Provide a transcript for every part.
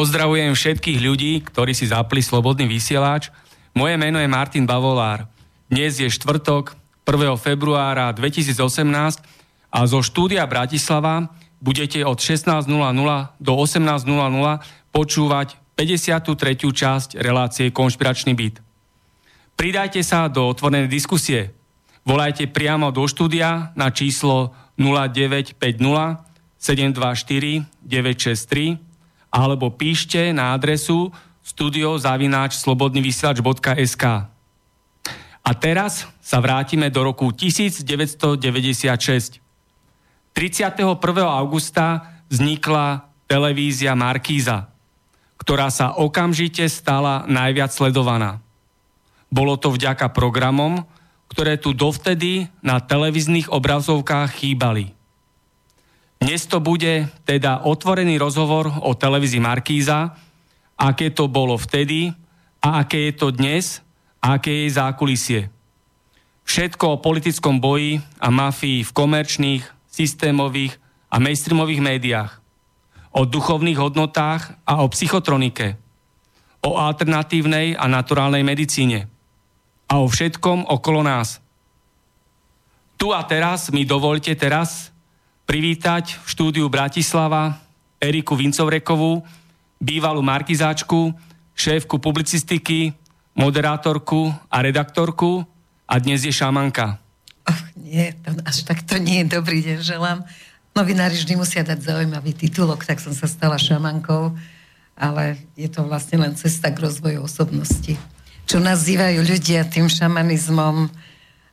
Pozdravujem všetkých ľudí, ktorí si zapli Slobodný vysielač. Moje meno je Martin Bavolár. Dnes je štvrtok, 1. februára 2018 a zo štúdia Bratislava budete od 16.00 do 18.00 počúvať 53. časť relácie Konšpiračný byt. Pridajte sa do otvorenej diskusie. Volajte priamo do štúdia na číslo 0950 724 963 alebo píšte na adresu studiozavináč.slobodnyvysielač.sk A teraz sa vrátime do roku 1996. 31. augusta vznikla televízia Markíza, ktorá sa okamžite stala najviac sledovaná. Bolo to vďaka programom, ktoré tu dovtedy na televíznych obrazovkách chýbali – dnes to bude teda otvorený rozhovor o televízii Markíza, aké to bolo vtedy a aké je to dnes a aké je zákulisie. Všetko o politickom boji a mafii v komerčných, systémových a mainstreamových médiách. O duchovných hodnotách a o psychotronike. O alternatívnej a naturálnej medicíne. A o všetkom okolo nás. Tu a teraz mi dovolte teraz privítať v štúdiu Bratislava Eriku Vincovrekovú, bývalú markizáčku, šéfku publicistiky, moderátorku a redaktorku a dnes je šamanka. Oh, nie, to, až tak to nie je dobrý deň, želám. Novinári vždy musia dať zaujímavý titulok, tak som sa stala šamankou, ale je to vlastne len cesta k rozvoju osobnosti. Čo nazývajú ľudia tým šamanizmom,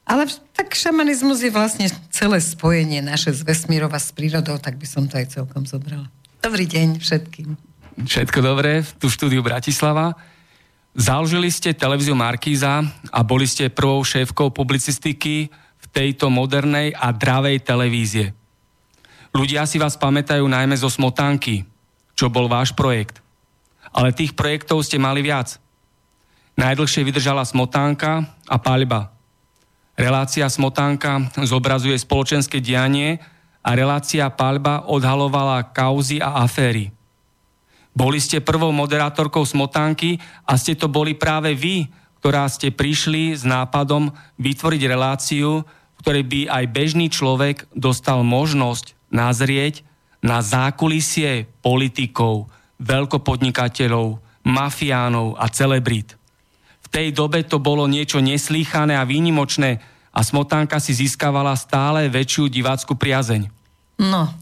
ale tak šamanizmus je vlastne celé spojenie naše z vesmírova s prírodou, tak by som to aj celkom zobrala. Dobrý deň všetkým. Všetko dobré, tu štúdiu Bratislava. Založili ste televíziu Markíza a boli ste prvou šéfkou publicistiky v tejto modernej a dravej televízie. Ľudia si vás pamätajú najmä zo Smotánky, čo bol váš projekt. Ale tých projektov ste mali viac. Najdlhšie vydržala Smotánka a Paľba – Relácia Smotánka zobrazuje spoločenské dianie a relácia Palba odhalovala kauzy a aféry. Boli ste prvou moderátorkou Smotánky a ste to boli práve vy, ktorá ste prišli s nápadom vytvoriť reláciu, v ktorej by aj bežný človek dostal možnosť nazrieť na zákulisie politikov, veľkopodnikateľov, mafiánov a celebrit. Tej dobe to bolo niečo neslýchané a výnimočné a smotánka si získavala stále väčšiu divácku priazeň. No,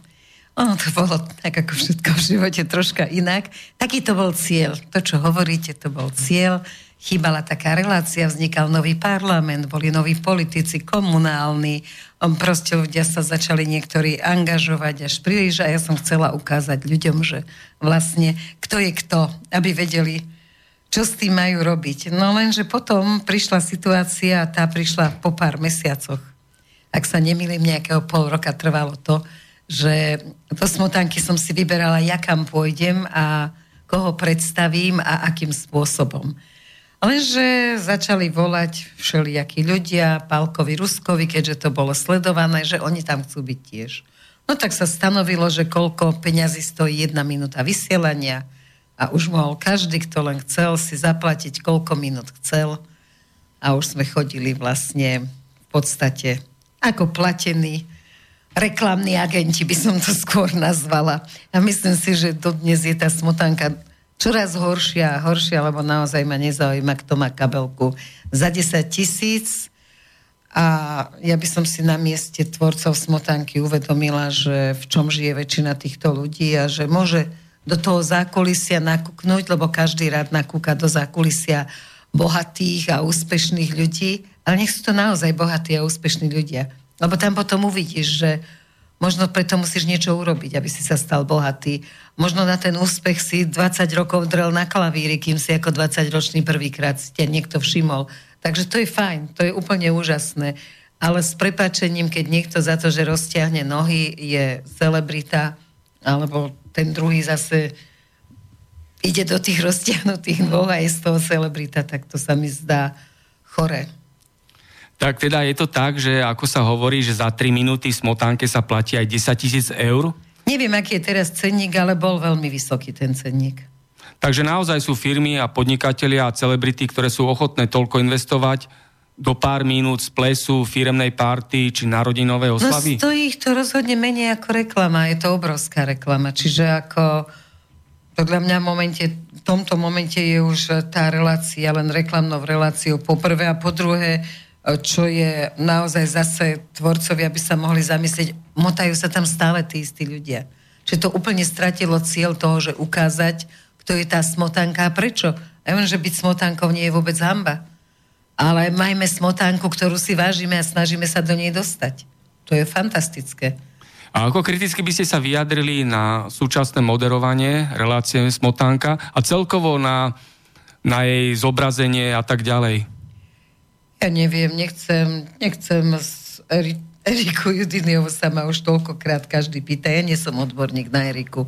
ono to bolo tak ako všetko v živote troška inak. Taký to bol cieľ. To, čo hovoríte, to bol cieľ. Chýbala taká relácia, vznikal nový parlament, boli noví politici, komunálni. Proste ľudia sa začali niektorí angažovať až príliš a ja som chcela ukázať ľuďom, že vlastne kto je kto, aby vedeli, čo s tým majú robiť. No lenže potom prišla situácia tá prišla po pár mesiacoch. Ak sa nemýlim, nejakého pol roka trvalo to, že do smotanky som si vyberala, ja kam pôjdem a koho predstavím a akým spôsobom. Lenže začali volať všelijakí ľudia, Pálkovi Ruskovi, keďže to bolo sledované, že oni tam chcú byť tiež. No tak sa stanovilo, že koľko peňazí stojí jedna minúta vysielania a už mohol každý, kto len chcel, si zaplatiť koľko minút chcel a už sme chodili vlastne v podstate ako platení reklamní agenti, by som to skôr nazvala. A myslím si, že dodnes je tá smotanka čoraz horšia a horšia, lebo naozaj ma nezaujíma, kto má kabelku za 10 tisíc. A ja by som si na mieste tvorcov smotanky uvedomila, že v čom žije väčšina týchto ľudí a že môže do toho zákulisia nakúknúť, lebo každý rád nakúka do zákulisia bohatých a úspešných ľudí, ale nech sú to naozaj bohatí a úspešní ľudia. Lebo tam potom uvidíš, že Možno preto musíš niečo urobiť, aby si sa stal bohatý. Možno na ten úspech si 20 rokov drel na klavíri, kým si ako 20-ročný prvýkrát si ťa niekto všimol. Takže to je fajn, to je úplne úžasné. Ale s prepačením, keď niekto za to, že roztiahne nohy, je celebrita, alebo ten druhý zase ide do tých roztiahnutých nôh a je z toho celebrita, tak to sa mi zdá chore. Tak teda je to tak, že ako sa hovorí, že za 3 minúty v smotánke sa platí aj 10 tisíc eur? Neviem, aký je teraz cenník, ale bol veľmi vysoký ten cenník. Takže naozaj sú firmy a podnikatelia a celebrity, ktoré sú ochotné toľko investovať do pár minút z plesu, firemnej party či narodinové oslavy? No stojí ich to rozhodne menej ako reklama. Je to obrovská reklama. Čiže ako podľa mňa v, momente, v tomto momente je už tá relácia len reklamnou reláciou po prvé a po druhé čo je naozaj zase tvorcovia by sa mohli zamyslieť, motajú sa tam stále tí istí ľudia. Čiže to úplne stratilo cieľ toho, že ukázať, kto je tá smotanka a prečo. Ja viem, že byť smotankou nie je vôbec hamba. Ale majme smotánku, ktorú si vážime a snažíme sa do nej dostať. To je fantastické. A ako kriticky by ste sa vyjadrili na súčasné moderovanie relácie Smotánka a celkovo na, na jej zobrazenie a tak ďalej? Ja neviem, nechcem, nechcem Eriku Judiniovu sa ma už toľkokrát každý pýta. Ja nie som odborník na Eriku.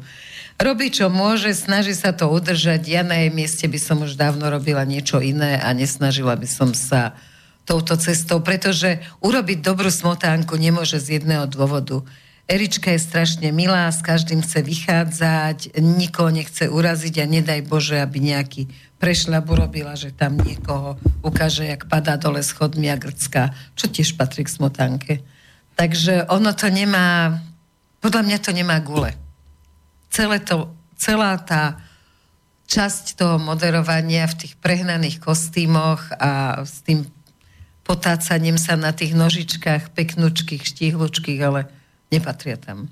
Robí, čo môže, snaží sa to udržať. Ja na jej mieste by som už dávno robila niečo iné a nesnažila by som sa touto cestou, pretože urobiť dobrú smotánku nemôže z jedného dôvodu. Erička je strašne milá, s každým chce vychádzať, nikoho nechce uraziť a nedaj Bože, aby nejaký prešľabu robila, že tam niekoho ukáže, jak padá dole schodmi a grcka, čo tiež patrí k smotanke. Takže ono to nemá, podľa mňa to nemá gule. Celé to, celá tá časť toho moderovania v tých prehnaných kostýmoch a s tým potácaním sa na tých nožičkách, peknučkých, štíhlučkých, ale nepatria tam.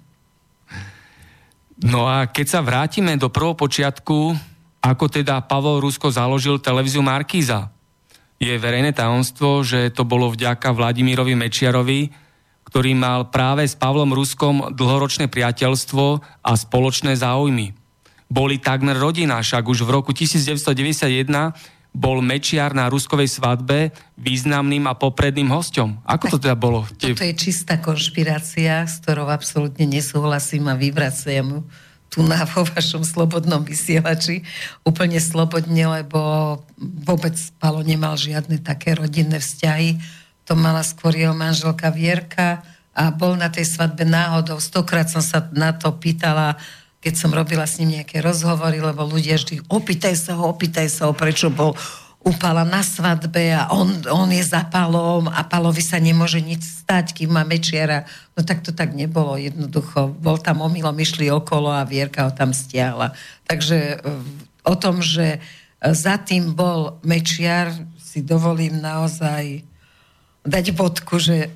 No a keď sa vrátime do prvopočiatku ako teda Pavol Rusko založil televíziu Markíza. Je verejné tajomstvo, že to bolo vďaka Vladimírovi Mečiarovi, ktorý mal práve s Pavlom Ruskom dlhoročné priateľstvo a spoločné záujmy. Boli takmer rodina, však už v roku 1991 bol Mečiar na ruskovej svadbe významným a popredným hostom. Ako to teda bolo? Toto je čistá konšpirácia, s ktorou absolútne nesúhlasím a vyvracujem tu na vo vašom slobodnom vysielači úplne slobodne, lebo vôbec Palo nemal žiadne také rodinné vzťahy. To mala skôr jeho manželka Vierka a bol na tej svadbe náhodou. Stokrát som sa na to pýtala, keď som robila s ním nejaké rozhovory, lebo ľudia vždy opýtaj sa ho, opýtaj sa ho, prečo bol upala na svadbe a on, on je za palom a palovi sa nemôže nič stať, kým má mečiara. No tak to tak nebolo jednoducho. Bol tam omylom, išli okolo a Vierka ho tam stiahla. Takže e, o tom, že za tým bol mečiar, si dovolím naozaj dať bodku, že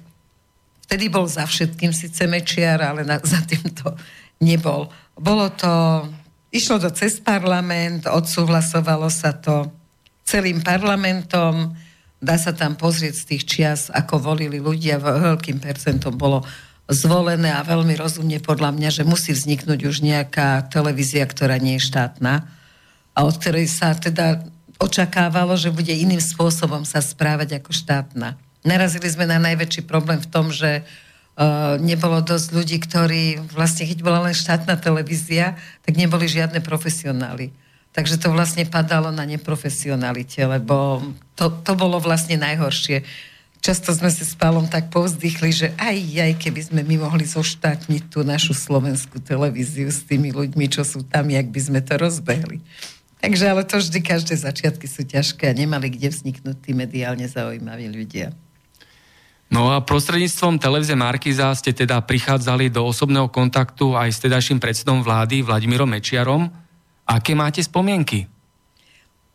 vtedy bol za všetkým síce mečiar, ale na, za tým to nebol. Bolo to, išlo to cez parlament, odsúhlasovalo sa to celým parlamentom. Dá sa tam pozrieť z tých čias, ako volili ľudia, veľkým percentom bolo zvolené a veľmi rozumne podľa mňa, že musí vzniknúť už nejaká televízia, ktorá nie je štátna a od ktorej sa teda očakávalo, že bude iným spôsobom sa správať ako štátna. Narazili sme na najväčší problém v tom, že uh, nebolo dosť ľudí, ktorí vlastne, keď bola len štátna televízia, tak neboli žiadne profesionáli. Takže to vlastne padalo na neprofesionalite, lebo to, to bolo vlastne najhoršie. Často sme si s Pálom tak povzdychli, že aj, aj keby sme my mohli zoštátniť tú našu slovenskú televíziu s tými ľuďmi, čo sú tam, jak by sme to rozbehli. Takže ale to vždy, každé začiatky sú ťažké a nemali kde vzniknúť tí mediálne zaujímaví ľudia. No a prostredníctvom televízie Markiza ste teda prichádzali do osobného kontaktu aj s tedajším predsedom vlády Vladimírom Mečiarom. Aké máte spomienky?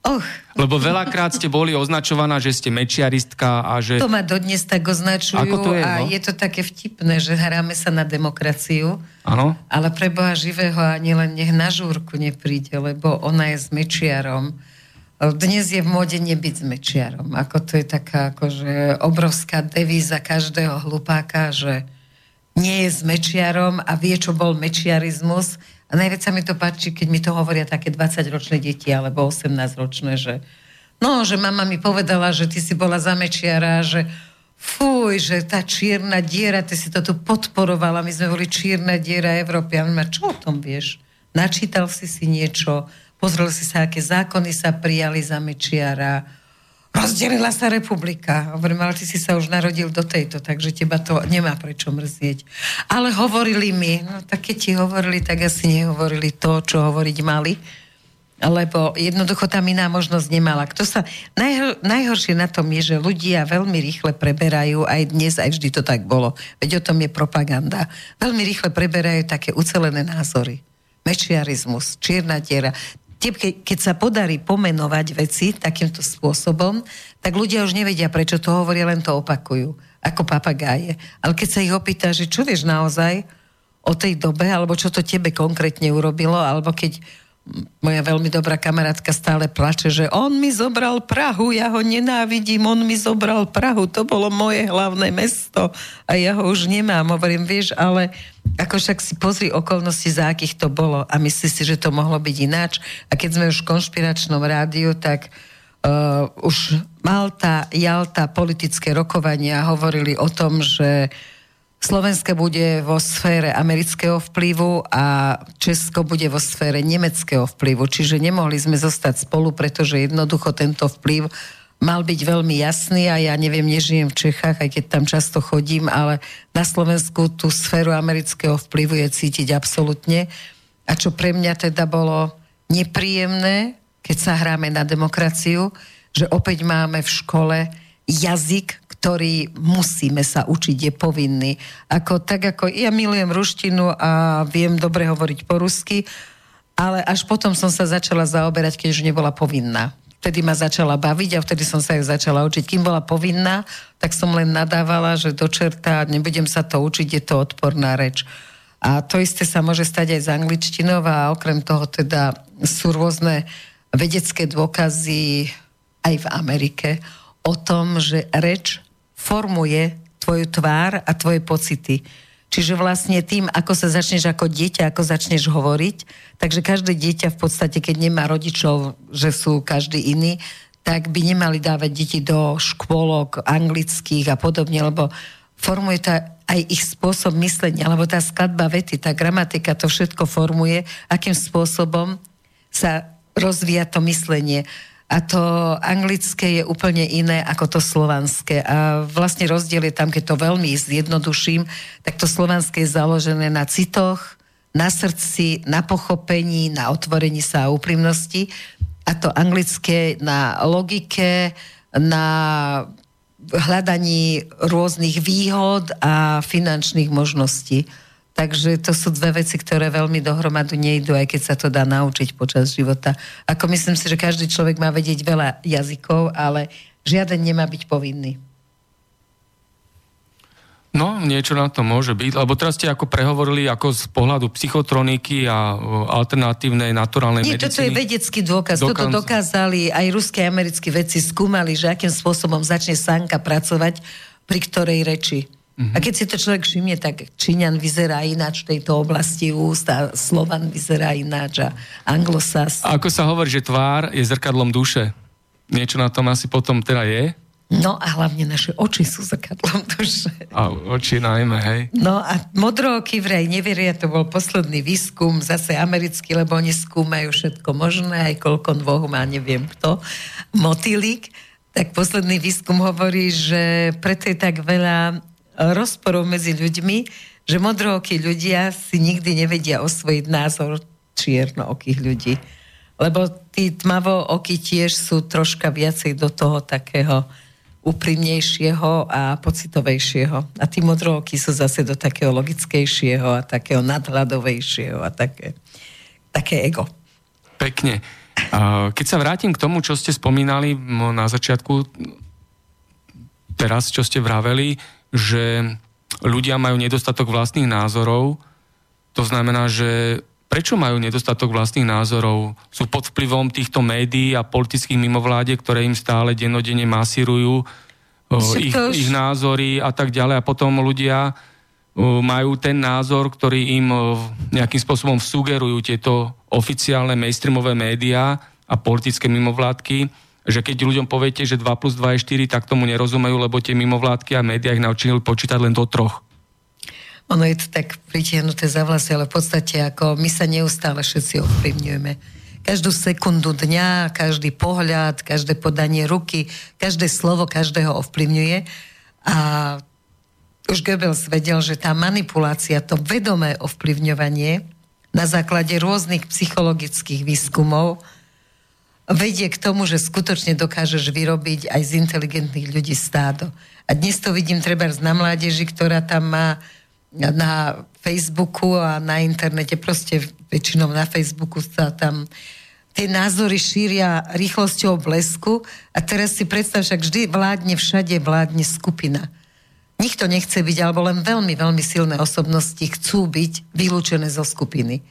Och. Lebo veľakrát ste boli označovaná, že ste mečiaristka a že... To ma dodnes tak označujú Ako to je, a no? je to také vtipné, že hráme sa na demokraciu, ano? ale pre Boha živého ani len nech na žúrku nepríde, lebo ona je s mečiarom. Dnes je v móde nebyť s mečiarom. Ako to je taká akože obrovská devíza každého hlupáka, že nie je s mečiarom a vie, čo bol mečiarizmus a najviac sa mi to páči, keď mi to hovoria také 20-ročné deti alebo 18-ročné, že no, že mama mi povedala, že ty si bola za Mečiara, že fuj, že tá čierna diera, ty si to tu podporovala, my sme boli čierna diera Európy. A ma, čo o tom vieš? Načítal si si niečo, pozrel si sa, aké zákony sa prijali za Mečiara, rozdelila sa republika. Hovorím, ale ty si sa už narodil do tejto, takže teba to nemá prečo mrzieť. Ale hovorili mi, no tak keď ti hovorili, tak asi nehovorili to, čo hovoriť mali, lebo jednoducho tam iná možnosť nemala. Kto sa, najhor, najhoršie na tom je, že ľudia veľmi rýchle preberajú, aj dnes, aj vždy to tak bolo, veď o tom je propaganda, veľmi rýchle preberajú také ucelené názory mečiarizmus, čierna diera keď sa podarí pomenovať veci takýmto spôsobom, tak ľudia už nevedia, prečo to hovoria, len to opakujú, ako papagáje. Ale keď sa ich opýta, že čo vieš naozaj o tej dobe, alebo čo to tebe konkrétne urobilo, alebo keď moja veľmi dobrá kamarátka stále plače, že on mi zobral Prahu, ja ho nenávidím, on mi zobral Prahu, to bolo moje hlavné mesto a ja ho už nemám. Hovorím, vieš, ale ako však si pozri okolnosti, za akých to bolo a myslíš si, že to mohlo byť ináč. A keď sme už v konšpiračnom rádiu, tak uh, už Malta, Jalta, politické rokovania hovorili o tom, že Slovensko bude vo sfére amerického vplyvu a Česko bude vo sfére nemeckého vplyvu. Čiže nemohli sme zostať spolu, pretože jednoducho tento vplyv mal byť veľmi jasný a ja neviem, nežijem v Čechách, aj keď tam často chodím, ale na Slovensku tú sféru amerického vplyvu je cítiť absolútne. A čo pre mňa teda bolo nepríjemné, keď sa hráme na demokraciu, že opäť máme v škole jazyk, ktorý musíme sa učiť, je povinný. Ako, tak ako ja milujem ruštinu a viem dobre hovoriť po rusky, ale až potom som sa začala zaoberať, keď už nebola povinná. Vtedy ma začala baviť a vtedy som sa ju začala učiť. Kým bola povinná, tak som len nadávala, že do čerta, nebudem sa to učiť, je to odporná reč. A to isté sa môže stať aj z angličtinou a okrem toho teda sú rôzne vedecké dôkazy aj v Amerike o tom, že reč formuje tvoju tvár a tvoje pocity. Čiže vlastne tým, ako sa začneš ako dieťa, ako začneš hovoriť, takže každé dieťa v podstate, keď nemá rodičov, že sú každý iný, tak by nemali dávať deti do škôlok anglických a podobne, lebo formuje to aj ich spôsob myslenia, lebo tá skladba vety, tá gramatika, to všetko formuje, akým spôsobom sa rozvíja to myslenie a to anglické je úplne iné ako to slovanské. A vlastne rozdiel je tam, keď to veľmi zjednoduším, tak to slovanské je založené na citoch, na srdci, na pochopení, na otvorení sa a úprimnosti. A to anglické na logike, na hľadaní rôznych výhod a finančných možností. Takže to sú dve veci, ktoré veľmi dohromadu nejdu, aj keď sa to dá naučiť počas života. Ako myslím si, že každý človek má vedieť veľa jazykov, ale žiaden nemá byť povinný. No, niečo na to môže byť, lebo teraz ste ako prehovorili ako z pohľadu psychotroniky a alternatívnej naturálnej Nie, medicíny. toto je vedecký dôkaz. Dokaz... Toto dokázali aj ruské a americké vedci, skúmali, že akým spôsobom začne sánka pracovať pri ktorej reči. Uh-huh. A keď si to človek všimne, tak Číňan vyzerá ináč v tejto oblasti úst a Slovan vyzerá ináč a Anglosas. A ako sa hovorí, že tvár je zrkadlom duše. Niečo na tom asi potom teda je? No a hlavne naše oči sú zrkadlom duše. A oči najmä, hej. No a modrooky vraj neveria, to bol posledný výskum, zase americký, lebo oni skúmajú všetko možné, aj koľko dvoch má, neviem kto, motýlik. Tak posledný výskum hovorí, že preto je tak veľa rozporov medzi ľuďmi, že modrookí ľudia si nikdy nevedia osvojiť názor čiernookých ľudí. Lebo tí tmavooky tiež sú troška viacej do toho takého úprimnejšieho a pocitovejšieho. A tí modrooky sú zase do takého logickejšieho a takého nadhľadovejšieho a také, také ego. Pekne. Keď sa vrátim k tomu, čo ste spomínali na začiatku, teraz, čo ste vraveli, že ľudia majú nedostatok vlastných názorov, to znamená, že prečo majú nedostatok vlastných názorov? Sú pod vplyvom týchto médií a politických mimovláde, ktoré im stále dennodenne masírujú ich, ich názory a tak ďalej. A potom ľudia majú ten názor, ktorý im nejakým spôsobom sugerujú tieto oficiálne mainstreamové médiá a politické mimovládky, že keď ľuďom poviete, že 2 plus 2 je 4, tak tomu nerozumejú, lebo tie mimovládky a médiá ich naučili počítať len do troch. Ono je to tak pritiahnuté za vlasy, ale v podstate ako my sa neustále všetci ovplyvňujeme. Každú sekundu dňa, každý pohľad, každé podanie ruky, každé slovo každého ovplyvňuje. A už Goebbels vedel, že tá manipulácia, to vedomé ovplyvňovanie na základe rôznych psychologických výskumov vedie k tomu, že skutočne dokážeš vyrobiť aj z inteligentných ľudí stádo. A dnes to vidím treba na mládeži, ktorá tam má na Facebooku a na internete, proste väčšinou na Facebooku sa tam tie názory šíria rýchlosťou blesku a teraz si predstav, však vždy vládne, všade vládne skupina. Nikto nechce byť, alebo len veľmi, veľmi silné osobnosti chcú byť vylúčené zo skupiny.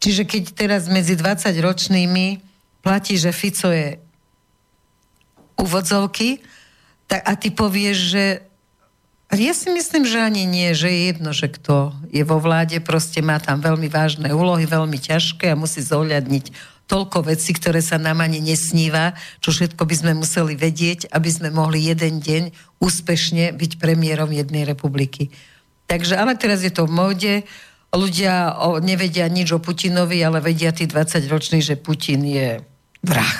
Čiže keď teraz medzi 20 ročnými platí, že Fico je úvodzovky, tak, a ty povieš, že ja si myslím, že ani nie, že je jedno, že kto je vo vláde, proste má tam veľmi vážne úlohy, veľmi ťažké a musí zohľadniť toľko vecí, ktoré sa nám ani nesníva, čo všetko by sme museli vedieť, aby sme mohli jeden deň úspešne byť premiérom jednej republiky. Takže, ale teraz je to v móde, ľudia nevedia nič o Putinovi, ale vedia tí 20-roční, že Putin je vrah.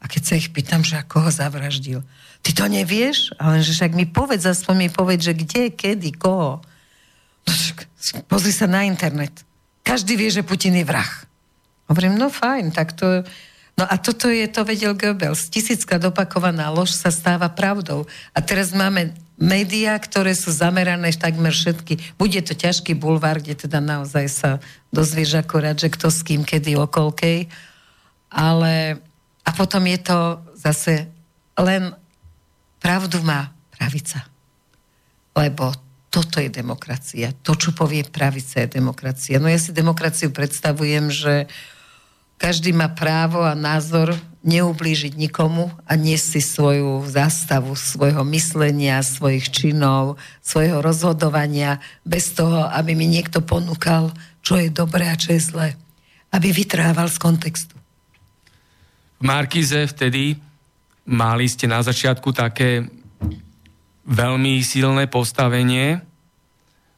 A keď sa ich pýtam, že ako ho zavraždil, Ty to nevieš? Ale že však mi povedz, aspoň mi povedz, že kde, kedy, koho. No, pozri sa na internet. Každý vie, že Putin je vrah. Hovorím, no fajn, tak to... No a toto je, to vedel Goebbels. Tisícka dopakovaná lož sa stáva pravdou. A teraz máme médiá, ktoré sú zamerané takmer všetky. Bude to ťažký bulvár, kde teda naozaj sa dozvieš akorát, že kto s kým, kedy, okolkej. Ale a potom je to zase len Pravdu má pravica. Lebo toto je demokracia. To, čo povie pravica, je demokracia. No ja si demokraciu predstavujem, že každý má právo a názor neublížiť nikomu a niesť si svoju zástavu svojho myslenia, svojich činov, svojho rozhodovania bez toho, aby mi niekto ponúkal, čo je dobré a čo je zlé. Aby vytrával z kontextu. Markize vtedy mali ste na začiatku také veľmi silné postavenie,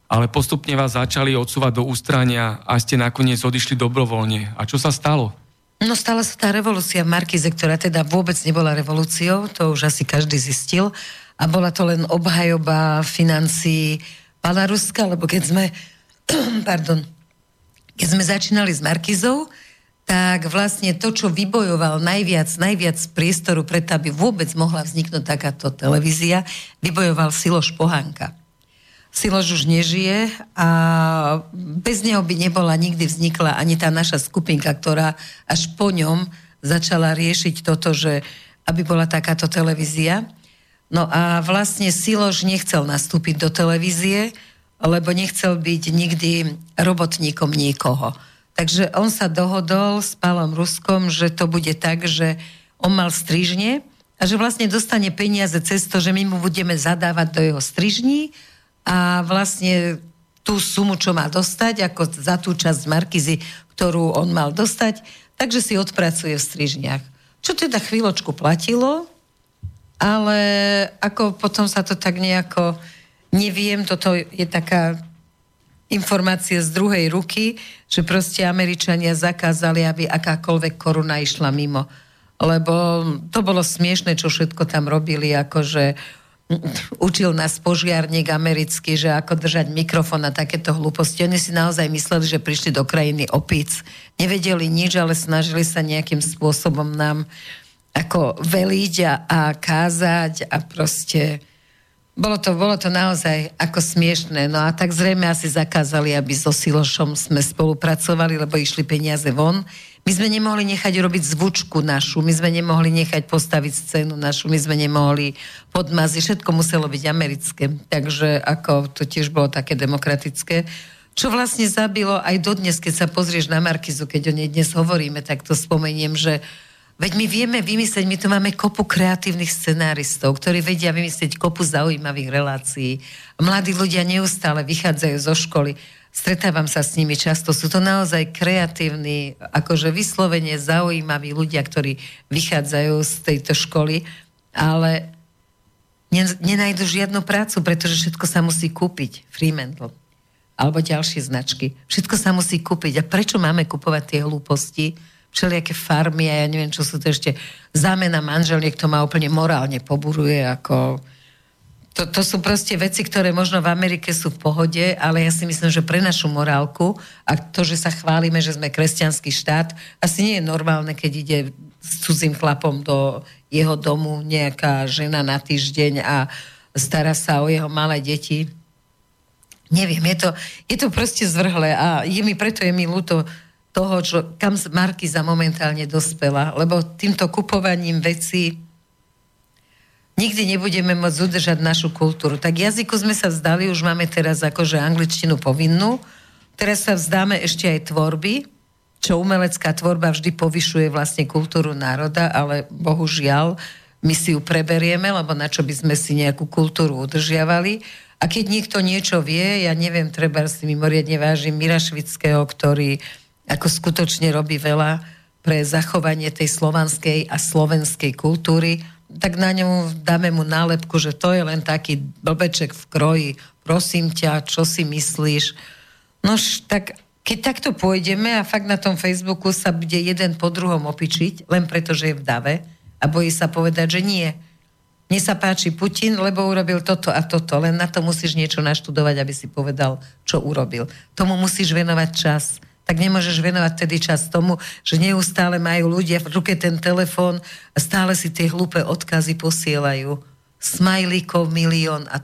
ale postupne vás začali odsúvať do ústrania a ste nakoniec odišli dobrovoľne. A čo sa stalo? No stala sa tá revolúcia v Markize, ktorá teda vôbec nebola revolúciou, to už asi každý zistil. A bola to len obhajoba financií pána Ruska, lebo keď sme, pardon, keď sme začínali s Markizou, tak vlastne to, čo vybojoval najviac, najviac priestoru preto, aby vôbec mohla vzniknúť takáto televízia, vybojoval Siloš Pohánka. Siloš už nežije a bez neho by nebola nikdy vznikla ani tá naša skupinka, ktorá až po ňom začala riešiť toto, že aby bola takáto televízia. No a vlastne Siloš nechcel nastúpiť do televízie, lebo nechcel byť nikdy robotníkom niekoho Takže on sa dohodol s Pálom Ruskom, že to bude tak, že on mal strižne a že vlastne dostane peniaze cez to, že my mu budeme zadávať do jeho strižní a vlastne tú sumu, čo má dostať, ako za tú časť Markizy, ktorú on mal dostať, takže si odpracuje v strižniach. Čo teda chvíľočku platilo, ale ako potom sa to tak nejako, neviem, toto je taká informácie z druhej ruky, že proste Američania zakázali, aby akákoľvek koruna išla mimo. Lebo to bolo smiešne, čo všetko tam robili, akože učil nás požiarník americký, že ako držať mikrofón a takéto hlúposti. Oni si naozaj mysleli, že prišli do krajiny opíc. Nevedeli nič, ale snažili sa nejakým spôsobom nám ako veliť a, a kázať a proste bolo to, bolo to naozaj ako smiešné. No a tak zrejme asi zakázali, aby so Silošom sme spolupracovali, lebo išli peniaze von. My sme nemohli nechať robiť zvučku našu, my sme nemohli nechať postaviť scénu našu, my sme nemohli podmazy, všetko muselo byť americké. Takže ako to tiež bolo také demokratické. Čo vlastne zabilo aj dodnes, keď sa pozrieš na Markizu, keď o nej dnes hovoríme, tak to spomeniem, že Veď my vieme vymyslieť, my tu máme kopu kreatívnych scenáristov, ktorí vedia vymyslieť kopu zaujímavých relácií. Mladí ľudia neustále vychádzajú zo školy. Stretávam sa s nimi často. Sú to naozaj kreatívni, akože vyslovene zaujímaví ľudia, ktorí vychádzajú z tejto školy, ale nenajdu žiadnu prácu, pretože všetko sa musí kúpiť. Fremantle alebo ďalšie značky. Všetko sa musí kúpiť. A prečo máme kupovať tie hlúposti? Všelijaké farmy a ja neviem, čo sú to ešte zámena manželiek, to ma úplne morálne poburuje, ako... To, to sú proste veci, ktoré možno v Amerike sú v pohode, ale ja si myslím, že pre našu morálku a to, že sa chválime, že sme kresťanský štát, asi nie je normálne, keď ide s cudzím chlapom do jeho domu nejaká žena na týždeň a stará sa o jeho malé deti. Neviem, je to, je to proste zvrhlé a je mi, preto je mi ľúto toho, čo, kam Markiza momentálne dospela, lebo týmto kupovaním vecí nikdy nebudeme môcť udržať našu kultúru. Tak jazyku sme sa vzdali, už máme teraz akože angličtinu povinnú, teraz sa vzdáme ešte aj tvorby, čo umelecká tvorba vždy povyšuje vlastne kultúru národa, ale bohužiaľ my si ju preberieme, lebo na čo by sme si nejakú kultúru udržiavali. A keď niekto niečo vie, ja neviem, treba si mimoriadne vážim Mirašvického, ktorý ako skutočne robí veľa pre zachovanie tej slovanskej a slovenskej kultúry, tak na ňu dáme mu nálepku, že to je len taký blbeček v kroji. Prosím ťa, čo si myslíš? Nož, tak keď takto pôjdeme a fakt na tom Facebooku sa bude jeden po druhom opičiť, len preto, že je v dave a bojí sa povedať, že nie. Mne sa páči Putin, lebo urobil toto a toto. Len na to musíš niečo naštudovať, aby si povedal, čo urobil. Tomu musíš venovať čas tak nemôžeš venovať tedy čas tomu, že neustále majú ľudia v ruke ten telefón a stále si tie hlúpe odkazy posielajú. Smajlíkov milión a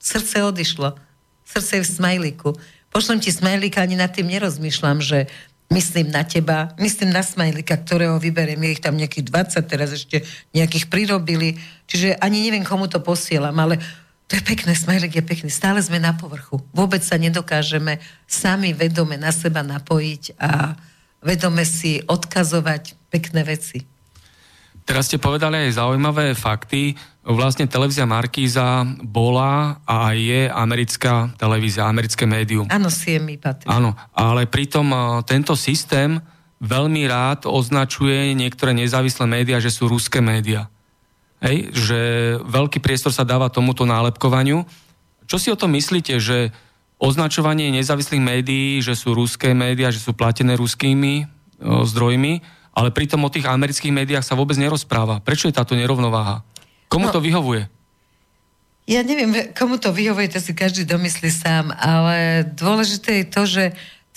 srdce odišlo. Srdce je v smajlíku. Pošlem ti smajlíka, ani nad tým nerozmýšľam, že myslím na teba, myslím na smajlíka, ktorého vyberiem, je ich tam nejakých 20, teraz ešte nejakých prirobili, čiže ani neviem, komu to posielam, ale to je pekné, smajlík je pekný. Stále sme na povrchu. Vôbec sa nedokážeme sami vedome na seba napojiť a vedome si odkazovať pekné veci. Teraz ste povedali aj zaujímavé fakty. Vlastne televízia Markíza bola a je americká televízia, americké médium. Áno, si je mi patrí. Áno, ale pritom tento systém veľmi rád označuje niektoré nezávislé médiá, že sú ruské médiá. Hej, že veľký priestor sa dáva tomuto nálepkovaniu. Čo si o tom myslíte, že označovanie nezávislých médií, že sú ruské médiá, že sú platené ruskými o, zdrojmi, ale pritom o tých amerických médiách sa vôbec nerozpráva. Prečo je táto nerovnováha? Komu no, to vyhovuje? Ja neviem, komu to vyhovuje, to si každý domyslí sám, ale dôležité je to, že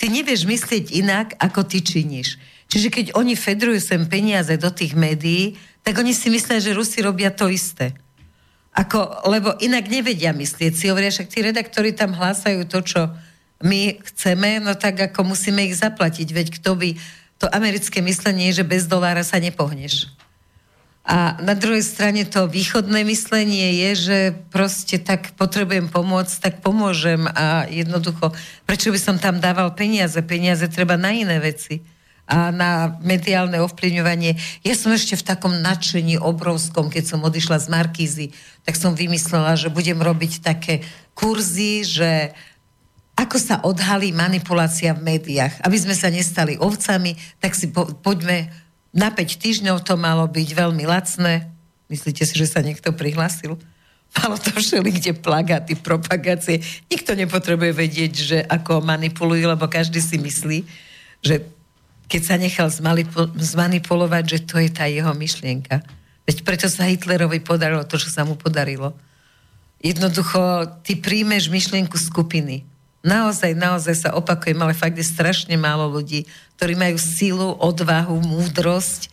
ty nevieš myslieť inak, ako ty činíš. Čiže keď oni fedrujú sem peniaze do tých médií, tak oni si myslia, že Rusi robia to isté. Ako, lebo inak nevedia myslieť. Si hovoria, však tí redaktori tam hlásajú to, čo my chceme, no tak ako musíme ich zaplatiť. Veď kto by... To americké myslenie že bez dolára sa nepohneš. A na druhej strane to východné myslenie je, že proste tak potrebujem pomôcť, tak pomôžem a jednoducho, prečo by som tam dával peniaze? Peniaze treba na iné veci a na mediálne ovplyvňovanie. Ja som ešte v takom nadšení obrovskom, keď som odišla z Markízy, tak som vymyslela, že budem robiť také kurzy, že ako sa odhalí manipulácia v médiách. Aby sme sa nestali ovcami, tak si po, poďme na 5 týždňov to malo byť veľmi lacné. Myslíte si, že sa niekto prihlásil? Malo to všeli, kde plagáty, propagácie. Nikto nepotrebuje vedieť, že ako manipulujú, lebo každý si myslí, že keď sa nechal zmanipulovať, že to je tá jeho myšlienka. Veď preto sa Hitlerovi podarilo to, čo sa mu podarilo. Jednoducho, ty príjmeš myšlienku skupiny. Naozaj, naozaj sa opakujem, ale fakt je strašne málo ľudí, ktorí majú sílu, odvahu, múdrosť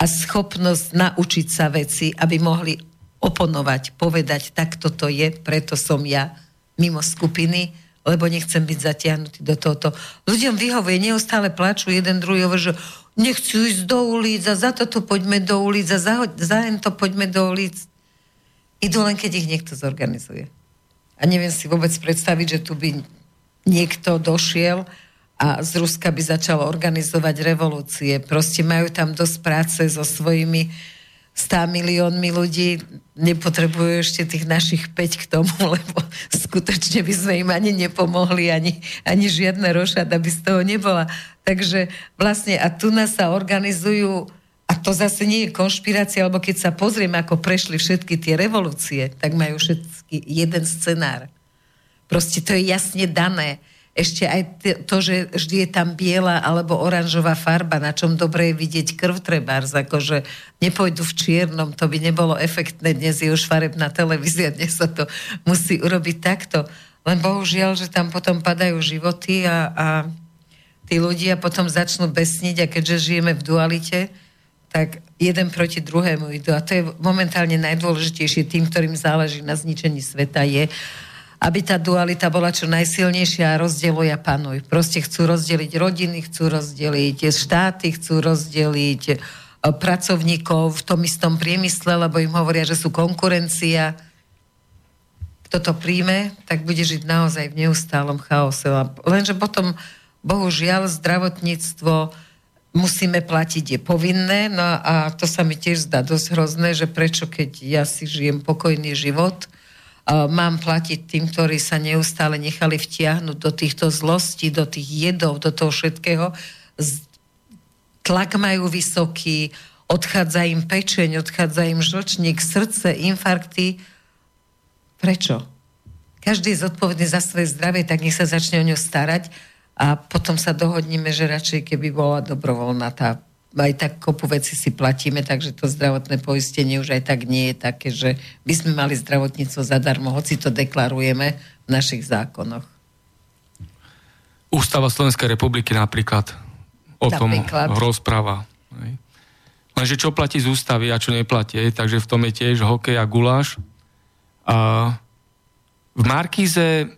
a schopnosť naučiť sa veci, aby mohli oponovať, povedať, tak toto je, preto som ja mimo skupiny, lebo nechcem byť zatiahnutý do tohoto. Ľuďom vyhovuje, neustále plačú jeden druhý, že nechcú ísť do ulic a za toto poďme do ulic a za, za to poďme do ulic. Idú len, keď ich niekto zorganizuje. A neviem si vôbec predstaviť, že tu by niekto došiel a z Ruska by začal organizovať revolúcie. Proste majú tam dosť práce so svojimi 100 miliónmi ľudí, nepotrebujú ešte tých našich 5 k tomu, lebo skutočne by sme im ani nepomohli, ani, ani žiadna rošada by z toho nebola. Takže vlastne a tu nás sa organizujú a to zase nie je konšpirácia, lebo keď sa pozrieme, ako prešli všetky tie revolúcie, tak majú všetky jeden scenár. Proste to je jasne dané ešte aj to, že vždy je tam biela alebo oranžová farba, na čom dobre je vidieť krv trebárs, akože nepôjdu v čiernom, to by nebolo efektné, dnes je už farebná televízia, dnes sa to musí urobiť takto. Len bohužiaľ, že tam potom padajú životy a, a tí ľudia potom začnú besniť a keďže žijeme v dualite, tak jeden proti druhému idú. A to je momentálne najdôležitejšie tým, ktorým záleží na zničení sveta, je, aby tá dualita bola čo najsilnejšia a rozdeluj a panuj. Proste chcú rozdeliť rodiny, chcú rozdeliť štáty, chcú rozdeliť e, pracovníkov v tom istom priemysle, lebo im hovoria, že sú konkurencia. Kto to príjme, tak bude žiť naozaj v neustálom chaose. Lenže potom, bohužiaľ, zdravotníctvo musíme platiť, je povinné, no a to sa mi tiež zdá dosť hrozné, že prečo, keď ja si žijem pokojný život, mám platiť tým, ktorí sa neustále nechali vtiahnuť do týchto zlostí, do tých jedov, do toho všetkého. Tlak majú vysoký, odchádza im pečeň, odchádza im žlčník, srdce, infarkty. Prečo? Každý je zodpovedný za svoje zdravie, tak nech sa začne o ňo starať a potom sa dohodníme, že radšej keby bola dobrovoľná tá aj tak kopu veci si platíme, takže to zdravotné poistenie už aj tak nie je také, že by sme mali zdravotníctvo zadarmo, hoci to deklarujeme v našich zákonoch. Ústava Slovenskej republiky napríklad o napríklad. tom rozpráva. Lenže čo platí z ústavy a čo neplatí, takže v tom je tiež hokej a guláš. A v Markíze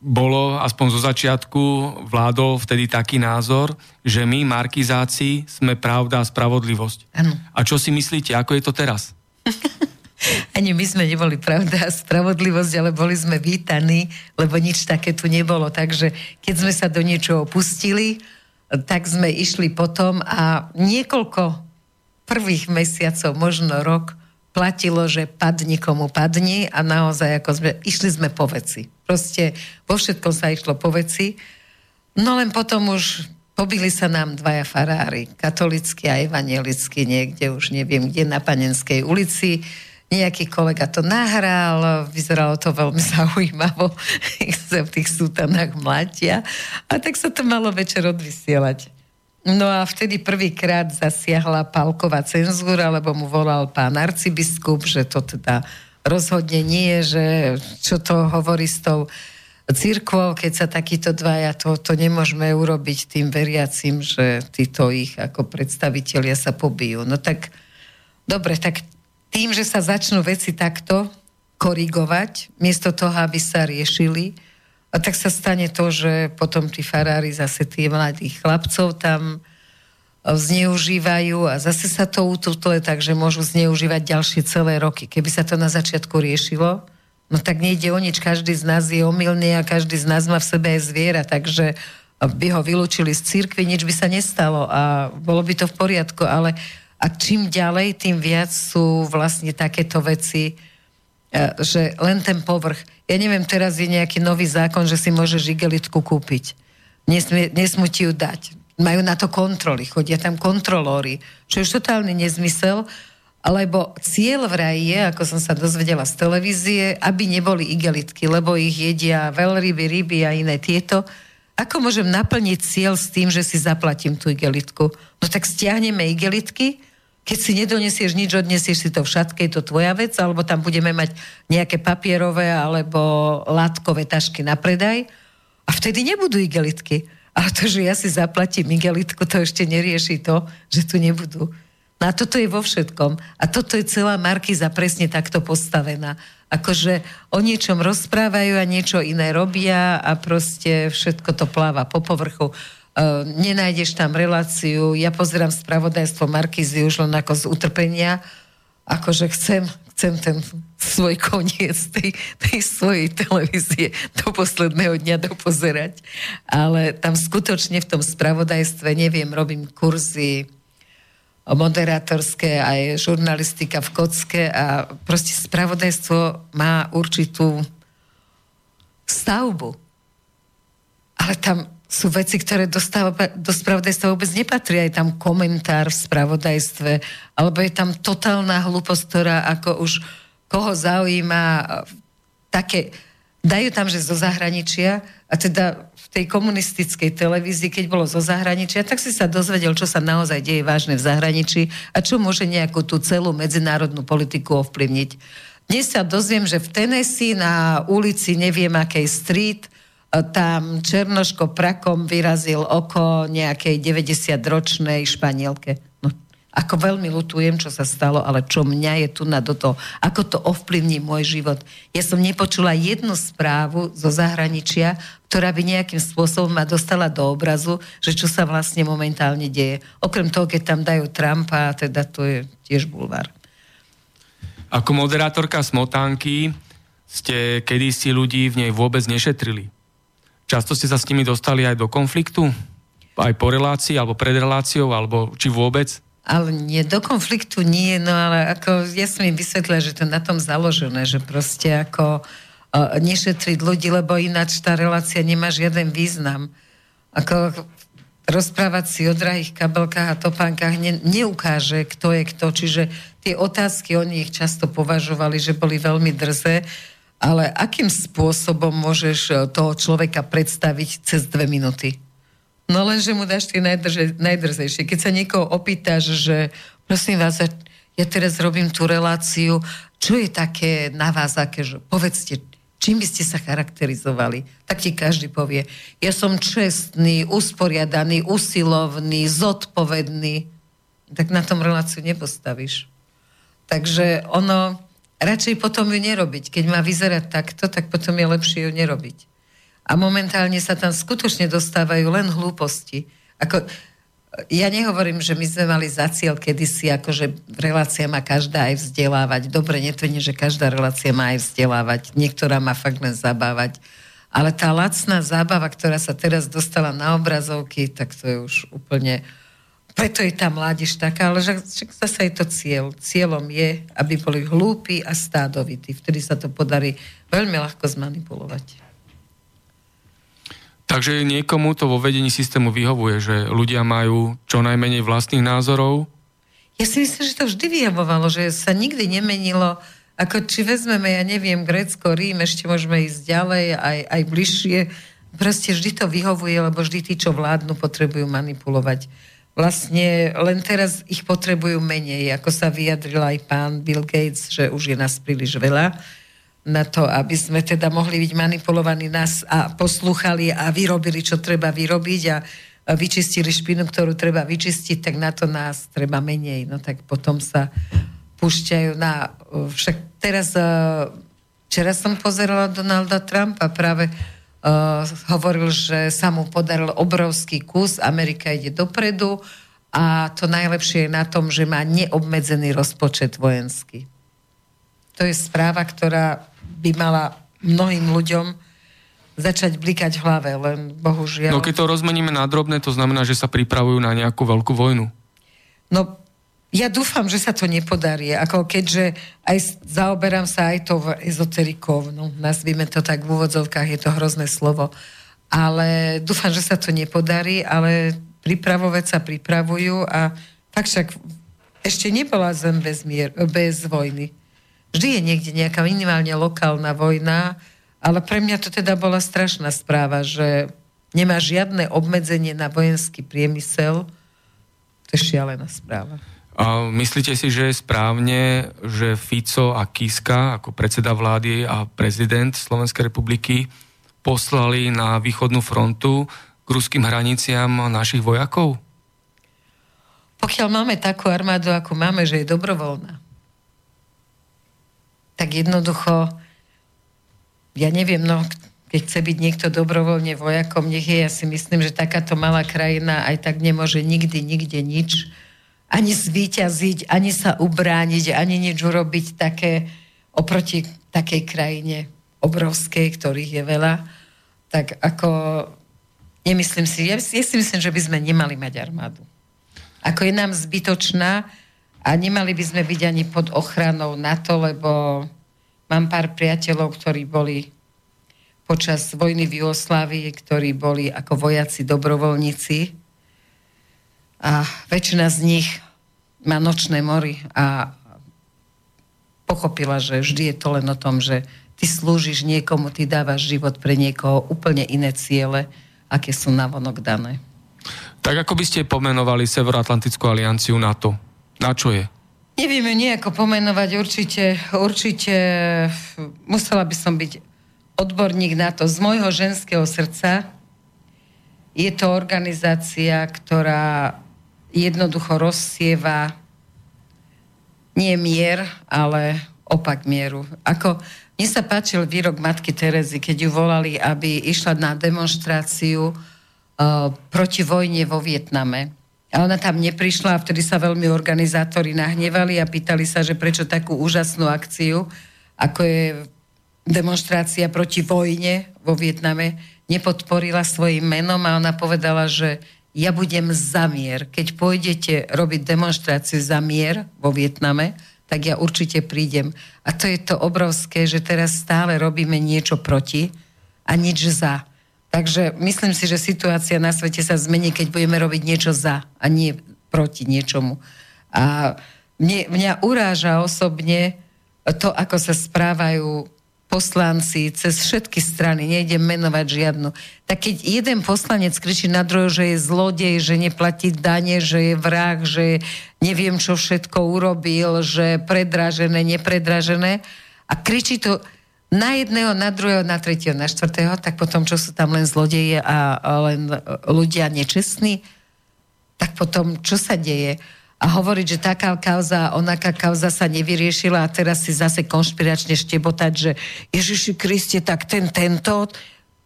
bolo aspoň zo začiatku vládol vtedy taký názor, že my, markizáci, sme pravda a spravodlivosť. Ano. A čo si myslíte, ako je to teraz? Ani my sme neboli pravda a spravodlivosť, ale boli sme vítaní, lebo nič také tu nebolo. Takže keď sme sa do niečoho pustili, tak sme išli potom a niekoľko prvých mesiacov, možno rok, platilo, že padni komu padni a naozaj ako sme, išli sme po veci. Proste vo všetkom sa išlo po veci. No len potom už pobili sa nám dvaja farári, katolický a evangelický niekde, už neviem kde, na Panenskej ulici. Nejaký kolega to nahral, vyzeralo to veľmi zaujímavo, sa v tých sútanách mlatia. A tak sa to malo večer odvysielať. No a vtedy prvýkrát zasiahla palková cenzúra, lebo mu volal pán arcibiskup, že to teda rozhodne nie, že čo to hovorí s tou církvou, keď sa takíto dvaja, to, to nemôžeme urobiť tým veriacim, že títo ich ako predstavitelia sa pobijú. No tak, dobre, tak tým, že sa začnú veci takto korigovať, miesto toho, aby sa riešili, a tak sa stane to, že potom tí farári zase tí mladých chlapcov tam zneužívajú a zase sa to ututuje, takže môžu zneužívať ďalšie celé roky. Keby sa to na začiatku riešilo, no tak nejde o nič, každý z nás je omylný a každý z nás má v sebe aj zviera, takže by ho vylúčili z církvy, nič by sa nestalo a bolo by to v poriadku, ale a čím ďalej, tým viac sú vlastne takéto veci, E, že len ten povrch. Ja neviem, teraz je nejaký nový zákon, že si môžeš igelitku kúpiť. Nesmie, nesmú ti ju dať. Majú na to kontroly, chodia tam kontrolóri, čo je už totálny nezmysel, lebo cieľ vraj je, ako som sa dozvedela z televízie, aby neboli igelitky, lebo ich jedia veľryby, ryby a iné tieto. Ako môžem naplniť cieľ s tým, že si zaplatím tú igelitku? No tak stiahneme igelitky, keď si nedonesieš nič, odnesieš si to v je to tvoja vec, alebo tam budeme mať nejaké papierové alebo látkové tašky na predaj a vtedy nebudú igelitky. Ale to, že ja si zaplatím igelitku, to ešte nerieši to, že tu nebudú. No a toto je vo všetkom. A toto je celá Markiza presne takto postavená. Akože o niečom rozprávajú a niečo iné robia a proste všetko to pláva po povrchu. Uh, nenájdeš tam reláciu, ja pozerám spravodajstvo Markizy už len ako z utrpenia, akože chcem, chcem ten svoj koniec tej, tej svojej televízie do posledného dňa dopozerať. Ale tam skutočne v tom spravodajstve, neviem, robím kurzy moderátorské, aj žurnalistika v kocke a proste spravodajstvo má určitú stavbu. Ale tam sú veci, ktoré dostáva, do spravodajstva vôbec nepatria. Je tam komentár v spravodajstve, alebo je tam totálna hlúposť, ktorá ako už koho zaujíma také, dajú tam, že zo zahraničia a teda tej komunistickej televízii, keď bolo zo zahraničia, tak si sa dozvedel, čo sa naozaj deje vážne v zahraničí a čo môže nejakú tú celú medzinárodnú politiku ovplyvniť. Dnes sa dozviem, že v Tennessee na ulici neviem akej street tam Černoško prakom vyrazil oko nejakej 90-ročnej Španielke. No, ako veľmi lutujem, čo sa stalo, ale čo mňa je tu na do ako to ovplyvní môj život. Ja som nepočula jednu správu zo zahraničia, ktorá by nejakým spôsobom ma dostala do obrazu, že čo sa vlastne momentálne deje. Okrem toho, keď tam dajú Trumpa, teda to je tiež bulvár. Ako moderátorka Smotánky ste kedysi ľudí v nej vôbec nešetrili. Často ste sa s nimi dostali aj do konfliktu? Aj po relácii, alebo pred reláciou, alebo či vôbec? Ale nie, do konfliktu nie, no ale ako ja som im vysvetlila, že to je na tom založené, že proste ako uh, nešetriť ľudí, lebo ináč tá relácia nemá žiaden význam. Ako rozprávať si o drahých kabelkách a topánkach ne, neukáže, kto je kto. Čiže tie otázky, oni ich často považovali, že boli veľmi drzé, ale akým spôsobom môžeš e, toho človeka predstaviť cez dve minúty? No len, že mu dáš tie najdrže, najdrzejšie. Keď sa niekoho opýtaš, že prosím vás, ja teraz robím tú reláciu, čo je také na vás, aké, že povedzte, čím by ste sa charakterizovali? Tak ti každý povie, ja som čestný, usporiadaný, usilovný, zodpovedný. Tak na tom reláciu nepostavíš. Takže ono, radšej potom ju nerobiť. Keď má vyzerať takto, tak potom je lepšie ju nerobiť. A momentálne sa tam skutočne dostávajú len hlúposti. Ako, ja nehovorím, že my sme mali za cieľ kedysi, akože relácia má každá aj vzdelávať. Dobre, netvrdím, že každá relácia má aj vzdelávať. Niektorá má fakt len zabávať. Ale tá lacná zábava, ktorá sa teraz dostala na obrazovky, tak to je už úplne... Preto je tá mládež taká, ale že, zase je to cieľ. Cieľom je, aby boli hlúpi a stádovití. Vtedy sa to podarí veľmi ľahko zmanipulovať. Takže niekomu to vo vedení systému vyhovuje, že ľudia majú čo najmenej vlastných názorov? Ja si myslím, že to vždy vyhovovalo, že sa nikdy nemenilo. Ako či vezmeme, ja neviem, Grécko, Rím, ešte môžeme ísť ďalej, aj, aj bližšie. Proste vždy to vyhovuje, lebo vždy tí, čo vládnu, potrebujú manipulovať. Vlastne len teraz ich potrebujú menej, ako sa vyjadril aj pán Bill Gates, že už je nás príliš veľa na to, aby sme teda mohli byť manipulovaní nás a poslúchali a vyrobili, čo treba vyrobiť a vyčistili špinu, ktorú treba vyčistiť, tak na to nás treba menej. No tak potom sa púšťajú na... Však teraz... Včera som pozerala Donalda Trumpa, práve uh, hovoril, že sa mu podaril obrovský kus, Amerika ide dopredu a to najlepšie je na tom, že má neobmedzený rozpočet vojenský. To je správa, ktorá by mala mnohým ľuďom začať blikať v hlave, len bohužiaľ... No keď to rozmeníme na drobné, to znamená, že sa pripravujú na nejakú veľkú vojnu. No ja dúfam, že sa to nepodarí. Ako keďže aj zaoberám sa aj to ezoterikou, no nazvime to tak v úvodzovkách, je to hrozné slovo. Ale dúfam, že sa to nepodarí, ale pripravovať sa pripravujú a tak však Ešte nebola zem bez, mier, bez vojny. Vždy je niekde nejaká minimálne lokálna vojna, ale pre mňa to teda bola strašná správa, že nemá žiadne obmedzenie na vojenský priemysel. To je šialená správa. Myslíte si, že je správne, že Fico a Kiska ako predseda vlády a prezident Slovenskej republiky poslali na východnú frontu k ruským hraniciam našich vojakov? Pokiaľ máme takú armádu, ako máme, že je dobrovoľná, tak jednoducho, ja neviem, no, keď chce byť niekto dobrovoľne vojakom, nech je, ja si myslím, že takáto malá krajina aj tak nemôže nikdy, nikde nič, ani zvíťaziť, ani sa ubrániť, ani nič urobiť také oproti takej krajine obrovskej, ktorých je veľa, tak ako nemyslím si, ja, ja si myslím, že by sme nemali mať armádu. Ako je nám zbytočná a nemali by sme byť ani pod ochranou NATO, lebo mám pár priateľov, ktorí boli počas vojny v Jugoslávii, ktorí boli ako vojaci dobrovoľníci a väčšina z nich má nočné mory a pochopila, že vždy je to len o tom, že ty slúžiš niekomu, ty dávaš život pre niekoho úplne iné ciele, aké sú navonok dané. Tak ako by ste pomenovali Severoatlantickú alianciu NATO? Na čo je? Nevieme nejako pomenovať, určite, určite musela by som byť odborník na to. Z môjho ženského srdca je to organizácia, ktorá jednoducho rozsieva nie mier, ale opak mieru. Ako mne sa páčil výrok matky Terezy, keď ju volali, aby išla na demonstráciu proti vojne vo Vietname. A ona tam neprišla a vtedy sa veľmi organizátori nahnevali a pýtali sa, že prečo takú úžasnú akciu, ako je demonstrácia proti vojne vo Vietname, nepodporila svojim menom a ona povedala, že ja budem za mier. Keď pôjdete robiť demonstráciu za mier vo Vietname, tak ja určite prídem. A to je to obrovské, že teraz stále robíme niečo proti a nič za. Takže myslím si, že situácia na svete sa zmení, keď budeme robiť niečo za a nie proti niečomu. A mne, mňa uráža osobne to, ako sa správajú poslanci cez všetky strany, nejdem menovať žiadnu. Tak keď jeden poslanec kričí na druhého, že je zlodej, že neplatí dane, že je vrah, že neviem, čo všetko urobil, že predražené, nepredražené a kričí to na jedného, na druhého, na tretieho, na štvrtého, tak potom, čo sú tam len zlodeje a len ľudia nečestní, tak potom, čo sa deje? A hovoriť, že taká kauza, onaká kauza sa nevyriešila a teraz si zase konšpiračne štebotať, že Ježiši Kriste, tak ten, tento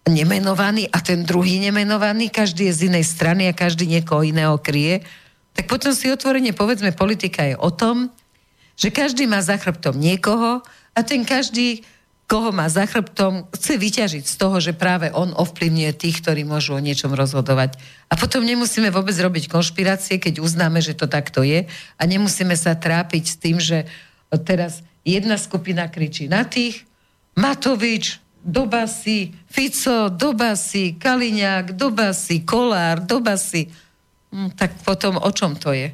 nemenovaný a ten druhý nemenovaný, každý je z inej strany a každý niekoho iného kryje, tak potom si otvorene povedzme, politika je o tom, že každý má za chrbtom niekoho a ten každý koho má za chrbtom, chce vyťažiť z toho, že práve on ovplyvňuje tých, ktorí môžu o niečom rozhodovať. A potom nemusíme vôbec robiť konšpirácie, keď uznáme, že to takto je a nemusíme sa trápiť s tým, že teraz jedna skupina kričí na tých, Matovič, Dobasi, Fico, Dobasi, Kaliňák, Dobasi, Kolár, Dobasi. Hm, tak potom o čom to je?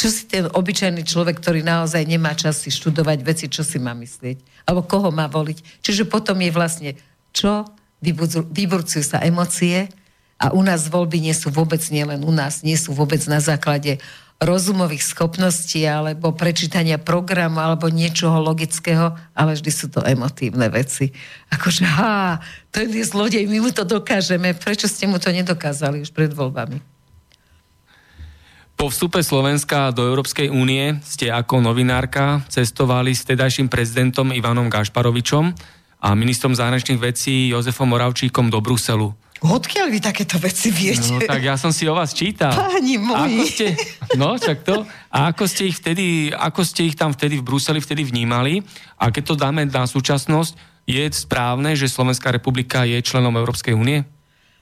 Čo si ten obyčajný človek, ktorý naozaj nemá čas si študovať veci, čo si má myslieť? Alebo koho má voliť? Čiže potom je vlastne, čo? Vyburcujú sa emócie a u nás voľby nie sú vôbec nielen u nás, nie sú vôbec na základe rozumových schopností alebo prečítania programu alebo niečoho logického, ale vždy sú to emotívne veci. Akože, ha, to je zlodej, my mu to dokážeme. Prečo ste mu to nedokázali už pred voľbami? Po vstupe Slovenska do Európskej únie ste ako novinárka cestovali s tedajším prezidentom Ivanom Gašparovičom a ministrom zahraničných vecí Jozefom Moravčíkom do Bruselu. Odkiaľ vy takéto veci viete? No tak ja som si o vás čítal. Páni moji. Ako ste, no, čak to. A ako ste ich vtedy, ako ste ich tam vtedy v Bruseli vtedy vnímali? A keď to dáme na súčasnosť, je správne, že Slovenská republika je členom Európskej únie?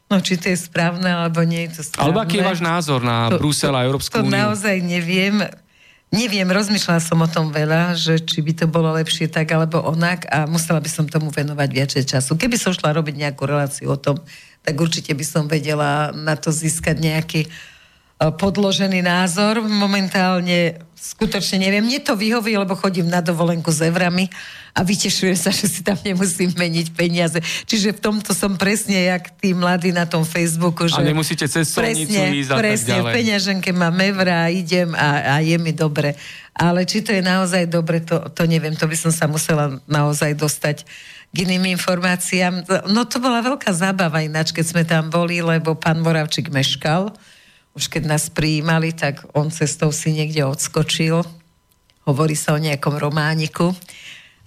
No, či to je správne, alebo nie je to správne. Alebo aký je váš názor na to, Brusel a Európsku úniu? To naozaj neviem. Neviem, rozmýšľala som o tom veľa, že či by to bolo lepšie tak alebo onak a musela by som tomu venovať viacej času. Keby som šla robiť nejakú reláciu o tom, tak určite by som vedela na to získať nejaký podložený názor. Momentálne skutočne neviem. Mne to vyhoví, lebo chodím na dovolenku s evrami a vytešujem sa, že si tam nemusím meniť peniaze. Čiže v tomto som presne jak tí mladí na tom Facebooku. Že a nemusíte cez solnicu presne, ísť a presne, tak ďalej. v peňaženke mám evra idem a, a je mi dobre. Ale či to je naozaj dobre, to, to neviem. To by som sa musela naozaj dostať k iným informáciám. No to bola veľká zábava ináč, keď sme tam boli, lebo pán Moravčík meškal už keď nás prijímali, tak on cestou si niekde odskočil. Hovorí sa o nejakom romániku.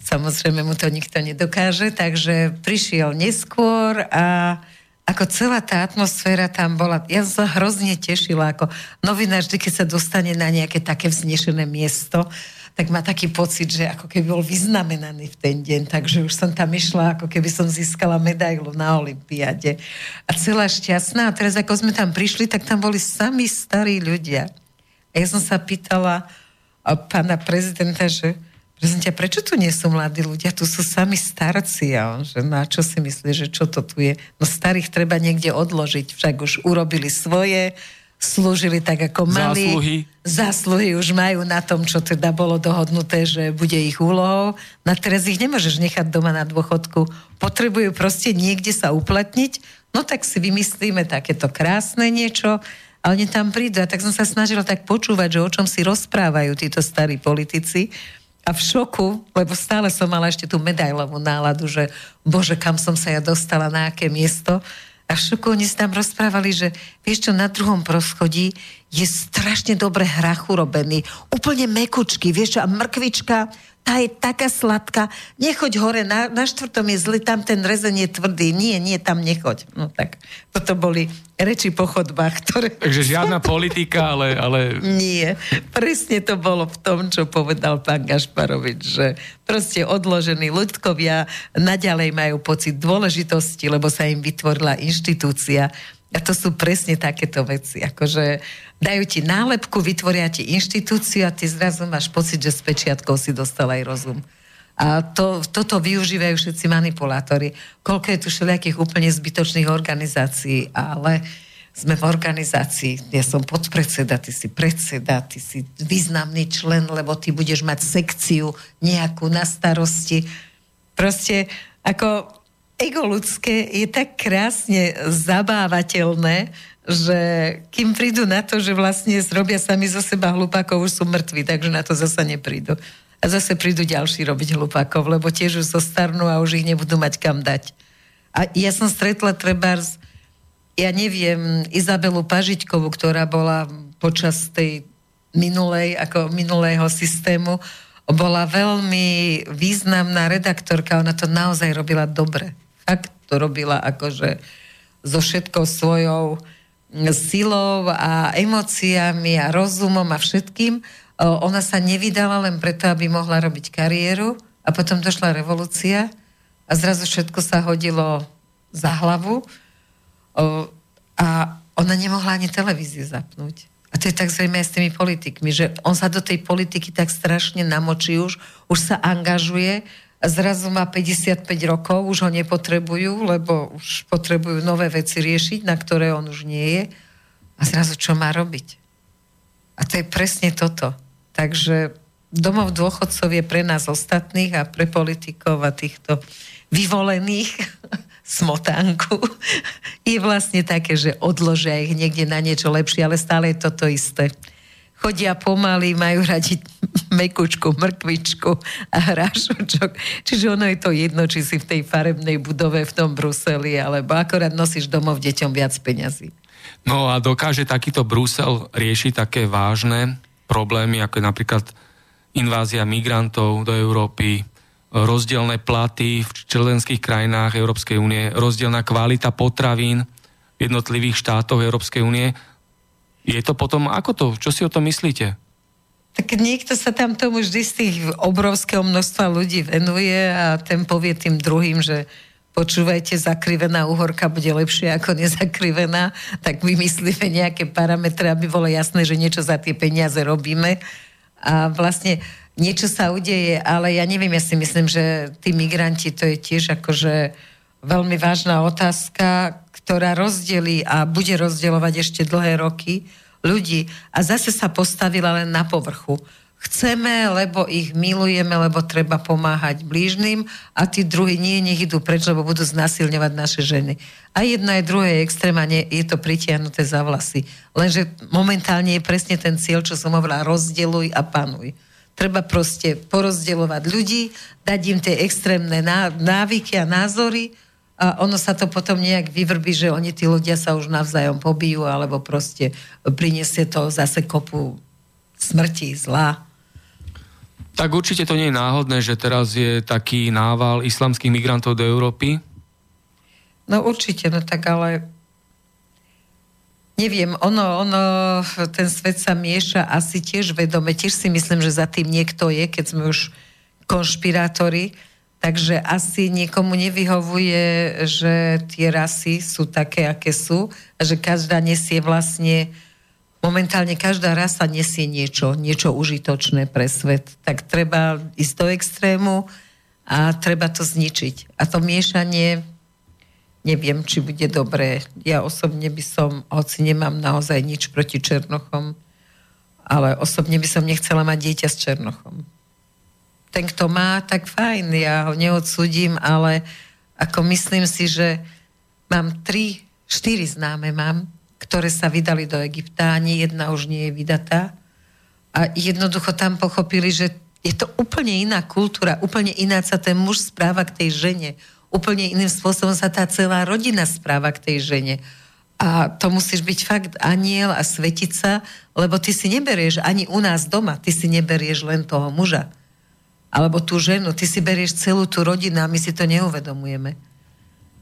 Samozrejme mu to nikto nedokáže, takže prišiel neskôr a ako celá tá atmosféra tam bola, ja sa hrozne tešila, ako novinár vždy, keď sa dostane na nejaké také vznešené miesto, tak má taký pocit, že ako keby bol vyznamenaný v ten deň, takže už som tam išla, ako keby som získala medailu na Olympiade. A celá šťastná. A teraz, ako sme tam prišli, tak tam boli sami starí ľudia. A ja som sa pýtala pána prezidenta, že Prezidente, prečo tu nie sú mladí ľudia? Tu sú sami starci. A on, že no čo si myslí, že čo to tu je? No starých treba niekde odložiť, však už urobili svoje, slúžili tak, ako mali. Zásluhy. Zásluhy už majú na tom, čo teda bolo dohodnuté, že bude ich úlohou. Na teraz ich nemôžeš nechať doma na dôchodku. Potrebujú proste niekde sa uplatniť. No tak si vymyslíme takéto krásne niečo a oni tam prídu. A tak som sa snažila tak počúvať, že o čom si rozprávajú títo starí politici. A v šoku, lebo stále som mala ešte tú medailovú náladu, že bože, kam som sa ja dostala, na aké miesto. A oni sa tam rozprávali, že vieš čo, na druhom proschodí je strašne dobre hrach urobený. Úplne mekučky, vieš čo, a mrkvička, tá je taká sladká, nechoď hore, na, na štvrtom je zlý, tam ten rezen je tvrdý, nie, nie, tam nechoď. No tak, toto boli reči po chodbách, ktoré... Takže žiadna politika, ale, ale... Nie, presne to bolo v tom, čo povedal pán Gašparovič, že proste odložení ľudkovia naďalej majú pocit dôležitosti, lebo sa im vytvorila inštitúcia, a to sú presne takéto veci, akože dajú ti nálepku, vytvoria ti inštitúciu a ty zrazu máš pocit, že s pečiatkou si dostal aj rozum. A to, toto využívajú všetci manipulátori. Koľko je tu všelijakých úplne zbytočných organizácií, ale sme v organizácii, ja som podpredseda, ty si predseda, ty si významný člen, lebo ty budeš mať sekciu nejakú na starosti. Proste ako ego ľudské je tak krásne zabávateľné, že kým prídu na to, že vlastne zrobia sami zo seba hlupákov, už sú mŕtvi, takže na to zasa neprídu. A zase prídu ďalší robiť hlupákov, lebo tiež už zostarnú a už ich nebudú mať kam dať. A ja som stretla trebárs, ja neviem, Izabelu Pažiťkovú, ktorá bola počas tej minulej, ako minulého systému, bola veľmi významná redaktorka, ona to naozaj robila dobre fakt to robila akože so všetkou svojou silou a emóciami a rozumom a všetkým. Ona sa nevydala len preto, aby mohla robiť kariéru a potom došla revolúcia a zrazu všetko sa hodilo za hlavu a ona nemohla ani televíziu zapnúť. A to je tak zrejme aj s tými politikmi, že on sa do tej politiky tak strašne namočí už, už sa angažuje zrazu má 55 rokov, už ho nepotrebujú, lebo už potrebujú nové veci riešiť, na ktoré on už nie je. A zrazu čo má robiť? A to je presne toto. Takže domov dôchodcov je pre nás ostatných a pre politikov a týchto vyvolených smotánku je vlastne také, že odložia ich niekde na niečo lepšie, ale stále je toto isté chodia pomaly, majú radi mekučku, mrkvičku a hrášočok. Čiže ono je to jedno, či si v tej farebnej budove v tom Bruseli, alebo akorát nosíš domov deťom viac peňazí. No a dokáže takýto Brusel riešiť také vážne problémy, ako je napríklad invázia migrantov do Európy, rozdielne platy v členských krajinách Európskej únie, rozdielna kvalita potravín v jednotlivých štátoch Európskej únie je to potom, ako to? Čo si o tom myslíte? Tak niekto sa tam tomu vždy z tých obrovského množstva ľudí venuje a ten povie tým druhým, že počúvajte, zakrivená uhorka bude lepšie ako nezakrivená, tak vymyslíme nejaké parametre, aby bolo jasné, že niečo za tie peniaze robíme. A vlastne niečo sa udeje, ale ja neviem, ja si myslím, že tí migranti, to je tiež akože veľmi vážna otázka, ktorá rozdelí a bude rozdielovať ešte dlhé roky ľudí a zase sa postavila len na povrchu. Chceme, lebo ich milujeme, lebo treba pomáhať blížnym a tí druhí nie, nech idú preč, lebo budú znasilňovať naše ženy. A jedno aj druhé extrémne je to pritiahnuté za vlasy. Lenže momentálne je presne ten cieľ, čo som hovorila, rozdeluj a panuj. Treba proste porozdeľovať ľudí, dať im tie extrémne návyky a názory a ono sa to potom nejak vyvrbí, že oni tí ľudia sa už navzájom pobijú alebo proste priniesie to zase kopu smrti, zla. Tak určite to nie je náhodné, že teraz je taký nával islamských migrantov do Európy? No určite, no tak ale neviem, ono, ono, ten svet sa mieša asi tiež vedome. Tiež si myslím, že za tým niekto je, keď sme už konšpirátori. Takže asi niekomu nevyhovuje, že tie rasy sú také, aké sú a že každá nesie vlastne momentálne každá rasa nesie niečo, niečo užitočné pre svet. Tak treba ísť do extrému a treba to zničiť. A to miešanie, neviem, či bude dobré. Ja osobne by som, hoci nemám naozaj nič proti Černochom, ale osobne by som nechcela mať dieťa s Černochom. Ten, kto má, tak fajn, ja ho neodsudím, ale ako myslím si, že mám tri, štyri známe mám, ktoré sa vydali do Egypta, ani jedna už nie je vydatá. A jednoducho tam pochopili, že je to úplne iná kultúra, úplne iná sa ten muž správa k tej žene. Úplne iným spôsobom sa tá celá rodina správa k tej žene. A to musíš byť fakt aniel a svetica, lebo ty si neberieš ani u nás doma, ty si neberieš len toho muža. Alebo tú ženu, ty si berieš celú tú rodinu a my si to neuvedomujeme.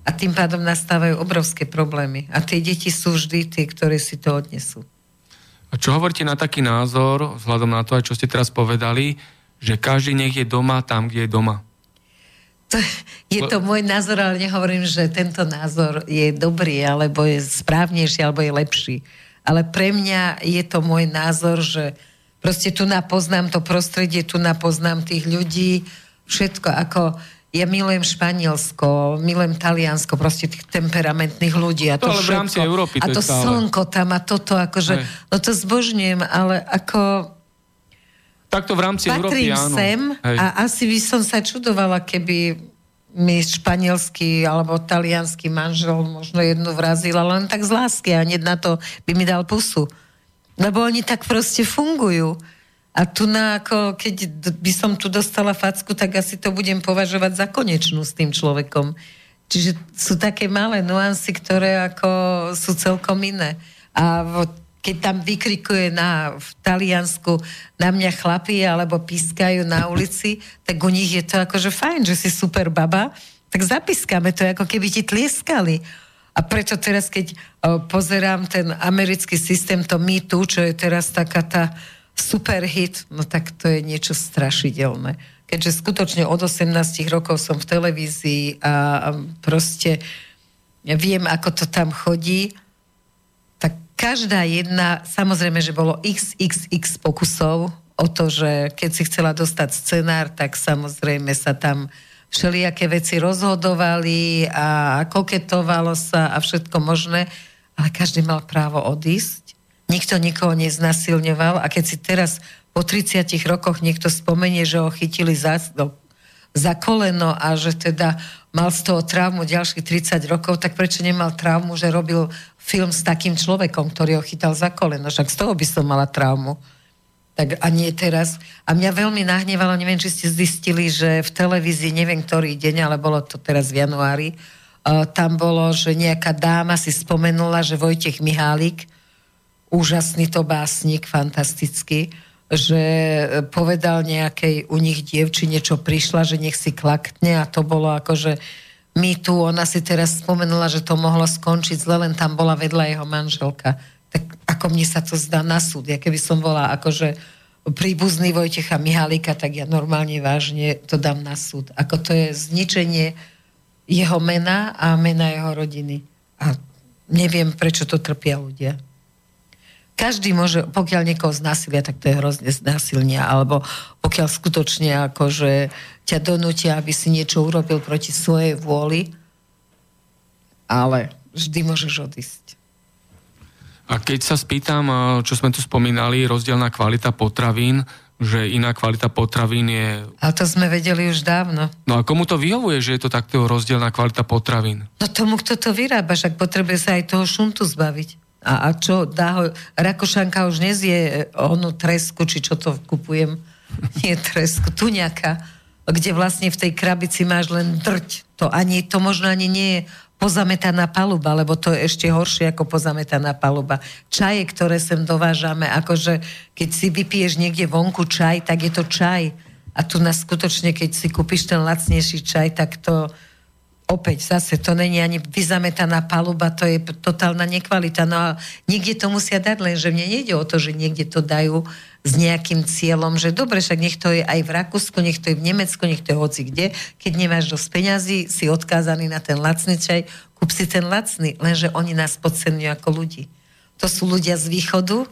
A tým pádom nastávajú obrovské problémy. A tie deti sú vždy tie, ktoré si to odnesú. A čo hovoríte na taký názor, vzhľadom na to, čo ste teraz povedali, že každý nech je doma tam, kde je doma? To, je to môj názor, ale nehovorím, že tento názor je dobrý, alebo je správnejší, alebo je lepší. Ale pre mňa je to môj názor, že proste tu napoznám to prostredie, tu napoznám tých ľudí, všetko ako ja milujem Španielsko, milujem Taliansko, proste tých temperamentných ľudí a to, to ale v rámci Európy to A to stále. slnko tam a toto, akože, Hej. no to zbožňujem, ale ako... Takto v rámci Európy, áno. sem Hej. a asi by som sa čudovala, keby mi španielský alebo talianský manžel možno jednu vrazil, ale len tak z lásky a hneď na to by mi dal pusu. Lebo oni tak proste fungujú. A tu na, ako, keď by som tu dostala facku, tak asi to budem považovať za konečnú s tým človekom. Čiže sú také malé nuancy, ktoré ako sú celkom iné. A keď tam vykrikuje na, v Taliansku na mňa chlapí alebo pískajú na ulici, tak u nich je to akože fajn, že si super baba, tak zapískame to, ako keby ti tlieskali. A preto teraz, keď o, pozerám ten americký systém, to Me Too, čo je teraz taká tá super hit, no tak to je niečo strašidelné. Keďže skutočne od 18 rokov som v televízii a proste viem, ako to tam chodí, tak každá jedna, samozrejme, že bolo xxx pokusov o to, že keď si chcela dostať scenár, tak samozrejme sa tam všelijaké veci rozhodovali a koketovalo sa a všetko možné, ale každý mal právo odísť nikto nikoho neznasilňoval a keď si teraz po 30 rokoch niekto spomenie, že ho chytili za, no, za koleno a že teda mal z toho traumu ďalších 30 rokov, tak prečo nemal traumu, že robil film s takým človekom, ktorý ho chytal za koleno? Však z toho by som mala traumu. Tak a nie teraz. A mňa veľmi nahnevalo, neviem, či ste zistili, že v televízii, neviem ktorý deň, ale bolo to teraz v januári, uh, tam bolo, že nejaká dáma si spomenula, že Vojtech Mihálik, úžasný to básnik, fantastický, že povedal nejakej u nich dievčine, čo prišla, že nech si klakne a to bolo ako, že my tu, ona si teraz spomenula, že to mohlo skončiť zle, len tam bola vedľa jeho manželka. Tak ako mne sa to zdá na súd. Ja keby som bola akože príbuzný Vojtecha Mihalika, tak ja normálne vážne to dám na súd. Ako to je zničenie jeho mena a mena jeho rodiny. A neviem, prečo to trpia ľudia každý môže, pokiaľ niekoho znásilia, tak to je hrozne znásilnia, alebo pokiaľ skutočne akože ťa donútia, aby si niečo urobil proti svojej vôli, ale vždy môžeš odísť. A keď sa spýtam, čo sme tu spomínali, rozdielna kvalita potravín, že iná kvalita potravín je... A to sme vedeli už dávno. No a komu to vyhovuje, že je to takto rozdielna kvalita potravín? No tomu, kto to vyrába, však potrebuje sa aj toho šuntu zbaviť. A, a čo, dá ho, Rakošanka už nezie onu tresku, či čo to kupujem, nie tresku, tu nejaká, kde vlastne v tej krabici máš len drť. To, ani, to možno ani nie je pozametaná paluba, lebo to je ešte horšie ako pozametaná paluba. Čaje, ktoré sem dovážame, akože keď si vypiješ niekde vonku čaj, tak je to čaj. A tu nás skutočne, keď si kúpiš ten lacnejší čaj, tak to, opäť zase, to není ani vyzametaná paluba, to je totálna nekvalita. No a niekde to musia dať, lenže mne nejde o to, že niekde to dajú s nejakým cieľom, že dobre, však nech to je aj v Rakúsku, nech to je v Nemecku, nech to je hoci kde. Keď nemáš dosť peňazí, si odkázaný na ten lacný čaj, kúp si ten lacný, lenže oni nás podceňujú ako ľudí. To sú ľudia z východu,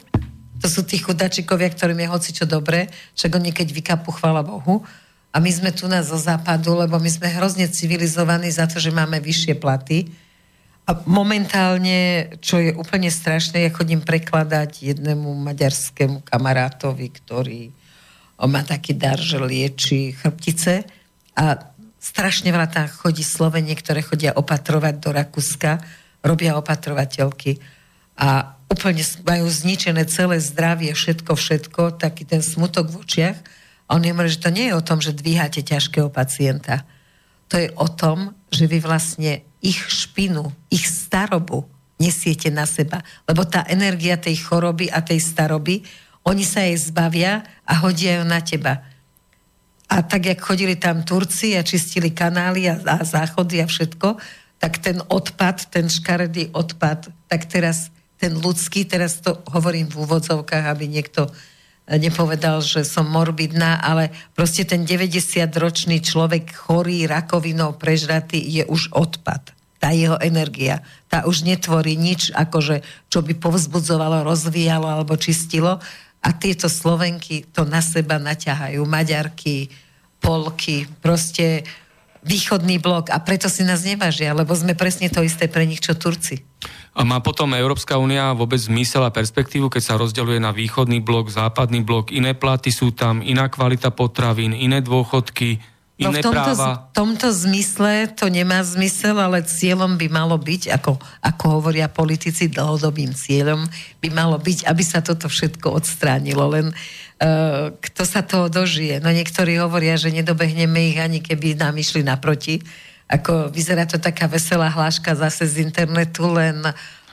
to sú tí chudačikovia, ktorým je hoci čo dobre, však oni keď vykapu, chvala Bohu, a my sme tu na zo západu, lebo my sme hrozne civilizovaní za to, že máme vyššie platy. A momentálne, čo je úplne strašné, ja chodím prekladať jednému maďarskému kamarátovi, ktorý má taký dar, že lieči chrbtice a strašne veľa tam chodí Slovenie, ktoré chodia opatrovať do Rakúska, robia opatrovateľky a úplne majú zničené celé zdravie, všetko, všetko, taký ten smutok v očiach a on hovorí, že to nie je o tom, že dvíhate ťažkého pacienta. To je o tom, že vy vlastne ich špinu, ich starobu nesiete na seba. Lebo tá energia tej choroby a tej staroby, oni sa jej zbavia a hodia ju na teba. A tak, jak chodili tam Turci a čistili kanály a, a záchody a všetko, tak ten odpad, ten škaredý odpad, tak teraz ten ľudský, teraz to hovorím v úvodzovkách, aby niekto nepovedal, že som morbidná, ale proste ten 90-ročný človek chorý, rakovinou, prežratý je už odpad. Tá jeho energia, tá už netvorí nič, akože, čo by povzbudzovalo, rozvíjalo alebo čistilo. A tieto Slovenky to na seba naťahajú. Maďarky, Polky, proste východný blok a preto si nás nevážia, lebo sme presne to isté pre nich, čo Turci. Má potom Európska únia vôbec zmysel a perspektívu, keď sa rozdeľuje na východný blok, západný blok, iné platy sú tam, iná kvalita potravín, iné dôchodky, no no v tomto, práva? v tomto zmysle to nemá zmysel, ale cieľom by malo byť, ako, ako hovoria politici, dlhodobým cieľom by malo byť, aby sa toto všetko odstránilo. Len uh, kto sa toho dožije? No niektorí hovoria, že nedobehneme ich ani keby nám išli naproti ako vyzerá to taká veselá hláška zase z internetu, len...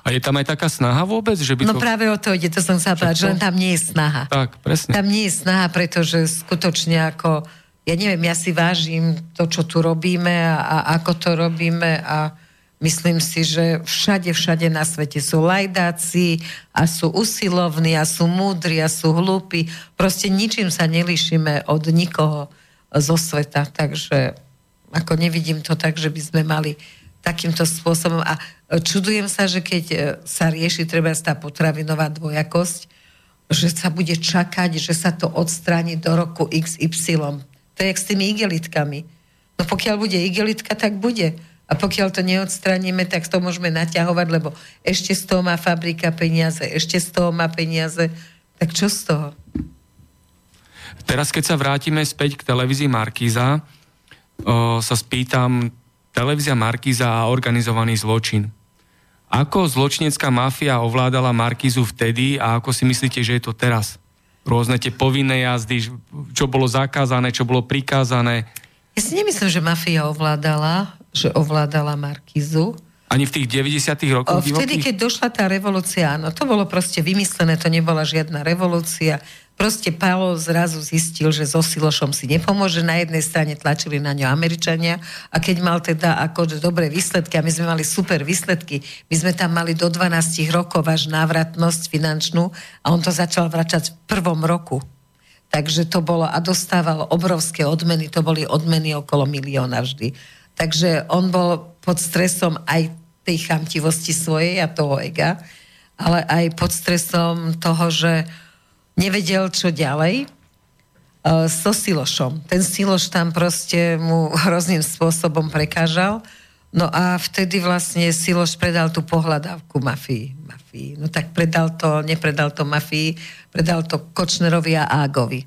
A je tam aj taká snaha vôbec? Že by no to... Práve o to ide, to som sa povedať, že len tam nie je snaha. Tak, presne. Tam nie je snaha, pretože skutočne ako, ja neviem, ja si vážim to, čo tu robíme a, a ako to robíme a myslím si, že všade, všade na svete sú lajdáci a sú usilovní a sú múdri a sú hlúpi. Proste ničím sa nelišíme od nikoho zo sveta, takže ako nevidím to tak, že by sme mali takýmto spôsobom. A čudujem sa, že keď e, sa rieši treba tá potravinová dvojakosť, že sa bude čakať, že sa to odstráni do roku XY. To je jak s tými igelitkami. No pokiaľ bude igelitka, tak bude. A pokiaľ to neodstraníme, tak to môžeme naťahovať, lebo ešte z toho má fabrika peniaze, ešte z toho má peniaze. Tak čo z toho? Teraz, keď sa vrátime späť k televízii Markíza, sa spýtam, televízia Markíza a organizovaný zločin. Ako zločinecká mafia ovládala Markízu vtedy a ako si myslíte, že je to teraz? Rôzne tie povinné jazdy, čo bolo zakázané, čo bolo prikázané. Ja si nemyslím, že mafia ovládala, že ovládala Markízu. Ani v tých 90 rokoch? Vtedy, divokých? keď došla tá revolúcia, áno, to bolo proste vymyslené, to nebola žiadna revolúcia. Proste Paolo zrazu zistil, že so Silošom si nepomôže. Na jednej strane tlačili na ňo Američania a keď mal teda ako dobré výsledky, a my sme mali super výsledky, my sme tam mali do 12 rokov až návratnosť finančnú a on to začal vračať v prvom roku. Takže to bolo a dostával obrovské odmeny, to boli odmeny okolo milióna vždy. Takže on bol pod stresom aj tej chamtivosti svojej a toho ega, ale aj pod stresom toho, že nevedel, čo ďalej uh, so Silošom. Ten Siloš tam proste mu hrozným spôsobom prekážal. No a vtedy vlastne Siloš predal tú pohľadávku mafii. mafii. No tak predal to, nepredal to mafii, predal to Kočnerovi a Ágovi.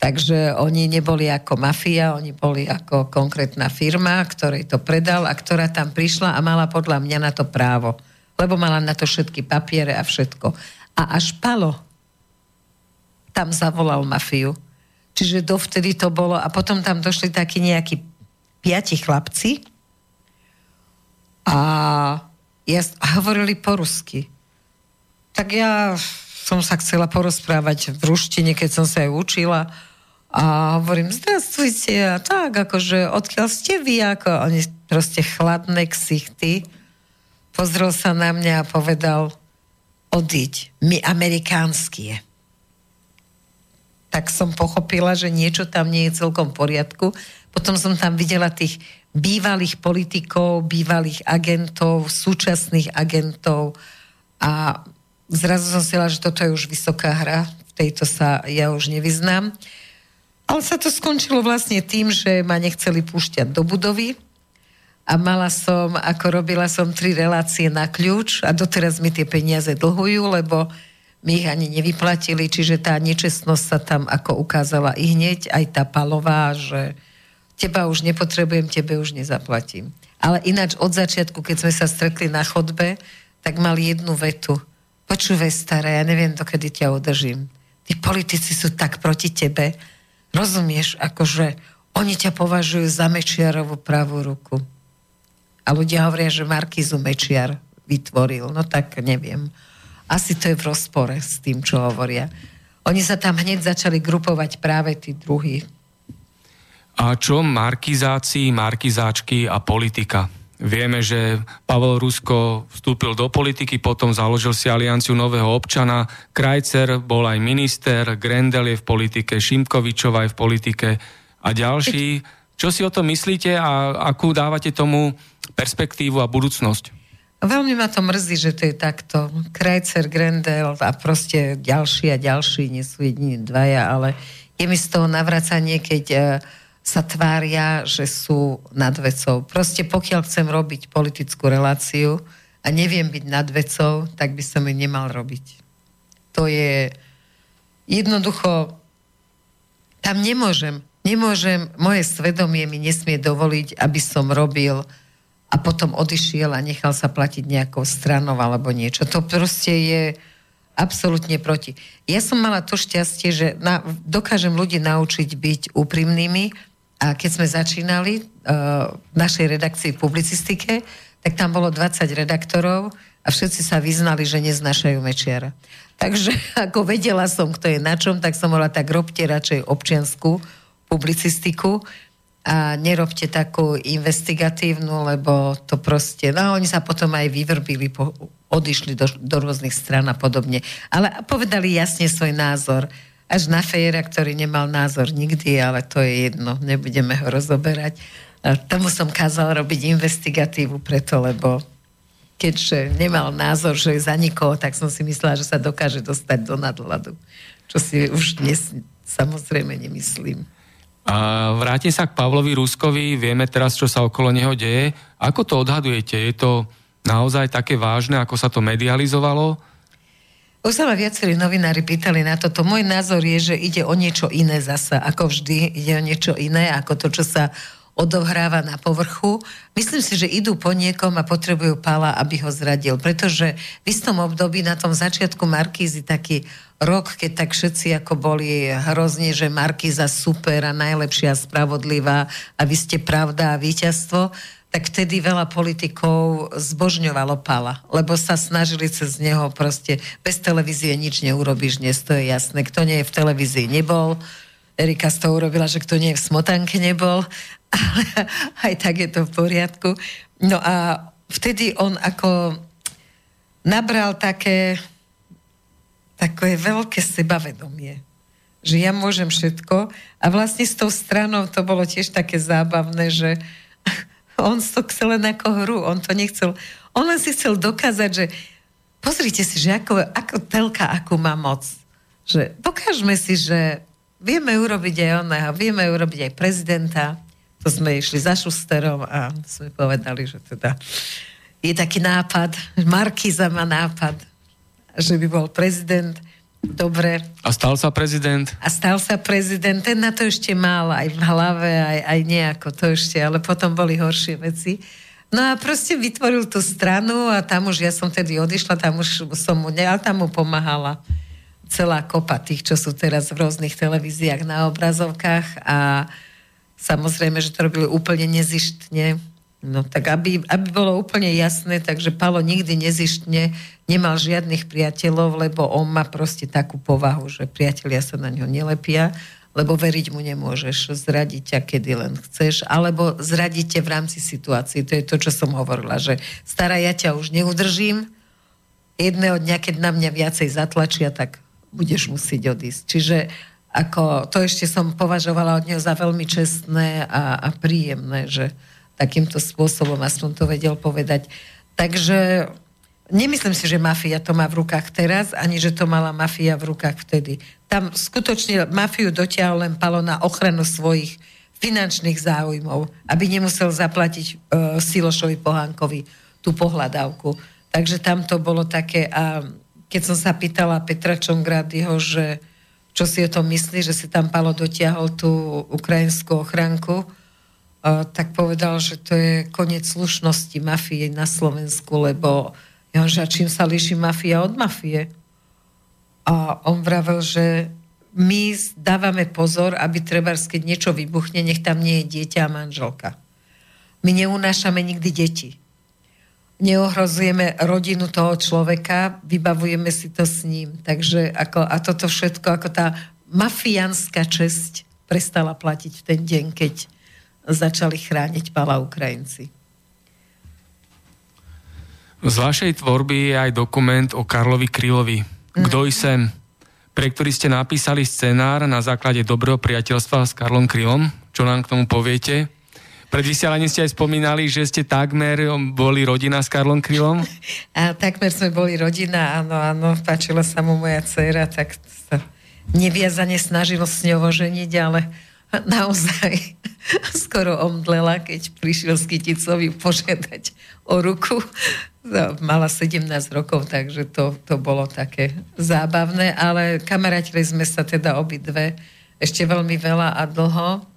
Takže oni neboli ako mafia, oni boli ako konkrétna firma, ktorej to predal a ktorá tam prišla a mala podľa mňa na to právo. Lebo mala na to všetky papiere a všetko. A až Palo tam zavolal mafiu. Čiže dovtedy to bolo a potom tam došli takí nejakí piati chlapci a, ja, a hovorili po rusky. Tak ja som sa chcela porozprávať v ruštine, keď som sa aj učila a hovorím, zdravstvujte, a tak, akože, odkiaľ ste vy, ako oni proste chladné ksichty. Pozrel sa na mňa a povedal, odiť, my amerikánsky je. Tak som pochopila, že niečo tam nie je celkom v poriadku. Potom som tam videla tých bývalých politikov, bývalých agentov, súčasných agentov a zrazu som si že toto je už vysoká hra, v tejto sa ja už nevyznám. Ale sa to skončilo vlastne tým, že ma nechceli púšťať do budovy a mala som, ako robila som tri relácie na kľúč a doteraz mi tie peniaze dlhujú, lebo mi ich ani nevyplatili, čiže tá nečestnosť sa tam ako ukázala i hneď, aj tá palová, že teba už nepotrebujem, tebe už nezaplatím. Ale ináč od začiatku, keď sme sa stretli na chodbe, tak mal jednu vetu. Počúvaj staré, ja neviem, dokedy ťa održím. Tí politici sú tak proti tebe, Rozumieš, akože oni ťa považujú za Mečiarovú pravú ruku. A ľudia hovoria, že Markizu Mečiar vytvoril. No tak neviem. Asi to je v rozpore s tým, čo hovoria. Oni sa tam hneď začali grupovať práve tí druhí. A čo markizácii, markizáčky a politika? Vieme, že Pavel Rusko vstúpil do politiky, potom založil si alianciu nového občana. Krajcer bol aj minister, Grendel je v politike, Šimkovičová je v politike a ďalší. Čo si o tom myslíte a akú dávate tomu perspektívu a budúcnosť? Veľmi ma to mrzí, že to je takto. Krajcer, Grendel a proste ďalší a ďalší, nie sú jediní dvaja, ale je mi z toho navracanie, keď uh, sa tvária, že sú nad vecou. Proste pokiaľ chcem robiť politickú reláciu a neviem byť nad vecou, tak by som ju nemal robiť. To je jednoducho, tam nemôžem, nemôžem, moje svedomie mi nesmie dovoliť, aby som robil a potom odišiel a nechal sa platiť nejakou stranou alebo niečo. To proste je absolútne proti. Ja som mala to šťastie, že na, dokážem ľudí naučiť byť úprimnými, a keď sme začínali uh, v našej redakcii v publicistike, tak tam bolo 20 redaktorov a všetci sa vyznali, že neznašajú Mečiara. Takže ako vedela som, kto je na čom, tak som mohla tak robte radšej občianskú publicistiku a nerobte takú investigatívnu, lebo to proste, no oni sa potom aj vyvrbili, po, odišli do, do rôznych stran a podobne. Ale povedali jasne svoj názor až na Fejera, ktorý nemal názor nikdy, ale to je jedno, nebudeme ho rozoberať. A tomu som kázal robiť investigatívu preto, lebo keďže nemal názor, že je za nikoho, tak som si myslela, že sa dokáže dostať do nadhľadu. Čo si už dnes samozrejme nemyslím. A vrátim sa k Pavlovi Ruskovi, vieme teraz, čo sa okolo neho deje. Ako to odhadujete? Je to naozaj také vážne, ako sa to medializovalo? Už sa ma viacerí novinári pýtali na toto. Môj názor je, že ide o niečo iné zasa. Ako vždy, ide o niečo iné, ako to, čo sa odohráva na povrchu. Myslím si, že idú po niekom a potrebujú Pála, aby ho zradil. Pretože v istom období na tom začiatku Markízy taký rok, keď tak všetci ako boli hrozne, že Markíza super a najlepšia spravodlivá a vy ste pravda a víťazstvo, tak vtedy veľa politikov zbožňovalo Pala, lebo sa snažili cez neho proste, bez televízie nič neurobiš dnes, to je jasné. Kto nie je v televízii, nebol. Erika z toho urobila, že kto nie je v smotanke, nebol. Ale aj tak je to v poriadku. No a vtedy on ako nabral také také veľké sebavedomie že ja môžem všetko a vlastne s tou stranou to bolo tiež také zábavné, že on to chcel len ako hru, on to nechcel. On len si chcel dokázať, že pozrite si, že ako, ako telka, akú má moc. Že dokážeme si, že vieme urobiť aj oného, vieme urobiť aj prezidenta, to sme išli za Šusterom a sme povedali, že teda je taký nápad, Markiza má nápad, že by bol prezident Dobre. A stal sa prezident? A stal sa prezident. Ten na to ešte mal aj v hlave, aj, aj nejako to ešte, ale potom boli horšie veci. No a proste vytvoril tú stranu a tam už, ja som tedy odišla, tam už som mu, ne, ale tam mu pomáhala celá kopa tých, čo sú teraz v rôznych televíziách na obrazovkách a samozrejme, že to robili úplne nezištne. No tak aby, aby bolo úplne jasné, takže Palo nikdy nezištne nemal žiadnych priateľov, lebo on má proste takú povahu, že priatelia sa na ňo nelepia, lebo veriť mu nemôžeš, zradiť ťa kedy len chceš, alebo zradiť ťa v rámci situácií. To je to, čo som hovorila, že stará ja ťa už neudržím, jedného dňa, keď na mňa viacej zatlačia, tak budeš musieť odísť. Čiže ako, to ešte som považovala od neho za veľmi čestné a, a príjemné, že takýmto spôsobom aspoň to vedel povedať. Takže nemyslím si, že mafia to má v rukách teraz, ani že to mala mafia v rukách vtedy. Tam skutočne mafiu dotiahol len palo na ochranu svojich finančných záujmov, aby nemusel zaplatiť uh, Silošovi Pohánkovi tú pohľadávku. Takže tam to bolo také a keď som sa pýtala Petra Čongradyho, že čo si o tom myslí, že si tam Palo dotiahol tú ukrajinskú ochranku, tak povedal, že to je koniec slušnosti mafie na Slovensku, lebo ja čím sa líši mafia od mafie? A on vravel, že my dávame pozor, aby treba, keď niečo vybuchne, nech tam nie je dieťa a manželka. My neunášame nikdy deti neohrozujeme rodinu toho človeka, vybavujeme si to s ním. Takže ako, a toto všetko, ako tá mafiánska česť prestala platiť v ten deň, keď začali chrániť pala Ukrajinci. Z vašej tvorby je aj dokument o Karlovi Krylovi. Kto mm. sem? Pre ktorý ste napísali scenár na základe dobrého priateľstva s Karlom Krylom. Čo nám k tomu poviete? Pred vysielaním ste aj spomínali, že ste takmer boli rodina s Karlom Krylom? A takmer sme boli rodina, áno, áno, páčila sa mu moja dcera, tak sa neviazane snažilo s ňou ženiť, ale naozaj skoro omdlela, keď prišiel s Kyticovi požiadať o ruku. No, mala 17 rokov, takže to, to bolo také zábavné, ale kamarátili sme sa teda obidve ešte veľmi veľa a dlho.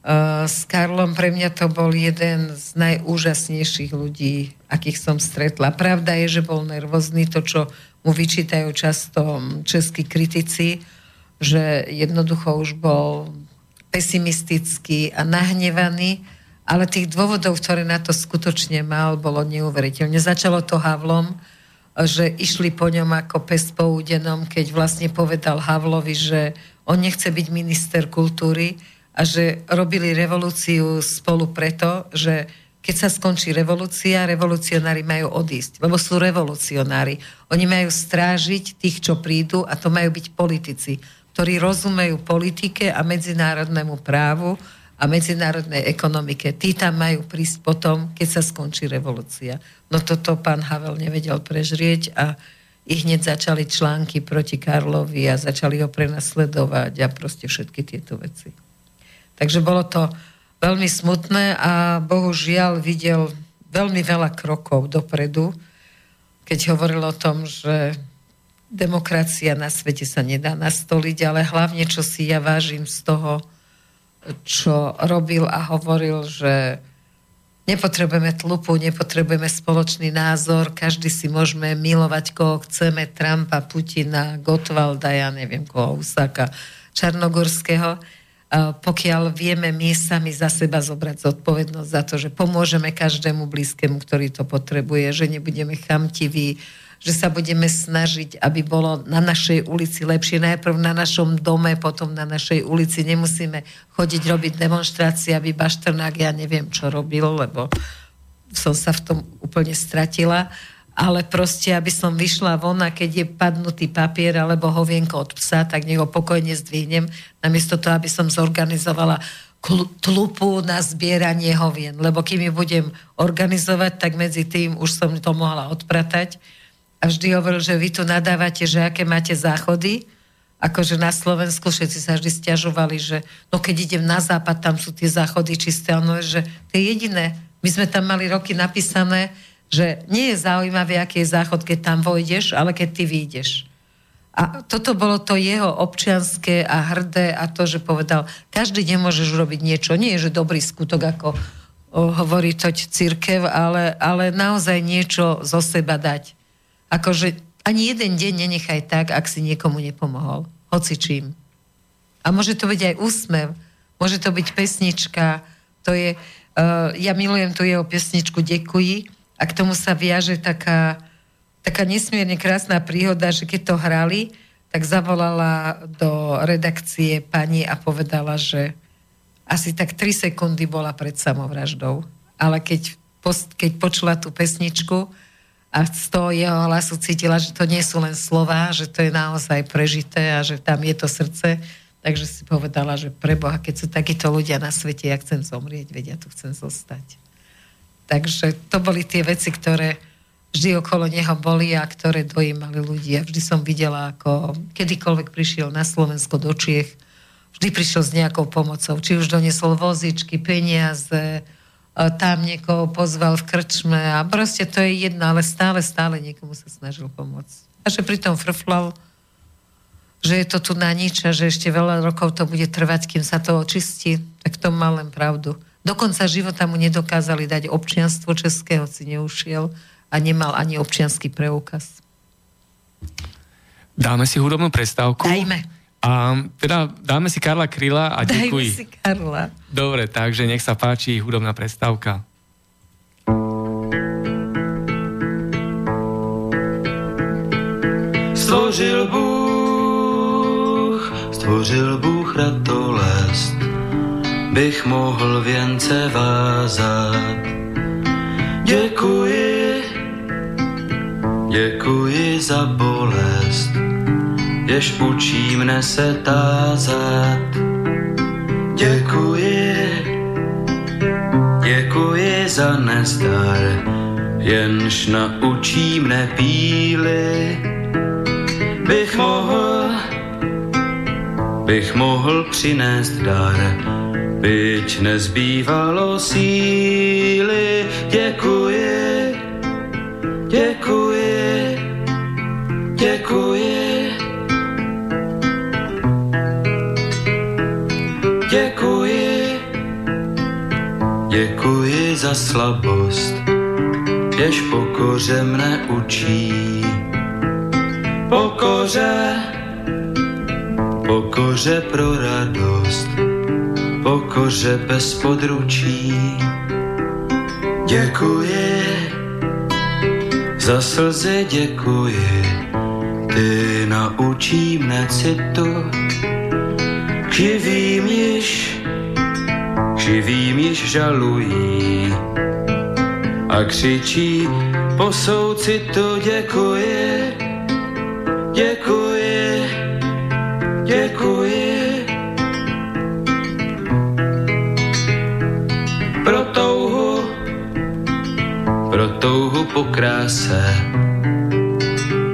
Uh, s Karlom pre mňa to bol jeden z najúžasnejších ľudí, akých som stretla. Pravda je, že bol nervózny, to, čo mu vyčítajú často českí kritici, že jednoducho už bol pesimistický a nahnevaný, ale tých dôvodov, ktoré na to skutočne mal, bolo neuveriteľne. Začalo to Havlom, že išli po ňom ako pes po údenom, keď vlastne povedal Havlovi, že on nechce byť minister kultúry, a že robili revolúciu spolu preto, že keď sa skončí revolúcia, revolucionári majú odísť, lebo sú revolucionári. Oni majú strážiť tých, čo prídu a to majú byť politici, ktorí rozumejú politike a medzinárodnému právu a medzinárodnej ekonomike. Tí tam majú prísť potom, keď sa skončí revolúcia. No toto pán Havel nevedel prežrieť a ich hneď začali články proti Karlovi a začali ho prenasledovať a proste všetky tieto veci. Takže bolo to veľmi smutné a bohužiaľ videl veľmi veľa krokov dopredu, keď hovoril o tom, že demokracia na svete sa nedá nastoliť, ale hlavne, čo si ja vážim z toho, čo robil a hovoril, že nepotrebujeme tlupu, nepotrebujeme spoločný názor, každý si môžeme milovať, koho chceme, Trumpa, Putina, Gotwalda, ja neviem koho, Usaka, Čarnogorského, pokiaľ vieme my sami za seba zobrať zodpovednosť za to, že pomôžeme každému blízkemu, ktorý to potrebuje, že nebudeme chamtiví, že sa budeme snažiť, aby bolo na našej ulici lepšie. Najprv na našom dome, potom na našej ulici. Nemusíme chodiť robiť demonstrácie, aby Bašternák ja neviem, čo robil, lebo som sa v tom úplne stratila ale proste, aby som vyšla von a keď je padnutý papier alebo hovienko od psa, tak nech ho pokojne zdvihnem, namiesto toho, aby som zorganizovala tlupu na zbieranie hovien. Lebo kým ju budem organizovať, tak medzi tým už som to mohla odpratať. A vždy hovoril, že vy tu nadávate, že aké máte záchody, akože na Slovensku všetci sa vždy stiažovali, že no keď idem na západ, tam sú tie záchody čisté, ono že to je jediné. My sme tam mali roky napísané, že nie je zaujímavé, aký je záchod, keď tam vojdeš, ale keď ty vyjdeš. A toto bolo to jeho občianské a hrdé a to, že povedal, každý deň môžeš urobiť niečo. Nie je, že dobrý skutok, ako hovorí toť církev, ale, ale naozaj niečo zo seba dať. Akože ani jeden deň nenechaj tak, ak si niekomu nepomohol. Hoci čím. A môže to byť aj úsmev, môže to byť pesnička, to je, uh, ja milujem tu jeho pesničku Dekuji a k tomu sa viaže taká, taká nesmierne krásna príhoda, že keď to hrali, tak zavolala do redakcie pani a povedala, že asi tak 3 sekundy bola pred samovraždou. Ale keď, post, keď počula tú pesničku a z toho jeho hlasu cítila, že to nie sú len slova, že to je naozaj prežité a že tam je to srdce, takže si povedala, že pre Boha, keď sú takíto ľudia na svete, ja chcem zomrieť, vedia, tu chcem zostať. Takže to boli tie veci, ktoré vždy okolo neho boli a ktoré dojímali ľudia. Vždy som videla, ako kedykoľvek prišiel na Slovensko do Čiech, vždy prišiel s nejakou pomocou. Či už doniesol vozičky, peniaze, tam niekoho pozval v krčme a proste to je jedno, ale stále, stále niekomu sa snažil pomôcť. A že pritom frflal, že je to tu na nič a že ešte veľa rokov to bude trvať, kým sa to očistí, tak to mal len pravdu. Do konca života mu nedokázali dať občianstvo českého, si neušiel a nemal ani občianský preukaz. Dáme si hudobnú prestávku. Dajme. A teda dáme si Karla Kryla a Dajme ďakuj. si Karla. Dobre, takže nech sa páči hudobná prestávka. Stvořil Bůh, stvořil Bůh ratolest, bych mohl věnce vázat. Děkuji, děkuji za bolest, jež učí mne se tázat. Děkuji, děkuji za nezdar, jenž naučí mne píly. Bych mohl, bych mohl přinést dar, byť nezbývalo síly. Děkuji, děkuji, děkuji. Děkuji za slabost, jež pokoře mne učí. Pokoře, pokoře pro radost, pokoře bez područí. Děkuji, za slzy děkuji, ty naučí mne citu, živým již živým již žalují a křičí po souci to děkuje, děkuje, děkuje. Po kráse,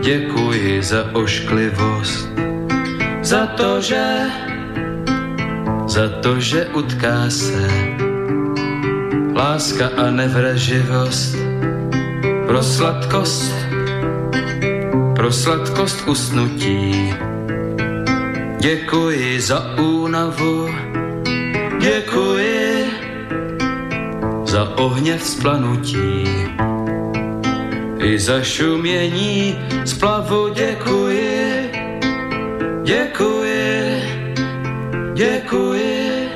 děkuji za ošklivost, za to, že za to, že utká se láska a nevraživost pro sladkost, pro sladkost usnutí. Děkuji za únavu, děkuji za ohně vzplanutí. I za šumění splavu děkuji, děkuji Děkuji.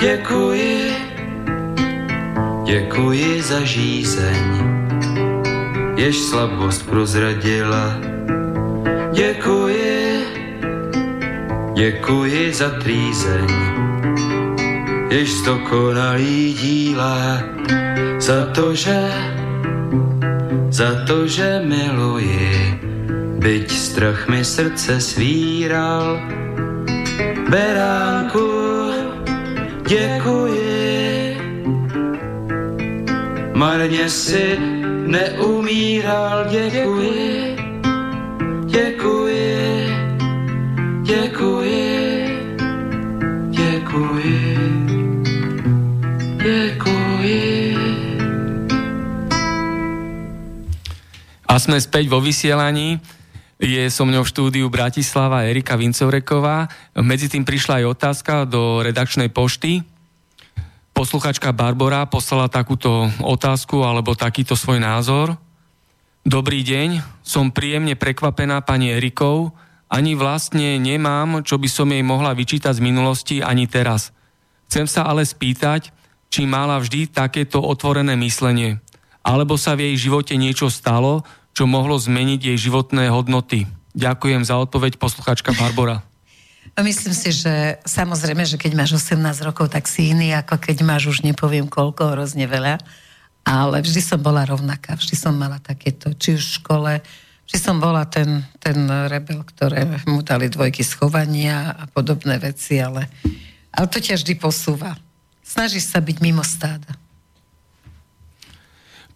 Děkuji. Děkuji za žízeň, jež slabost prozradila. Děkuji. Děkuji za trýzeň, jež zdokonalý díla. Za to, že, za to, že miluji byť strach mi srdce svíral. Beránku, děkuji, marně si neumíral, děkuji, sme späť vo vysielaní. Je so mňou v štúdiu Bratislava Erika Vincovreková. Medzi tým prišla aj otázka do redakčnej pošty. Posluchačka Barbara poslala takúto otázku alebo takýto svoj názor. Dobrý deň, som príjemne prekvapená pani Erikou. Ani vlastne nemám, čo by som jej mohla vyčítať z minulosti ani teraz. Chcem sa ale spýtať, či mala vždy takéto otvorené myslenie. Alebo sa v jej živote niečo stalo, čo mohlo zmeniť jej životné hodnoty. Ďakujem za odpoveď posluchačka Barbara. Myslím si, že samozrejme, že keď máš 18 rokov, tak si iný, ako keď máš už nepoviem koľko, hrozne veľa. Ale vždy som bola rovnaká, vždy som mala takéto, či už v škole, vždy som bola ten, ten rebel, ktoré mu dali dvojky schovania a podobné veci, ale, ale to ťa vždy posúva. Snažíš sa byť mimo stáda.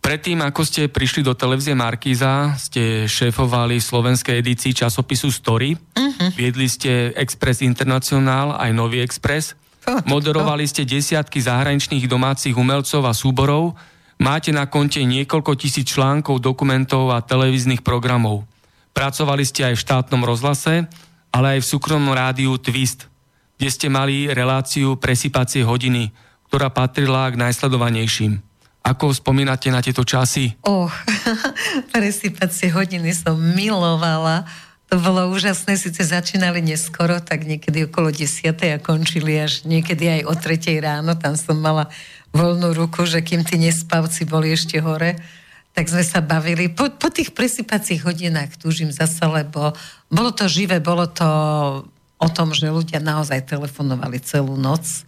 Predtým, ako ste prišli do televízie Markíza, ste šéfovali slovenskej edícii časopisu Story. Uh-huh. Viedli ste Express International aj Nový Express. Moderovali ste desiatky zahraničných domácich umelcov a súborov. Máte na konte niekoľko tisíc článkov, dokumentov a televíznych programov. Pracovali ste aj v štátnom rozhlase, ale aj v súkromnom rádiu Twist, kde ste mali reláciu Presypacie hodiny, ktorá patrila k najsledovanejším. Ako spomínate na tieto časy? Oh, presypacie hodiny som milovala. To bolo úžasné, síce začínali neskoro, tak niekedy okolo 10. a končili až niekedy aj o 3. ráno. Tam som mala voľnú ruku, že kým tí nespavci boli ešte hore, tak sme sa bavili. Po, po tých presypacích hodinách túžim zase, lebo bolo to živé, bolo to o tom, že ľudia naozaj telefonovali celú noc.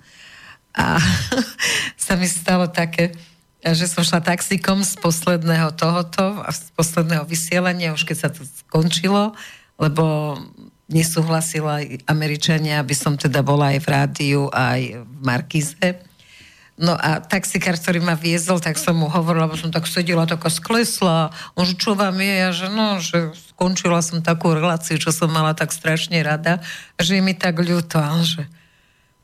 A sa mi stalo také, že som šla taxikom z posledného tohoto, z posledného vysielania, už keď sa to skončilo, lebo nesúhlasila Američania, aby som teda bola aj v rádiu, aj v Markize. No a taxikár, ktorý ma viezol, tak som mu hovorila, lebo som tak sedela, taká sklesla. On že čo vám je? Ja, že no, že skončila som takú reláciu, čo som mala tak strašne rada, že je mi tak ľúto. A on že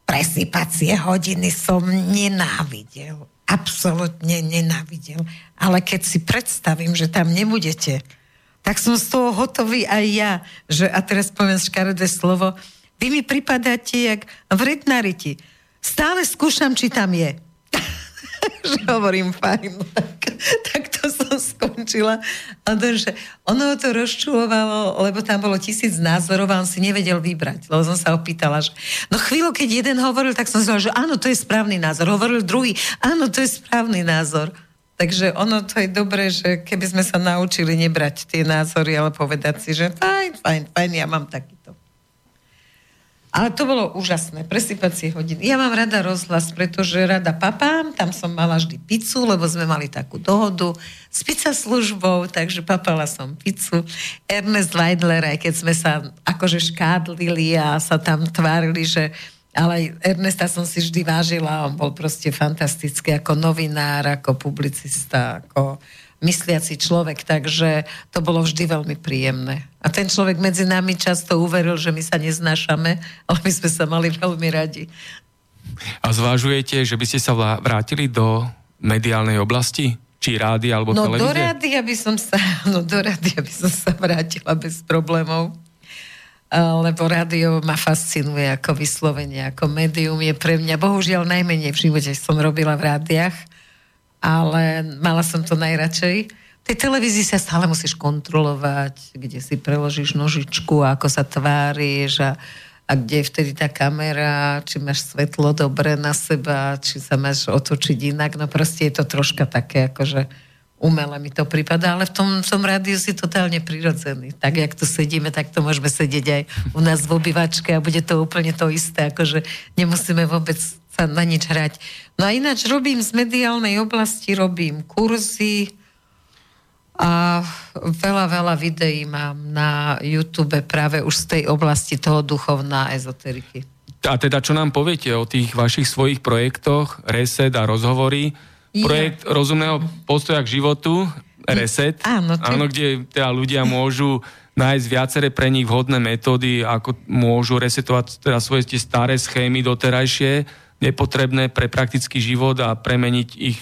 presypacie hodiny som nenávidel absolútne nenávidel. Ale keď si predstavím, že tam nebudete, tak som z toho hotový aj ja. Že, a teraz poviem škaredé slovo. Vy mi pripadáte jak v rytnariti. Stále skúšam, či tam je. že hovorím fajn. Tak, tak to som skončila. A to, že ono to rozčulovalo, lebo tam bolo tisíc názorov a on si nevedel vybrať. Lebo som sa opýtala, že no chvíľu, keď jeden hovoril, tak som zvala, že áno, to je správny názor. Hovoril druhý, áno, to je správny názor. Takže ono to je dobré, že keby sme sa naučili nebrať tie názory, ale povedať si, že fajn, fajn, fajn, ja mám takýto. Ale to bolo úžasné, presypacie hodiny. Ja mám rada rozhlas, pretože rada papám, tam som mala vždy pizzu, lebo sme mali takú dohodu s pizza službou, takže papala som pizzu. Ernest Weidler, aj keď sme sa akože škádlili a sa tam tvárili, že ale Ernesta som si vždy vážila, on bol proste fantastický ako novinár, ako publicista, ako mysliaci človek, takže to bolo vždy veľmi príjemné. A ten človek medzi nami často uveril, že my sa neznášame, ale my sme sa mali veľmi radi. A zvážujete, že by ste sa vrátili do mediálnej oblasti? Či rády alebo no, televízie? do rádia by som sa, no do rádia by som sa vrátila bez problémov. Lebo rádio ma fascinuje ako vyslovenie, ako médium je pre mňa, bohužiaľ najmenej v živote som robila v rádiách ale mala som to najradšej. V tej televízii sa stále musíš kontrolovať, kde si preložíš nožičku, ako sa tváriš a, a kde je vtedy tá kamera, či máš svetlo dobre na seba, či sa máš otočiť inak. No proste je to troška také, akože umelé mi to prípada, ale v tom som rádiu si totálne prirodzený. Tak, jak tu sedíme, tak to môžeme sedieť aj u nás v obývačke a bude to úplne to isté, akože nemusíme vôbec sa na nič hrať. No a ináč robím z mediálnej oblasti, robím kurzy a veľa, veľa videí mám na YouTube práve už z tej oblasti toho duchovná ezoteriky. A teda čo nám poviete o tých vašich svojich projektoch, Reset a rozhovory? Ja. Projekt rozumného postoja k životu, Reset, áno, áno, kde teda ľudia môžu nájsť viaceré pre nich vhodné metódy, ako môžu resetovať teda svoje tie staré schémy doterajšie, nepotrebné pre praktický život a premeniť ich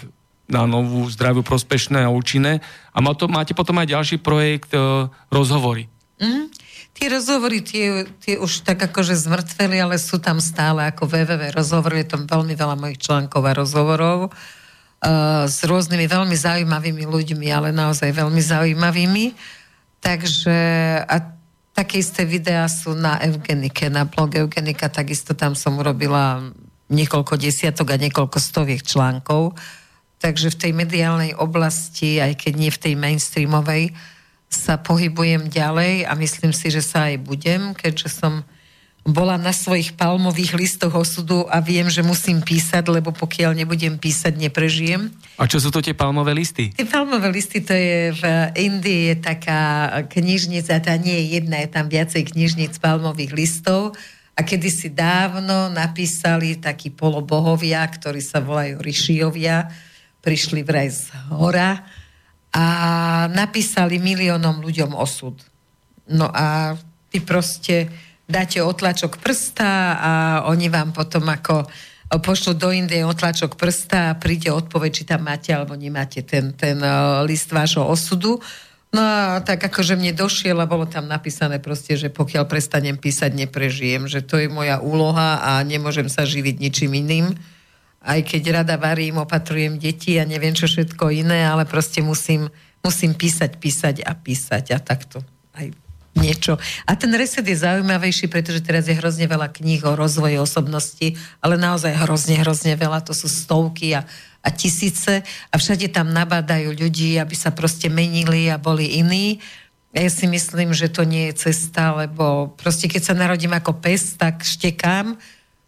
na novú, zdravú, prospešné a účinné. A máte potom aj ďalší projekt e, rozhovory. Mm, tie rozhovory, tie, tie už tak akože zmrtveli, ale sú tam stále ako www rozhovory, je tam veľmi veľa mojich článkov a rozhovorov uh, s rôznymi veľmi zaujímavými ľuďmi, ale naozaj veľmi zaujímavými. Takže a také isté videá sú na Eugenike, na blog Eugenika, takisto tam som urobila niekoľko desiatok a niekoľko stoviek článkov. Takže v tej mediálnej oblasti, aj keď nie v tej mainstreamovej, sa pohybujem ďalej a myslím si, že sa aj budem, keďže som bola na svojich palmových listoch osudu a viem, že musím písať, lebo pokiaľ nebudem písať, neprežijem. A čo sú to tie palmové listy? Tie palmové listy, to je v Indii je taká knižnica, tá nie je jedna, je tam viacej knižnic palmových listov a kedysi dávno napísali takí polobohovia, ktorí sa volajú Rišiovia, prišli vraj z hora a napísali miliónom ľuďom osud. No a ty proste dáte otlačok prsta a oni vám potom ako pošlo do Indie otlačok prsta a príde odpoveď, či tam máte alebo nemáte ten, ten e, list vášho osudu. No a tak akože mne došiel a bolo tam napísané proste, že pokiaľ prestanem písať, neprežijem, že to je moja úloha a nemôžem sa živiť ničím iným. Aj keď rada varím, opatrujem deti a neviem čo všetko iné, ale proste musím, musím písať, písať a písať a takto aj niečo. A ten reset je zaujímavejší, pretože teraz je hrozne veľa kníh o rozvoji osobnosti, ale naozaj hrozne, hrozne veľa, to sú stovky a, a tisíce a všade tam nabádajú ľudí, aby sa proste menili a boli iní. Ja si myslím, že to nie je cesta, lebo proste keď sa narodím ako pes, tak štekám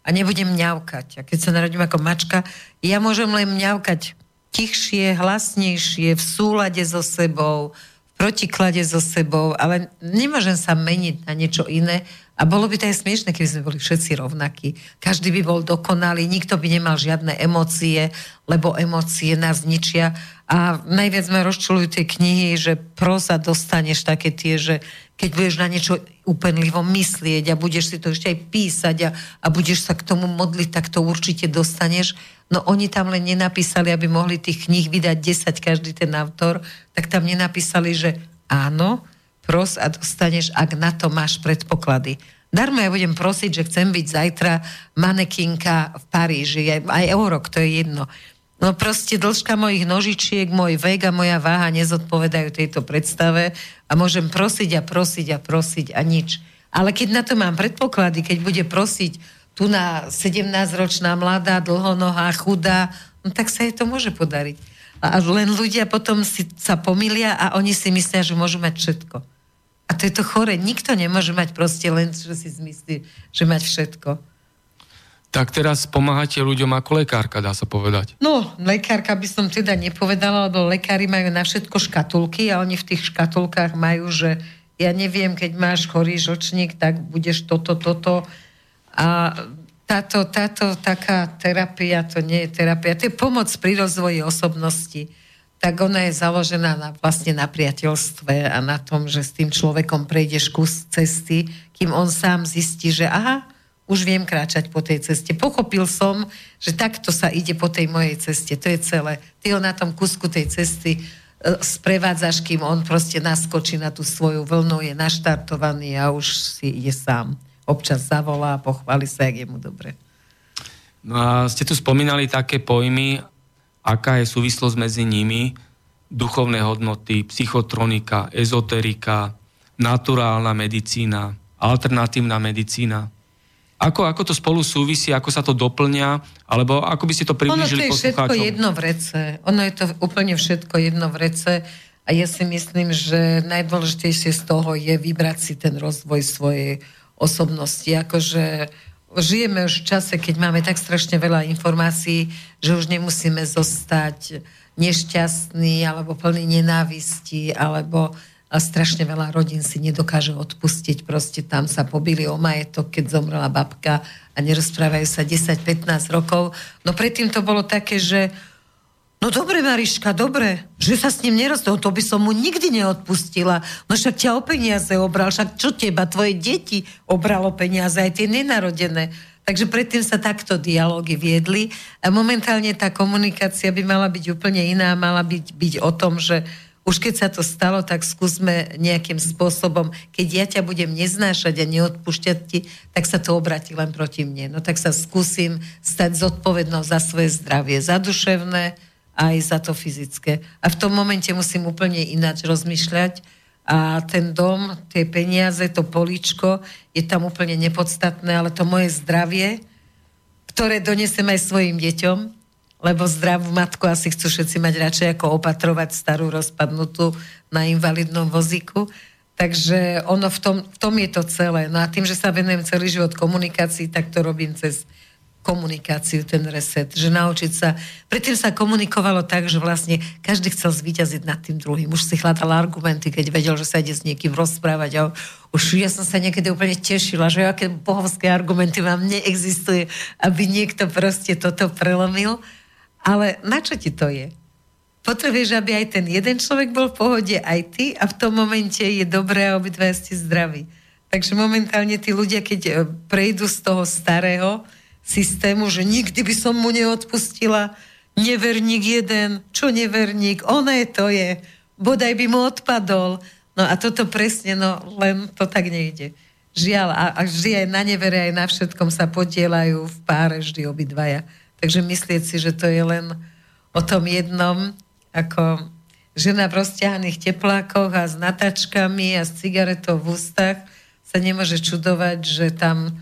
a nebudem mňaukať. A keď sa narodím ako mačka, ja môžem len mňaukať tichšie, hlasnejšie, v súlade so sebou, protiklade so sebou, ale nemôžem sa meniť na niečo iné. A bolo by to aj smiešne, keby sme boli všetci rovnakí. Každý by bol dokonalý, nikto by nemal žiadne emócie, lebo emócie nás ničia. A najviac ma rozčulujú tie knihy, že prosa dostaneš také tie, že keď budeš na niečo úpenlivo myslieť a budeš si to ešte aj písať a, a budeš sa k tomu modliť, tak to určite dostaneš. No oni tam len nenapísali, aby mohli tých kníh vydať 10 každý ten autor, tak tam nenapísali, že áno, pros a dostaneš, ak na to máš predpoklady. Darmo ja budem prosiť, že chcem byť zajtra manekinka v Paríži, aj, Eurok, to je jedno. No proste dĺžka mojich nožičiek, môj vek a moja váha nezodpovedajú tejto predstave a môžem prosiť a prosiť a prosiť a nič. Ale keď na to mám predpoklady, keď bude prosiť tu na 17-ročná mladá, dlhonohá, chudá, no tak sa jej to môže podariť. A len ľudia potom si sa pomilia a oni si myslia, že môžu mať všetko. A to je to chore. Nikto nemôže mať proste len, že si zmyslí, že mať všetko. Tak teraz pomáhate ľuďom ako lekárka, dá sa povedať. No, lekárka by som teda nepovedala, lebo lekári majú na všetko škatulky a oni v tých škatulkách majú, že ja neviem, keď máš chorý žočník, tak budeš toto, toto a táto, táto taká terapia, to nie je terapia, to je pomoc pri rozvoji osobnosti. Tak ona je založená na, vlastne na priateľstve a na tom, že s tým človekom prejdeš kus cesty, kým on sám zistí, že aha, už viem kráčať po tej ceste. Pochopil som, že takto sa ide po tej mojej ceste. To je celé. Ty ho na tom kusku tej cesty e, sprevádzaš, kým on proste naskočí na tú svoju vlnu, je naštartovaný a už si ide sám občas zavolá a pochváli sa, jak je mu dobre. No a ste tu spomínali také pojmy, aká je súvislosť medzi nimi, duchovné hodnoty, psychotronika, ezoterika, naturálna medicína, alternatívna medicína. Ako, ako to spolu súvisí, ako sa to doplňa, alebo ako by ste to priblížili Ono to je všetko jedno v rece. Ono je to úplne všetko jedno v rece. A ja si myslím, že najdôležitejšie z toho je vybrať si ten rozvoj svojej osobnosti. Akože žijeme už v čase, keď máme tak strašne veľa informácií, že už nemusíme zostať nešťastní alebo plný nenávisti alebo strašne veľa rodín si nedokáže odpustiť. Proste tam sa pobili o majetok, keď zomrela babka a nerozprávajú sa 10-15 rokov. No predtým to bolo také, že No dobre, Mariška, dobre, že sa s ním nerozhodol, to by som mu nikdy neodpustila. No však ťa o peniaze obral, však čo teba, tvoje deti obralo peniaze, aj tie nenarodené. Takže predtým sa takto dialógy viedli a momentálne tá komunikácia by mala byť úplne iná, mala byť, byť o tom, že už keď sa to stalo, tak skúsme nejakým spôsobom, keď ja ťa budem neznášať a neodpúšťať ti, tak sa to obratí len proti mne. No tak sa skúsim stať zodpovednou za svoje zdravie, za duševné, aj za to fyzické. A v tom momente musím úplne ináč rozmýšľať a ten dom, tie peniaze, to poličko je tam úplne nepodstatné, ale to moje zdravie, ktoré donesem aj svojim deťom, lebo zdravú matku asi chcú všetci mať radšej ako opatrovať starú rozpadnutú na invalidnom vozíku. Takže ono v tom, v tom je to celé. No a tým, že sa venujem celý život komunikácii, tak to robím cez komunikáciu, ten reset, že naučiť sa. Predtým sa komunikovalo tak, že vlastne každý chcel zvíťaziť nad tým druhým. Už si hľadal argumenty, keď vedel, že sa ide s niekým rozprávať. A už ja som sa niekedy úplne tešila, že aké bohovské argumenty vám neexistuje, aby niekto proste toto prelomil. Ale na čo ti to je? Potrebuješ, aby aj ten jeden človek bol v pohode, aj ty a v tom momente je dobré a obidva ste zdraví. Takže momentálne tí ľudia, keď e, prejdú z toho starého systému, že nikdy by som mu neodpustila, neverník jeden, čo neverník, je to je, bodaj by mu odpadol. No a toto presne, no len to tak nejde. Žiaľ, a, a vždy aj na nevere, aj na všetkom sa podielajú v páre vždy obidvaja. Takže myslieť si, že to je len o tom jednom, ako žena v rozťahaných teplákoch a s natačkami a s cigaretou v ústach sa nemôže čudovať, že tam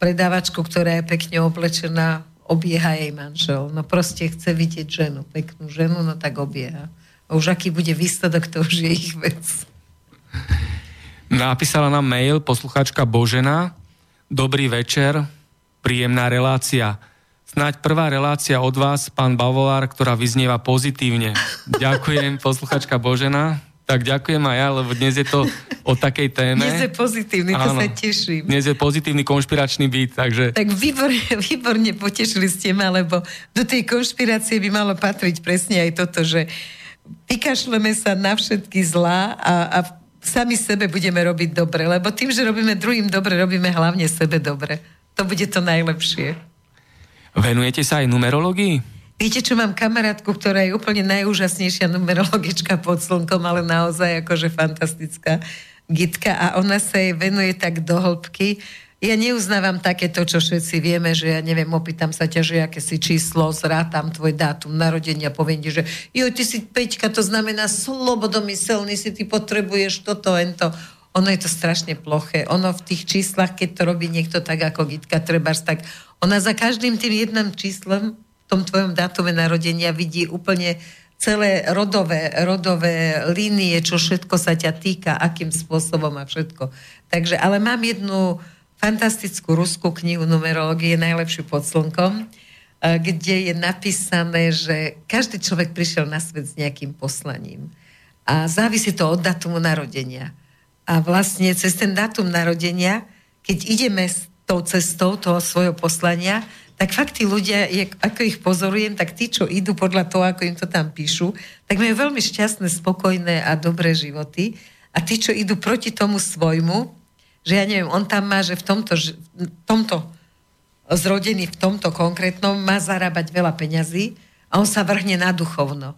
predávačku, ktorá je pekne oblečená, obieha jej manžel. No proste chce vidieť ženu, peknú ženu, no tak obieha. A už aký bude výsledok, to už je ich vec. Napísala nám mail posluchačka Božena. Dobrý večer, príjemná relácia. Snáď prvá relácia od vás, pán Bavolár, ktorá vyznieva pozitívne. Ďakujem, posluchačka Božena. Tak ďakujem aj ja, lebo dnes je to o takej téme. Dnes je pozitívny, to Áno, sa teším. Dnes je pozitývny konšpiračný byt, takže... Tak výborne, výborne potešili ste ma, lebo do tej konšpirácie by malo patriť presne aj toto, že vykašleme sa na všetky zlá a, a sami sebe budeme robiť dobre, lebo tým, že robíme druhým dobre, robíme hlavne sebe dobre. To bude to najlepšie. Venujete sa aj numerológii? Viete, čo mám kamarátku, ktorá je úplne najúžasnejšia numerologička pod slnkom, ale naozaj akože fantastická gitka a ona sa jej venuje tak do hĺbky. Ja neuznávam takéto, čo všetci vieme, že ja neviem, opýtam sa ťa, že aké si číslo, zrátam tvoj dátum narodenia, poviem ti, že jo, ty si peťka, to znamená slobodomyselný si, ty potrebuješ toto, ento. Ono je to strašne ploché. Ono v tých číslach, keď to robí niekto tak ako Gitka Trebars, tak ona za každým tým jedným číslom tom tvojom dátume narodenia vidí úplne celé rodové, rodové línie, čo všetko sa ťa týka, akým spôsobom a všetko. Takže, ale mám jednu fantastickú ruskú knihu numerológie, najlepšiu pod slnkom, eh, kde je napísané, že každý človek prišiel na svet s nejakým poslaním. A závisí to od datumu narodenia. A vlastne cez ten dátum narodenia, keď ideme tou cestou toho svojho poslania, tak fakt tí ľudia, ako ich pozorujem, tak tí, čo idú podľa toho, ako im to tam píšu, tak majú veľmi šťastné, spokojné a dobré životy. A tí, čo idú proti tomu svojmu, že ja neviem, on tam má, že v tomto, v tomto zrodený v tomto konkrétnom má zarábať veľa peňazí a on sa vrhne na duchovno.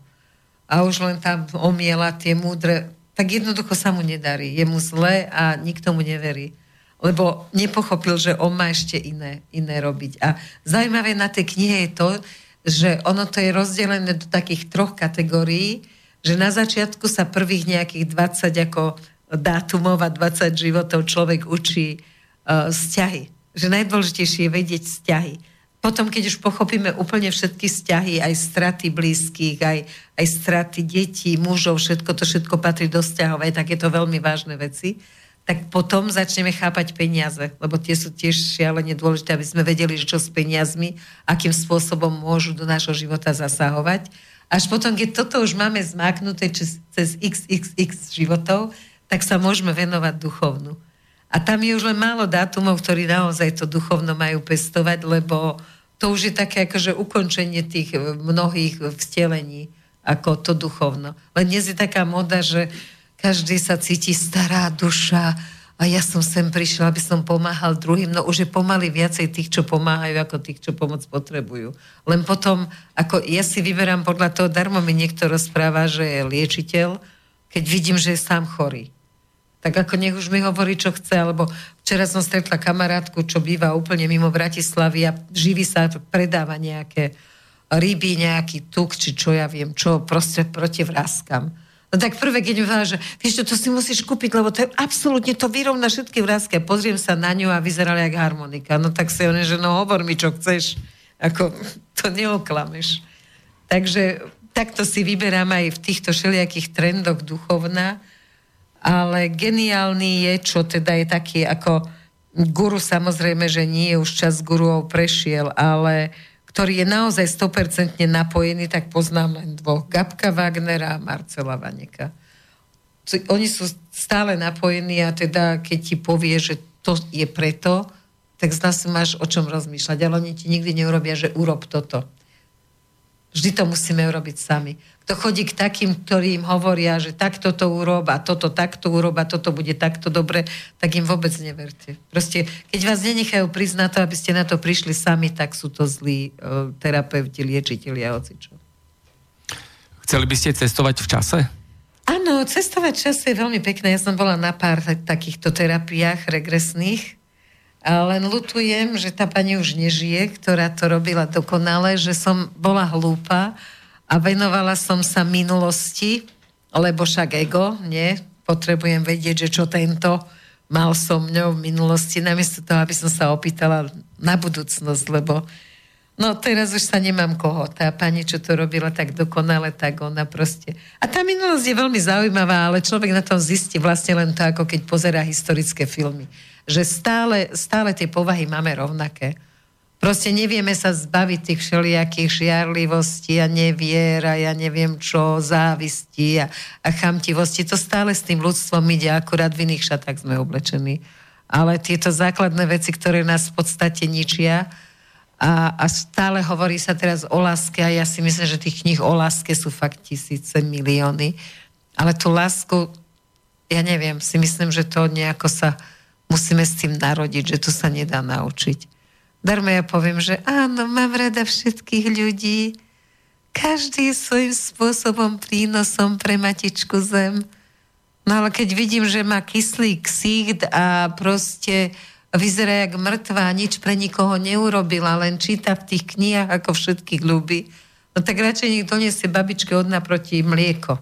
A už len tam omiela tie múdre, tak jednoducho sa mu nedarí. Je mu zle a nikto mu neverí lebo nepochopil, že on má ešte iné, iné robiť. A zaujímavé na tej knihe je to, že ono to je rozdelené do takých troch kategórií, že na začiatku sa prvých nejakých 20 ako dátumov a 20 životov človek učí uh, vzťahy. Že najdôležitejšie je vedieť vzťahy. Potom, keď už pochopíme úplne všetky vzťahy, aj straty blízkych, aj, aj straty detí, mužov, všetko to všetko patrí do vzťahov, aj takéto veľmi vážne veci tak potom začneme chápať peniaze, lebo tie sú tiež šialene dôležité, aby sme vedeli, že čo s peniazmi, akým spôsobom môžu do nášho života zasahovať. Až potom, keď toto už máme zmáknuté cez XXX životov, tak sa môžeme venovať duchovnu. A tam je už len málo dátumov, ktorí naozaj to duchovno majú pestovať, lebo to už je také akože ukončenie tých e, mnohých vstelení ako to duchovno. Len dnes je taká moda, že každý sa cíti stará duša a ja som sem prišla, aby som pomáhal druhým. No už je pomaly viacej tých, čo pomáhajú, ako tých, čo pomoc potrebujú. Len potom, ako ja si vyberám podľa toho, darmo mi niekto rozpráva, že je liečiteľ, keď vidím, že je sám chorý. Tak ako nech už mi hovorí, čo chce, alebo včera som stretla kamarátku, čo býva úplne mimo Bratislavy a živí sa, predáva nejaké ryby, nejaký tuk, či čo ja viem, čo proste proti vrázkam. No tak prvé, keď mi že vieš čo, to si musíš kúpiť, lebo to je absolútne, to vyrovná všetky vrázky. Pozriem sa na ňu a vyzerala jak harmonika. No tak si on že no hovor mi, čo chceš. Ako, to neoklameš. Takže takto si vyberám aj v týchto všelijakých trendoch duchovná ale geniálny je, čo teda je taký ako guru, samozrejme, že nie, už čas guruov prešiel, ale ktorý je naozaj 100% napojený, tak poznám len dvoch. Gabka Wagnera a Marcela Vaneka. Oni sú stále napojení a teda keď ti povie, že to je preto, tak zase máš o čom rozmýšľať, ale oni ti nikdy neurobia, že urob toto. Vždy to musíme urobiť sami. Kto chodí k takým, ktorí im hovoria, že takto to urob a toto takto urob a toto bude takto dobre, tak im vôbec neverte. Proste, keď vás nenechajú prísť na to, aby ste na to prišli sami, tak sú to zlí uh, terapeuti, liečiteľi a ocičo. Chceli by ste cestovať v čase? Áno, cestovať v čase je veľmi pekné. Ja som bola na pár takýchto terapiách regresných len lutujem, že tá pani už nežije, ktorá to robila dokonale, že som bola hlúpa a venovala som sa minulosti, lebo však ego, nie? Potrebujem vedieť, že čo tento mal so mňou v minulosti, namiesto toho, aby som sa opýtala na budúcnosť, lebo no teraz už sa nemám koho. Tá pani, čo to robila tak dokonale, tak ona proste... A tá minulosť je veľmi zaujímavá, ale človek na tom zistí vlastne len to, ako keď pozerá historické filmy že stále, stále tie povahy máme rovnaké. Proste nevieme sa zbaviť tých všelijakých žiarlivostí a nevier a ja neviem čo, závisti a, a chamtivosti. To stále s tým ľudstvom ide, akurát v iných šatách sme oblečení. Ale tieto základné veci, ktoré nás v podstate ničia a, a stále hovorí sa teraz o láske a ja si myslím, že tých kníh o láske sú fakt tisíce, milióny. Ale tú lásku, ja neviem, si myslím, že to nejako sa musíme s tým narodiť, že to sa nedá naučiť. Darmo ja poviem, že áno, mám rada všetkých ľudí, každý svojím spôsobom prínosom pre matičku zem. No ale keď vidím, že má kyslý ksicht a proste vyzerá jak mŕtva, nič pre nikoho neurobila, len číta v tých knihách, ako všetkých ľubí, no tak radšej nech doniesie babičke od naproti mlieko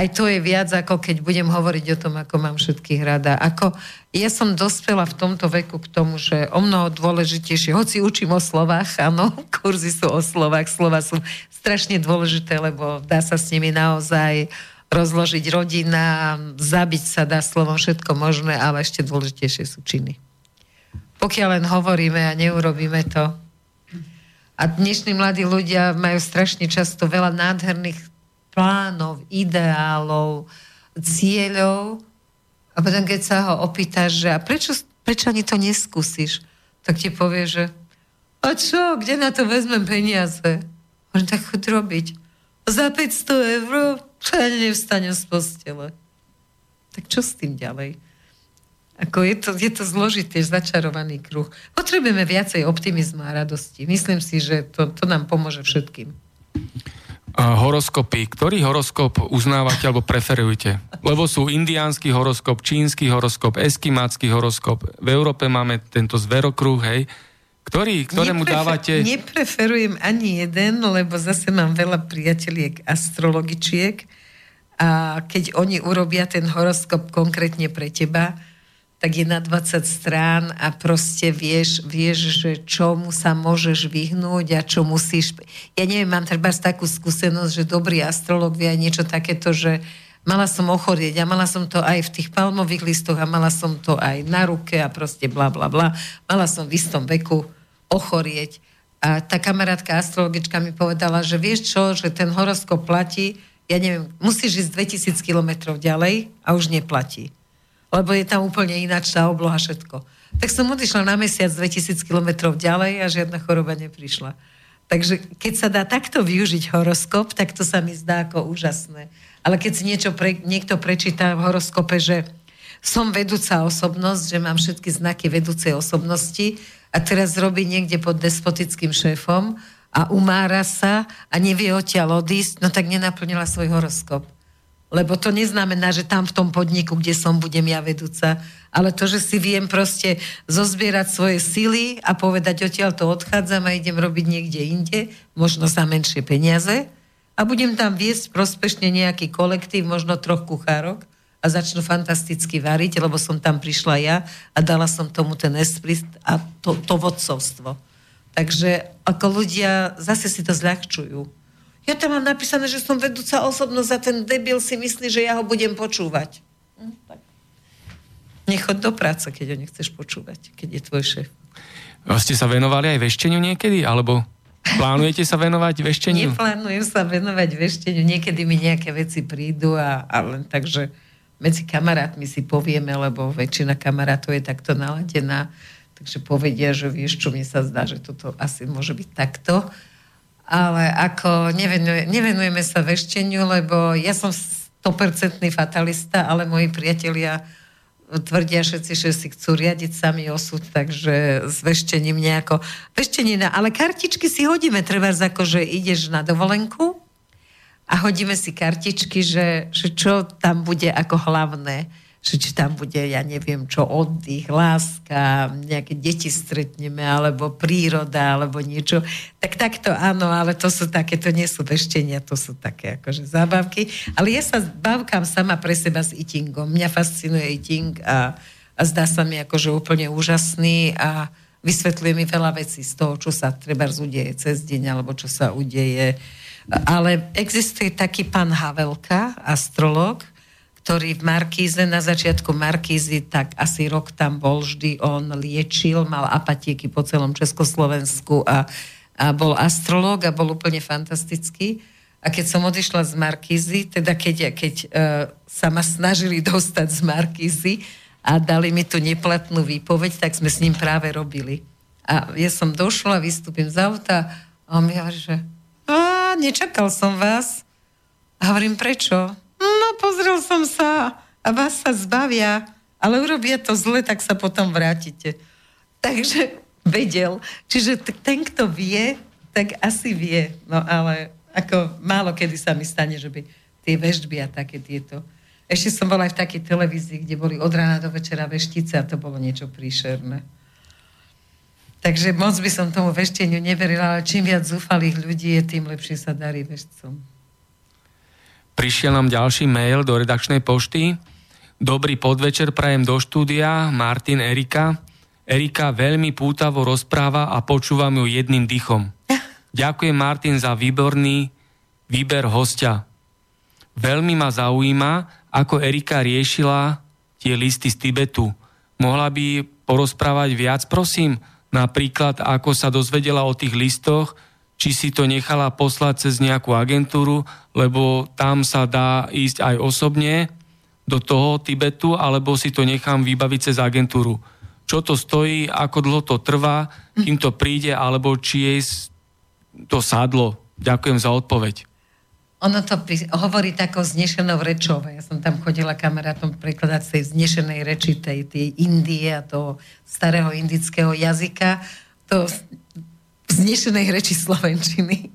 aj to je viac, ako keď budem hovoriť o tom, ako mám všetkých rada. Ako, ja som dospela v tomto veku k tomu, že o mnoho dôležitejšie, hoci učím o slovách, áno, kurzy sú o slovách, slova sú strašne dôležité, lebo dá sa s nimi naozaj rozložiť rodina, zabiť sa dá slovom všetko možné, ale ešte dôležitejšie sú činy. Pokiaľ len hovoríme a neurobíme to. A dnešní mladí ľudia majú strašne často veľa nádherných plánov, ideálov, cieľov a potom keď sa ho opýtaš, že a prečo, prečo ani to neskúsiš, tak ti povie, že a čo, kde na to vezmem peniaze? On tak chod robiť. Za 500 eur ja nevstanem z postele. Tak čo s tým ďalej? Ako je, to, je to zložitý, začarovaný kruh. Potrebujeme viacej optimizmu a radosti. Myslím si, že to, to nám pomôže všetkým horoskopy. Ktorý horoskop uznávate alebo preferujete? Lebo sú indiánsky horoskop, čínsky horoskop, eskimácky horoskop. V Európe máme tento zverokruh, hej. Ktorý, ktorému Neprefer- dávate... Nepreferujem ani jeden, lebo zase mám veľa priateliek astrologičiek a keď oni urobia ten horoskop konkrétne pre teba, tak je na 20 strán a proste vieš, vieš, že čomu sa môžeš vyhnúť a čo musíš... Ja neviem, mám treba takú skúsenosť, že dobrý astrolog vie aj niečo takéto, že mala som ochorieť a mala som to aj v tých palmových listoch a mala som to aj na ruke a proste bla bla bla. Mala som v istom veku ochorieť. A tá kamarátka astrologička mi povedala, že vieš čo, že ten horoskop platí, ja neviem, musíš ísť 2000 kilometrov ďalej a už neplatí lebo je tam úplne ináč tá obloha všetko. Tak som odišla na mesiac 2000 kilometrov ďalej a žiadna choroba neprišla. Takže keď sa dá takto využiť horoskop, tak to sa mi zdá ako úžasné. Ale keď si niečo pre, niekto prečíta v horoskope, že som vedúca osobnosť, že mám všetky znaky vedúcej osobnosti a teraz robí niekde pod despotickým šéfom a umára sa a nevie odtiaľ odísť, no tak nenaplnila svoj horoskop. Lebo to neznamená, že tam v tom podniku, kde som, budem ja vedúca, ale to, že si viem proste zozbierať svoje sily a povedať, odtiaľ to odchádzam a idem robiť niekde inde, možno za menšie peniaze a budem tam viesť prospešne nejaký kolektív, možno troch kuchárok a začnú fantasticky variť, lebo som tam prišla ja a dala som tomu ten esprit a to, to vodcovstvo. Takže ako ľudia zase si to zľahčujú ja tam mám napísané, že som vedúca osobnosť a ten debil si myslí, že ja ho budem počúvať. Hm, tak. Nechod do práce, keď ho nechceš počúvať, keď je tvoj šéf. Ste sa venovali aj vešteniu niekedy? Alebo plánujete sa venovať vešteniu? Neplánujem sa venovať vešteniu. Niekedy mi nejaké veci prídu a, a len tak, že medzi kamarátmi si povieme, lebo väčšina kamarátov je takto naladená. Takže povedia, že vieš čo, mi sa zdá, že toto asi môže byť takto ale ako nevenuje, nevenujeme sa vešteniu, lebo ja som 100% fatalista, ale moji priatelia tvrdia všetci, že si chcú riadiť sami osud, takže s veštením nejako... Veštenina, ale kartičky si hodíme, treba ako, ideš na dovolenku a hodíme si kartičky, že, že čo tam bude ako hlavné že či tam bude, ja neviem čo, oddych, láska, nejaké deti stretneme, alebo príroda, alebo niečo. Tak takto áno, ale to sú také, to nie sú veštenia, to sú také akože zábavky. Ale ja sa bavkám sama pre seba s eatingom. Mňa fascinuje eating a, a zdá sa mi akože úplne úžasný a vysvetľuje mi veľa vecí z toho, čo sa treba udeje cez deň, alebo čo sa udeje. Ale existuje taký pán Havelka, astrolog, ktorý v Markíze, na začiatku Markízy, tak asi rok tam bol vždy, on liečil, mal apatieky po celom Československu a, a bol astrológ a bol úplne fantastický. A keď som odišla z Markízy, teda keď, keď uh, sa ma snažili dostať z Markízy a dali mi tu neplatnú výpoveď, tak sme s ním práve robili. A ja som došla, vystúpim z auta a on mi hovorí, že nečakal som vás. A hovorím, prečo? No, pozrel som sa a vás sa zbavia, ale urobia to zle, tak sa potom vrátite. Takže vedel. Čiže t- ten, kto vie, tak asi vie. No ale ako málo kedy sa mi stane, že by tie vežby a také tieto. Ešte som bola aj v takej televízii, kde boli od rána do večera veštice a to bolo niečo príšerné. Takže moc by som tomu vešteniu neverila, ale čím viac zúfalých ľudí je, tým lepšie sa darí veštcom. Prišiel nám ďalší mail do redakčnej pošty. Dobrý podvečer prajem do štúdia, Martin Erika. Erika veľmi pútavo rozpráva a počúvam ju jedným dychom. Ďakujem Martin za výborný výber hostia. Veľmi ma zaujíma, ako Erika riešila tie listy z Tibetu. Mohla by porozprávať viac, prosím? Napríklad, ako sa dozvedela o tých listoch, či si to nechala poslať cez nejakú agentúru, lebo tam sa dá ísť aj osobne do toho Tibetu, alebo si to nechám vybaviť cez agentúru. Čo to stojí, ako dlho to trvá, kým to príde, alebo či jej to sadlo. Ďakujem za odpoveď. Ono to hovorí takou znešenou rečou. Ja som tam chodila kamarátom prekladať z tej znešenej reči tej, tej Indie a toho starého indického jazyka. To vznešenej reči Slovenčiny.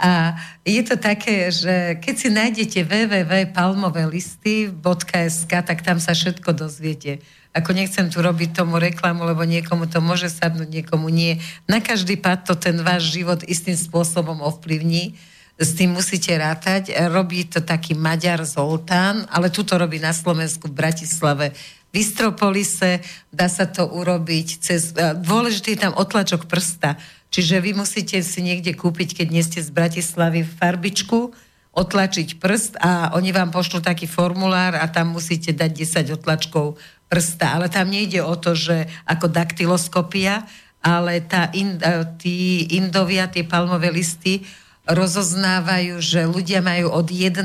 A je to také, že keď si nájdete www.palmovelisty.sk, tak tam sa všetko dozviete. Ako nechcem tu robiť tomu reklamu, lebo niekomu to môže sadnúť, niekomu nie. Na každý pád to ten váš život istým spôsobom ovplyvní. S tým musíte rátať. Robí to taký Maďar Zoltán, ale tu to robí na Slovensku, v Bratislave, v Istropolise. Dá sa to urobiť cez... Dôležitý je tam otlačok prsta Čiže vy musíte si niekde kúpiť, keď nie ste z Bratislavy, farbičku, otlačiť prst a oni vám pošlú taký formulár a tam musíte dať 10 otlačkov prsta. Ale tam nejde o to, že ako daktyloskopia, ale tá in, e, tí indovia, tie palmové listy rozoznávajú, že ľudia majú od 1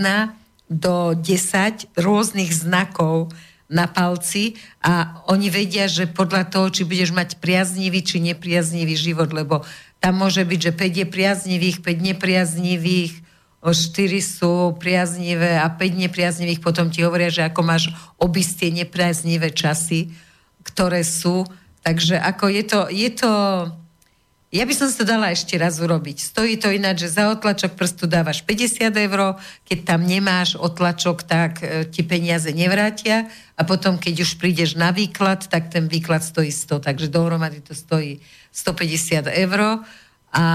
do 10 rôznych znakov na palci a oni vedia, že podľa toho, či budeš mať priaznivý či nepriaznivý život, lebo tam môže byť, že 5 je priaznivých, 5 nepriaznivých, 4 sú priaznivé a 5 nepriaznivých, potom ti hovoria, že ako máš obísť nepriaznivé časy, ktoré sú. Takže ako je to, je to ja by som si to dala ešte raz urobiť. Stojí to ináč, že za otlačok prstu dávaš 50 eur, keď tam nemáš otlačok, tak e, ti peniaze nevrátia. A potom, keď už prídeš na výklad, tak ten výklad stojí 100, takže dohromady to stojí 150 eur a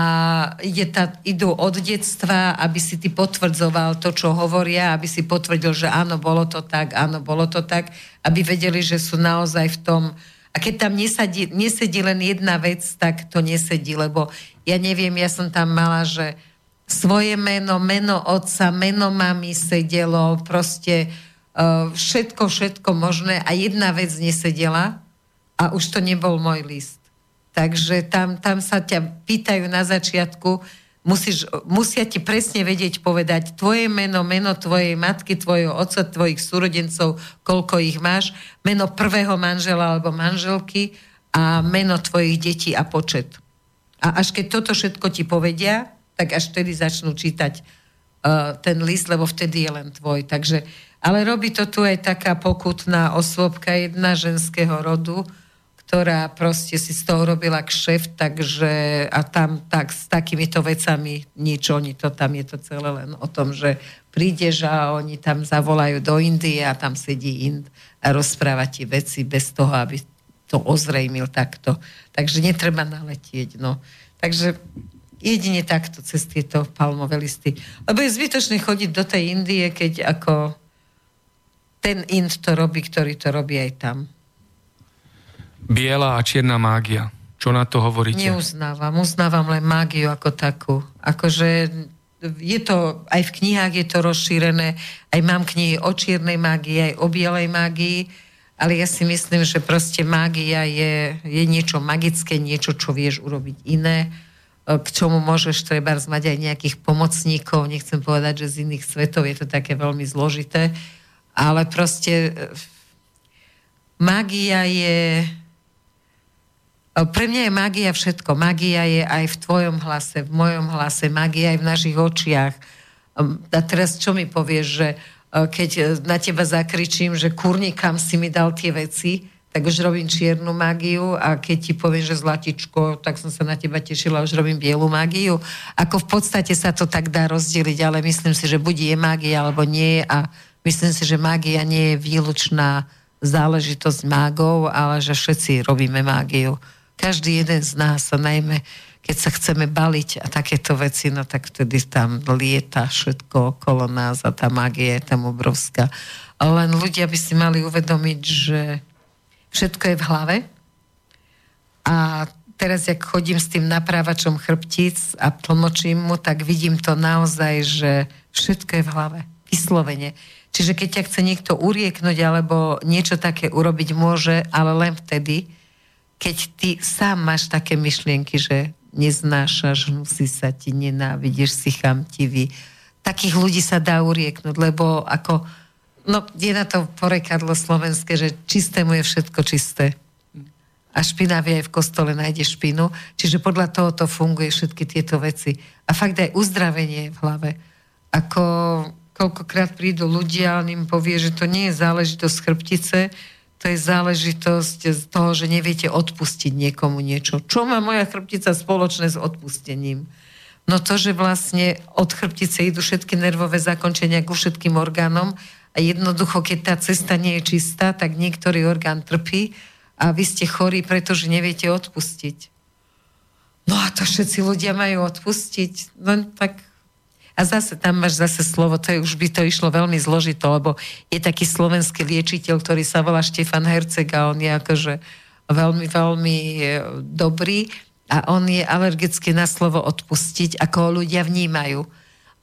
ide tá, idú od detstva, aby si ty potvrdzoval to, čo hovoria, aby si potvrdil, že áno, bolo to tak, áno, bolo to tak, aby vedeli, že sú naozaj v tom, a keď tam nesedí, nesedí len jedna vec, tak to nesedí, lebo ja neviem, ja som tam mala, že svoje meno, meno otca, meno mami sedelo, proste uh, všetko, všetko možné a jedna vec nesedela a už to nebol môj list. Takže tam, tam sa ťa pýtajú na začiatku, musíš, musia ti presne vedieť povedať tvoje meno, meno tvojej matky, tvojho otca, tvojich súrodencov, koľko ich máš, meno prvého manžela alebo manželky a meno tvojich detí a počet. A až keď toto všetko ti povedia, tak až vtedy začnú čítať uh, ten list, lebo vtedy je len tvoj. Takže, ale robí to tu aj taká pokutná osôbka jedna ženského rodu, ktorá proste si z toho robila kšeft, takže a tam tak s takýmito vecami nič, oni to tam je to celé len o tom, že prídeš a oni tam zavolajú do Indie a tam sedí Ind a rozpráva ti veci bez toho, aby to ozrejmil takto. Takže netreba naletieť, no. Takže jedine takto cez tieto palmové listy. Lebo je zbytočné chodiť do tej Indie, keď ako ten Ind to robí, ktorý to robí aj tam. Biela a čierna mágia. Čo na to hovoríte? Neuznávam. Uznávam len mágiu ako takú. Akože je to, aj v knihách je to rozšírené, aj mám knihy o čiernej mágii, aj o bielej mágii, ale ja si myslím, že proste mágia je, je niečo magické, niečo, čo vieš urobiť iné, k čomu môžeš treba mať aj nejakých pomocníkov, nechcem povedať, že z iných svetov je to také veľmi zložité, ale proste mágia je pre mňa je magia všetko. Magia je aj v tvojom hlase, v mojom hlase, magia aj v našich očiach. A teraz čo mi povieš, že e, keď e, na teba zakričím, že kurni, kam si mi dal tie veci, tak už robím čiernu mágiu a keď ti poviem, že zlatičko, tak som sa na teba tešila, už robím bielu mágiu. Ako v podstate sa to tak dá rozdeliť, ale myslím si, že buď je mágia, alebo nie a myslím si, že mágia nie je výlučná záležitosť mágov, ale že všetci robíme mágiu každý jeden z nás a najmä keď sa chceme baliť a takéto veci, no tak vtedy tam lieta všetko okolo nás a tá magia je tam obrovská. Len ľudia by si mali uvedomiť, že všetko je v hlave a teraz, jak chodím s tým naprávačom chrbtíc a tlmočím mu, tak vidím to naozaj, že všetko je v hlave. Vyslovene. Čiže keď ťa chce niekto urieknúť alebo niečo také urobiť môže, ale len vtedy, keď ty sám máš také myšlienky, že neznášaš, hnusí sa ti, nenávidíš si chamtivý, takých ľudí sa dá urieknúť, lebo ako, no je na to porekadlo slovenské, že čistému je všetko čisté. A špinavý aj v kostole nájde špinu. Čiže podľa toho to funguje všetky tieto veci. A fakt aj uzdravenie v hlave. Ako koľkokrát prídu ľudia, on im povie, že to nie je záležitosť chrbtice, to je záležitosť z toho, že neviete odpustiť niekomu niečo. Čo má moja chrbtica spoločné s odpustením? No to, že vlastne od chrbtice idú všetky nervové zakončenia ku všetkým orgánom a jednoducho, keď tá cesta nie je čistá, tak niektorý orgán trpí a vy ste chorí, pretože neviete odpustiť. No a to všetci ľudia majú odpustiť. No tak a zase tam máš zase slovo, to je, už by to išlo veľmi zložito, lebo je taký slovenský liečiteľ, ktorý sa volá Štefan Herceg a on je akože veľmi, veľmi e, dobrý a on je alergický na slovo odpustiť, ako ho ľudia vnímajú.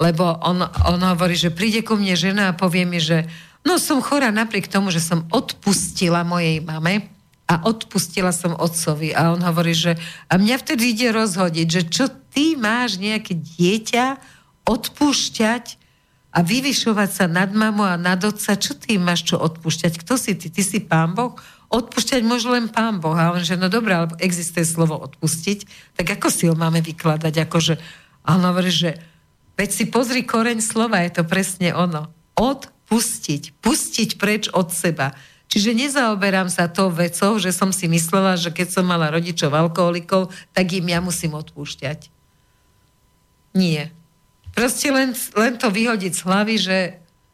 Lebo on, on hovorí, že príde ku mne žena a povie mi, že no som chorá napriek tomu, že som odpustila mojej mame, a odpustila som otcovi. A on hovorí, že a mňa vtedy ide rozhodiť, že čo ty máš nejaké dieťa, odpúšťať a vyvyšovať sa nad mamu a nad otca, čo ty máš čo odpúšťať? Kto si ty? Ty si pán Boh? Odpúšťať môže len pán Boh. A on, že no dobré, alebo existuje slovo odpustiť, tak ako si ho máme vykladať? Akože, a on hovorí, že veď si pozri koreň slova, je to presne ono. Odpustiť. Pustiť preč od seba. Čiže nezaoberám sa tou vecou, že som si myslela, že keď som mala rodičov alkoholikov, tak im ja musím odpúšťať. Nie. Proste len, len to vyhodiť z hlavy, že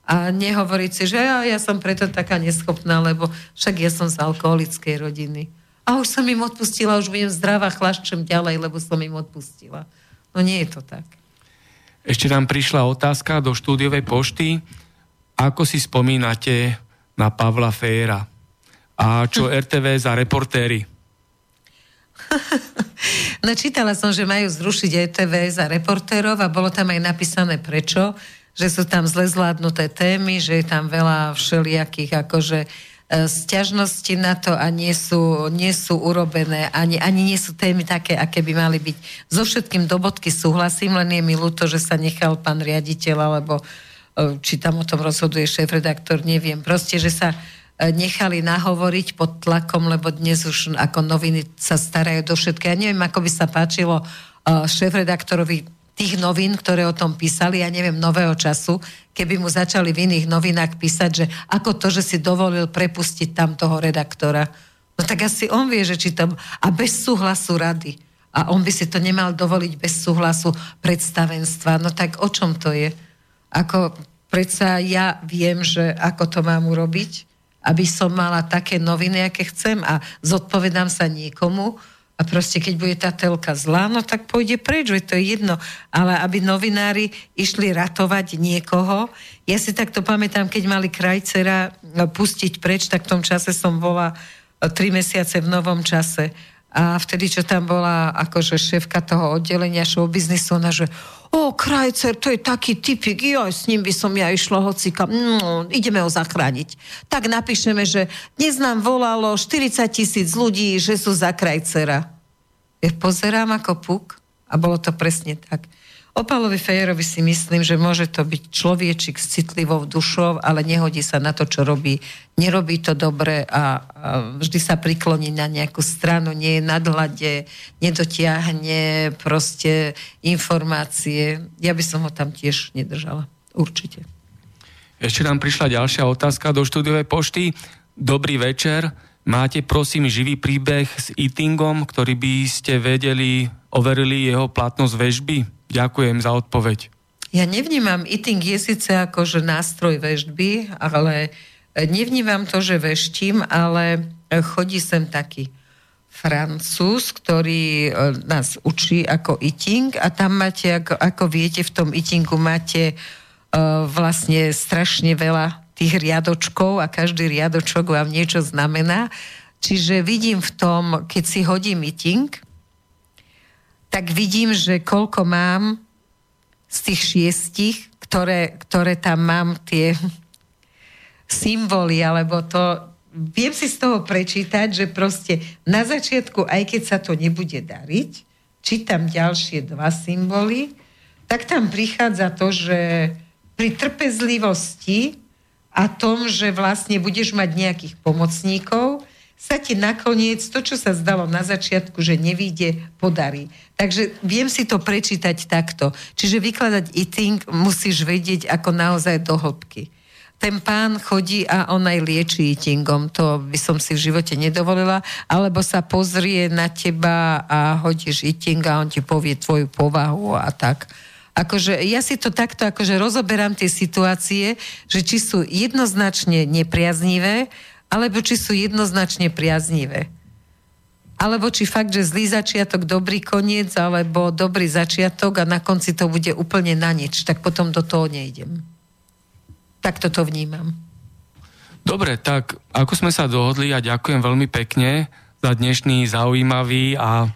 a nehovoriť si, že ja, ja som preto taká neschopná, lebo však ja som z alkoholickej rodiny. A už som im odpustila, už budem zdravá, chlaščem ďalej, lebo som im odpustila. No nie je to tak. Ešte nám prišla otázka do štúdiovej pošty. Ako si spomínate na Pavla Féra? A čo RTV za reportéry? no čítala som, že majú zrušiť ETV za reportérov a bolo tam aj napísané prečo, že sú tam zle zvládnuté témy, že je tam veľa všelijakých akože e, sťažnosti na to a nie sú, nie sú urobené, ani, ani nie sú témy také, aké by mali byť. So všetkým do bodky súhlasím, len je mi ľúto, že sa nechal pán riaditeľ, alebo e, či tam o tom rozhoduje šéf-redaktor, neviem. Proste, že sa nechali nahovoriť pod tlakom, lebo dnes už ako noviny sa starajú do všetkého. Ja neviem, ako by sa páčilo uh, šéf-redaktorovi tých novín, ktoré o tom písali, ja neviem, nového času, keby mu začali v iných novinách písať, že ako to, že si dovolil prepustiť tam toho redaktora. No tak asi on vie, že či tam... A bez súhlasu rady. A on by si to nemal dovoliť bez súhlasu predstavenstva. No tak o čom to je? Ako predsa ja viem, že ako to mám urobiť aby som mala také noviny, aké chcem a zodpovedám sa niekomu a proste keď bude tá telka zlá, no tak pôjde preč, to je jedno. Ale aby novinári išli ratovať niekoho, ja si takto pamätám, keď mali krajcera pustiť preč, tak v tom čase som bola tri mesiace v novom čase a vtedy, čo tam bola akože šéfka toho oddelenia show biznisu, ona, že o, Krajcer, to je taký typik, joj, s ním by som ja išla hocika, no, ideme ho zachrániť. Tak napíšeme, že dnes nám volalo 40 tisíc ľudí, že sú za Krajcera. Ja pozerám ako puk a bolo to presne tak. O Pálovi Fejerovi si myslím, že môže to byť človečik s citlivou dušou, ale nehodí sa na to, čo robí. Nerobí to dobre a, a vždy sa prikloní na nejakú stranu, nie je nadhľade, nedotiahne proste informácie. Ja by som ho tam tiež nedržala. Určite. Ešte nám prišla ďalšia otázka do štúdiovej pošty. Dobrý večer. Máte prosím živý príbeh s eatingom, ktorý by ste vedeli, overili jeho platnosť väžby? Ďakujem za odpoveď. Ja nevnímam eating je síce ako že nástroj vežby, ale nevnímam to, že veštím, ale chodí sem taký francúz, ktorý e, nás učí ako eating a tam máte, ako, ako viete, v tom eatingu máte vlastne strašne veľa tých riadočkov a každý riadočok vám niečo znamená. Čiže vidím v tom, keď si hodím eating, tak vidím, že koľko mám z tých šiestich, ktoré, ktoré tam mám tie symboly, alebo to, viem si z toho prečítať, že proste na začiatku, aj keď sa to nebude dariť, čítam ďalšie dva symboly, tak tam prichádza to, že pri trpezlivosti a tom, že vlastne budeš mať nejakých pomocníkov, sa ti nakoniec to, čo sa zdalo na začiatku, že nevíde, podarí. Takže viem si to prečítať takto. Čiže vykladať eating musíš vedieť ako naozaj do hĺbky. Ten pán chodí a on aj lieči eatingom, to by som si v živote nedovolila, alebo sa pozrie na teba a hodíš eating a on ti povie tvoju povahu a tak. Akože ja si to takto akože rozoberám tie situácie, že či sú jednoznačne nepriaznivé, alebo či sú jednoznačne priaznivé. Alebo či fakt, že zlý začiatok, dobrý koniec, alebo dobrý začiatok a na konci to bude úplne na nič, tak potom do toho nejdem. Tak toto vnímam. Dobre, tak ako sme sa dohodli a ďakujem veľmi pekne za dnešný zaujímavý a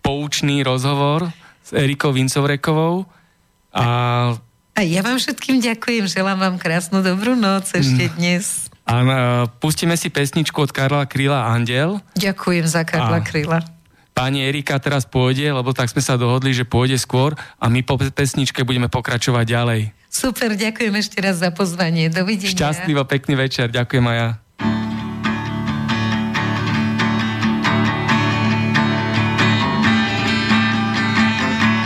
poučný rozhovor s Erikou Vincovrekovou. A... a ja vám všetkým ďakujem, želám vám krásnu dobrú noc ešte mm. dnes. A uh, pustíme si pesničku od Karla Kryla Andel. Ďakujem za Karla Kryla. Pani Erika teraz pôjde, lebo tak sme sa dohodli, že pôjde skôr a my po pesničke budeme pokračovať ďalej. Super, ďakujem ešte raz za pozvanie. Dovidenia. Šťastlivo, pekný večer. Ďakujem aj ja.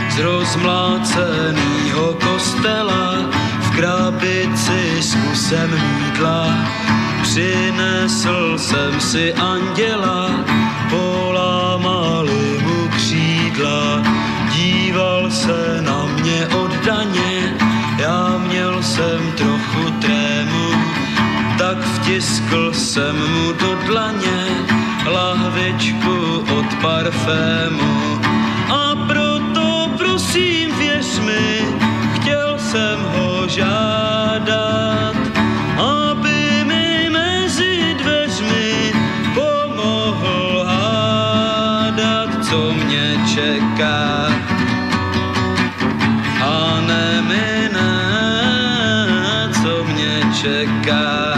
Z rozmlácenýho kostela krabici s kusem mídla přinesl jsem si anděla, polámali mu křídla, díval se na mě oddaně, já měl jsem trochu trému, tak vtiskl jsem mu do dlaně lahvičku od parfému. A proto prosím věř mi, jsem ho žádat, aby mi mezi dveřmi pomohl hádat, co mě čeká. A nemine, co mě čeká.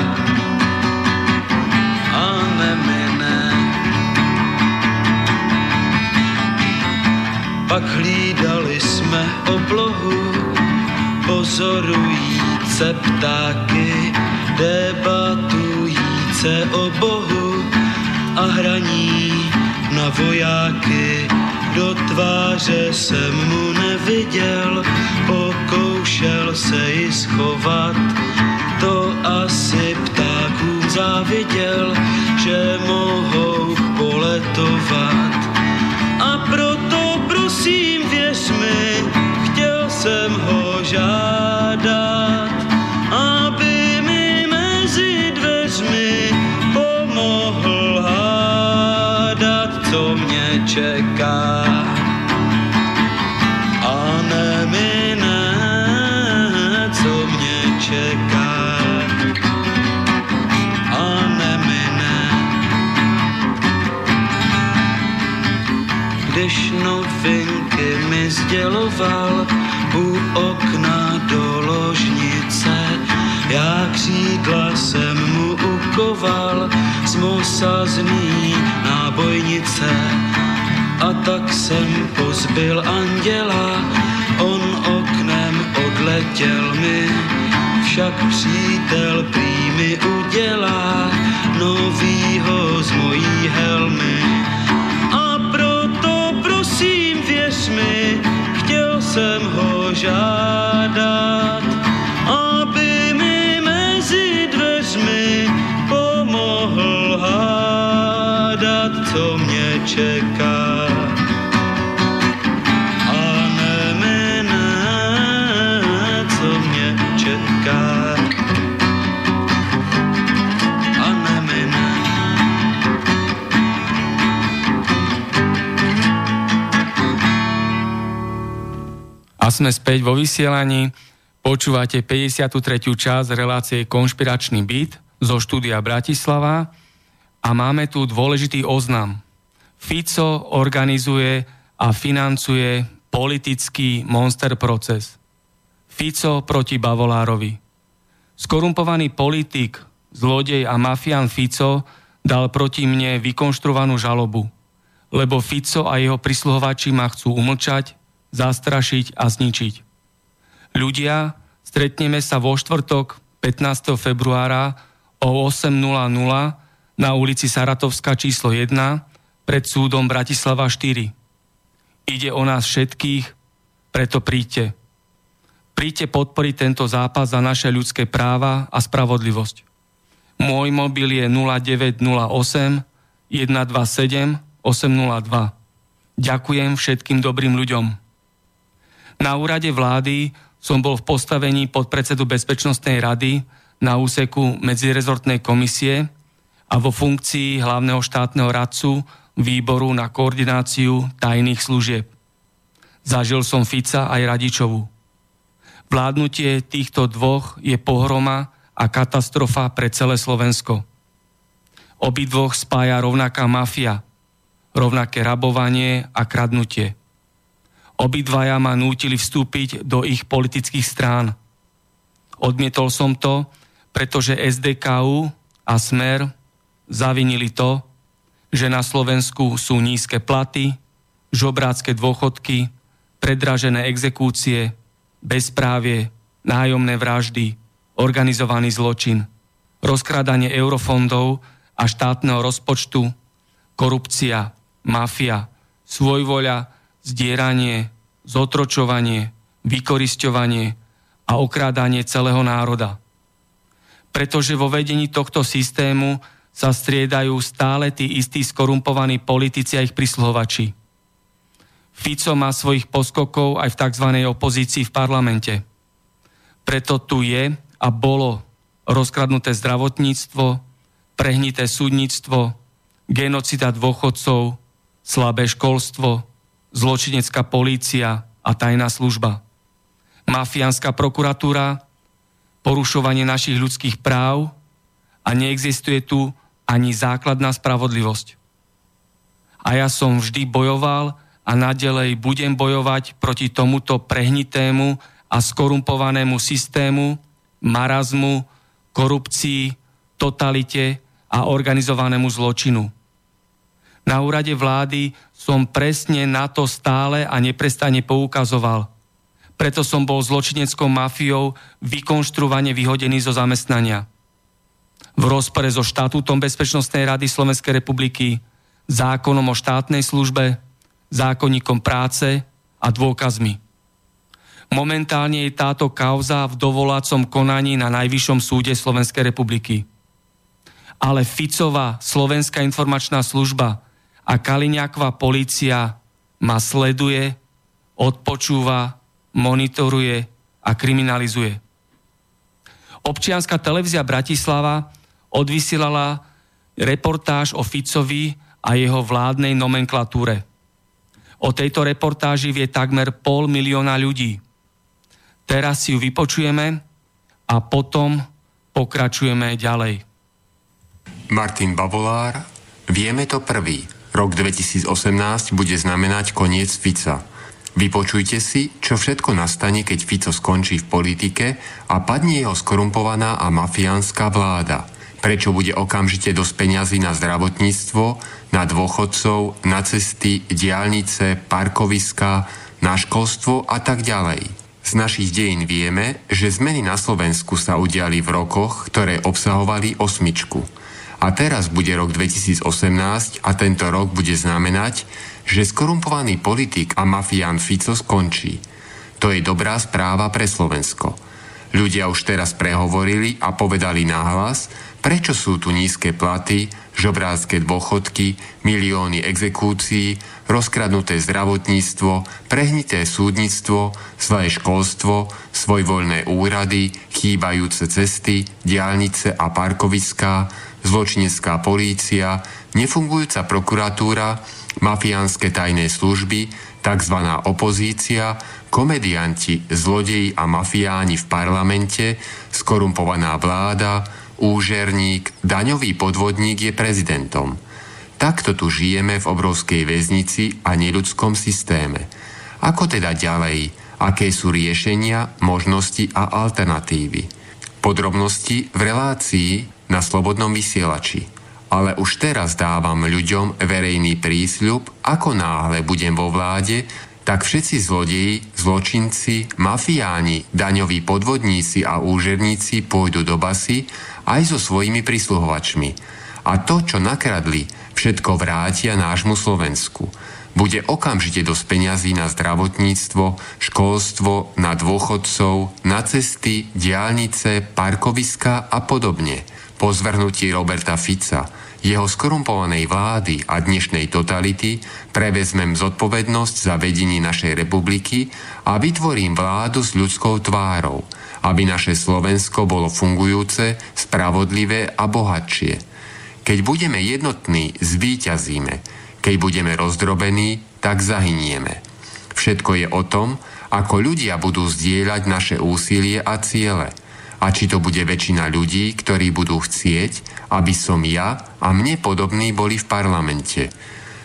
Pak hlídali jsme oblohu, pozorujíce ptáky, debatujíce o Bohu a hraní na vojáky. Do tváře jsem mu neviděl, pokoušel se ji schovat. To asi ptákům záviděl, že mohou poletovat. A proto prosím věř mi, jsem ho žádat, aby mi mezi dveřmi pomohl hádat, co mě čeká. A nemine, co mě čeká. A novinky mi u okna do ložnice. Já křídla jsem mu ukoval z mosazný nábojnice. A tak jsem pozbyl anděla, on oknem odletěl mi, však přítel prý mi udělá novýho z mojí helmy. A proto prosím věř mi, jsem ho žádat, aby mi mezi dveřmi pomohl hádat, co mě čeká. Sme späť vo vysielaní. Počúvate 53. časť relácie Konšpiračný byt zo štúdia Bratislava a máme tu dôležitý oznam. Fico organizuje a financuje politický monster proces. Fico proti Bavolárovi. Skorumpovaný politik, zlodej a mafián Fico dal proti mne vykonštruovanú žalobu, lebo Fico a jeho prisluhovači ma chcú umlčať, zastrašiť a zničiť. Ľudia, stretneme sa vo štvrtok 15. februára o 8.00 na ulici Saratovská číslo 1 pred súdom Bratislava 4. Ide o nás všetkých, preto príďte. Príďte podporiť tento zápas za naše ľudské práva a spravodlivosť. Môj mobil je 0908 127 802. Ďakujem všetkým dobrým ľuďom. Na úrade vlády som bol v postavení podpredsedu Bezpečnostnej rady na úseku medzirezortnej komisie a vo funkcii hlavného štátneho radcu výboru na koordináciu tajných služieb. Zažil som Fica aj Radičovu. Vládnutie týchto dvoch je pohroma a katastrofa pre celé Slovensko. Obidvoch spája rovnaká mafia, rovnaké rabovanie a kradnutie. Obidvaja ma nútili vstúpiť do ich politických strán. Odmietol som to, pretože SDKU a Smer zavinili to, že na Slovensku sú nízke platy, žobrácké dôchodky, predražené exekúcie, bezprávie, nájomné vraždy, organizovaný zločin, rozkrádanie eurofondov a štátneho rozpočtu, korupcia, mafia, svojvoľa, zdieranie, zotročovanie, vykorisťovanie a okrádanie celého národa. Pretože vo vedení tohto systému sa striedajú stále tí istí skorumpovaní politici a ich prisluhovači. Fico má svojich poskokov aj v tzv. opozícii v parlamente. Preto tu je a bolo rozkradnuté zdravotníctvo, prehnité súdnictvo, genocida dôchodcov, slabé školstvo, zločinecká polícia a tajná služba. Mafiánska prokuratúra, porušovanie našich ľudských práv a neexistuje tu ani základná spravodlivosť. A ja som vždy bojoval a nadalej budem bojovať proti tomuto prehnitému a skorumpovanému systému, marazmu, korupcii, totalite a organizovanému zločinu. Na úrade vlády som presne na to stále a neprestane poukazoval. Preto som bol zločineckou mafiou vykonštruovane vyhodený zo zamestnania v rozpore so štatútom Bezpečnostnej rady Slovenskej republiky, zákonom o štátnej službe, zákonníkom práce a dôkazmi. Momentálne je táto kauza v dovolacom konaní na Najvyššom súde Slovenskej republiky. Ale Ficová Slovenská informačná služba a Kaliňáková policia ma sleduje, odpočúva, monitoruje a kriminalizuje. Občianská televízia Bratislava odvysielala reportáž o Ficovi a jeho vládnej nomenklatúre. O tejto reportáži vie takmer pol milióna ľudí. Teraz si ju vypočujeme a potom pokračujeme ďalej. Martin Bavolár, vieme to prvý. Rok 2018 bude znamenať koniec Fica. Vypočujte si, čo všetko nastane, keď Fico skončí v politike a padne jeho skorumpovaná a mafiánska vláda – prečo bude okamžite dosť peňazí na zdravotníctvo, na dôchodcov, na cesty, diálnice, parkoviska, na školstvo a tak ďalej. Z našich dejín vieme, že zmeny na Slovensku sa udiali v rokoch, ktoré obsahovali osmičku. A teraz bude rok 2018 a tento rok bude znamenať, že skorumpovaný politik a mafián Fico skončí. To je dobrá správa pre Slovensko. Ľudia už teraz prehovorili a povedali náhlas, Prečo sú tu nízke platy, žobrázke dôchodky, milióny exekúcií, rozkradnuté zdravotníctvo, prehnité súdnictvo, svoje školstvo, svojvoľné úrady, chýbajúce cesty, diálnice a parkoviská, zločinecká polícia, nefungujúca prokuratúra, mafiánske tajné služby, tzv. opozícia, komedianti, zlodeji a mafiáni v parlamente, skorumpovaná vláda, úžerník, daňový podvodník je prezidentom. Takto tu žijeme v obrovskej väznici a neľudskom systéme. Ako teda ďalej? Aké sú riešenia, možnosti a alternatívy? Podrobnosti v relácii na Slobodnom vysielači. Ale už teraz dávam ľuďom verejný prísľub, ako náhle budem vo vláde, tak všetci zlodeji, zločinci, mafiáni, daňoví podvodníci a úžerníci pôjdu do basy aj so svojimi prísluhovačmi. A to, čo nakradli, všetko vrátia nášmu Slovensku. Bude okamžite dosť peňazí na zdravotníctvo, školstvo, na dôchodcov, na cesty, diálnice, parkoviska a podobne. Po zvrhnutí Roberta Fica, jeho skorumpovanej vlády a dnešnej totality prevezmem zodpovednosť za vedenie našej republiky a vytvorím vládu s ľudskou tvárou – aby naše Slovensko bolo fungujúce, spravodlivé a bohatšie. Keď budeme jednotní, zvíťazíme. Keď budeme rozdrobení, tak zahynieme. Všetko je o tom, ako ľudia budú zdieľať naše úsilie a ciele. A či to bude väčšina ľudí, ktorí budú chcieť, aby som ja a mne podobní boli v parlamente.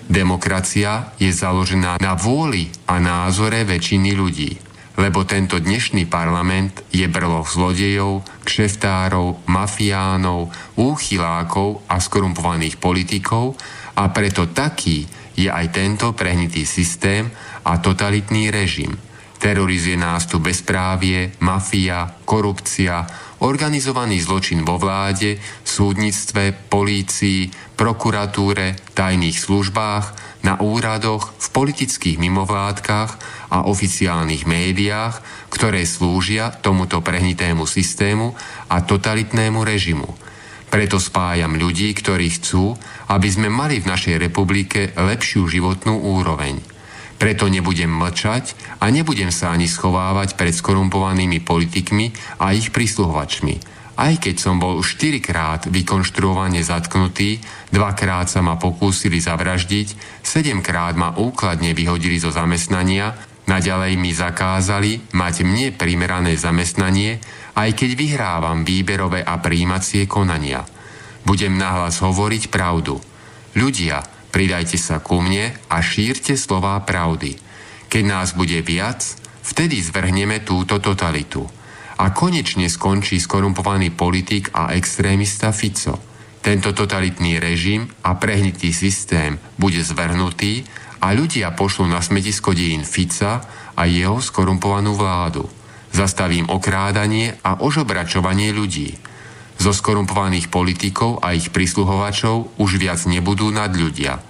Demokracia je založená na vôli a názore väčšiny ľudí lebo tento dnešný parlament je brloch zlodejov, kšeftárov, mafiánov, úchylákov a skorumpovaných politikov a preto taký je aj tento prehnitý systém a totalitný režim. Terorizuje nás tu bezprávie, mafia, korupcia, organizovaný zločin vo vláde, súdnictve, polícii, prokuratúre, tajných službách, na úradoch, v politických mimovládkach a oficiálnych médiách, ktoré slúžia tomuto prehnitému systému a totalitnému režimu. Preto spájam ľudí, ktorí chcú, aby sme mali v našej republike lepšiu životnú úroveň. Preto nebudem mlčať a nebudem sa ani schovávať pred skorumpovanými politikmi a ich prísluhovačmi. Aj keď som bol už 4 krát vykonštruovane zatknutý, dvakrát sa ma pokúsili zavraždiť, 7 krát ma úkladne vyhodili zo zamestnania, naďalej mi zakázali mať mne primerané zamestnanie, aj keď vyhrávam výberové a príjmacie konania. Budem nahlas hovoriť pravdu. Ľudia, pridajte sa ku mne a šírte slová pravdy. Keď nás bude viac, vtedy zvrhneme túto totalitu a konečne skončí skorumpovaný politik a extrémista Fico. Tento totalitný režim a prehnitý systém bude zvrhnutý a ľudia pošlú na smetisko dejín Fica a jeho skorumpovanú vládu. Zastavím okrádanie a ožobračovanie ľudí. Zo skorumpovaných politikov a ich prisluhovačov už viac nebudú nad ľudia.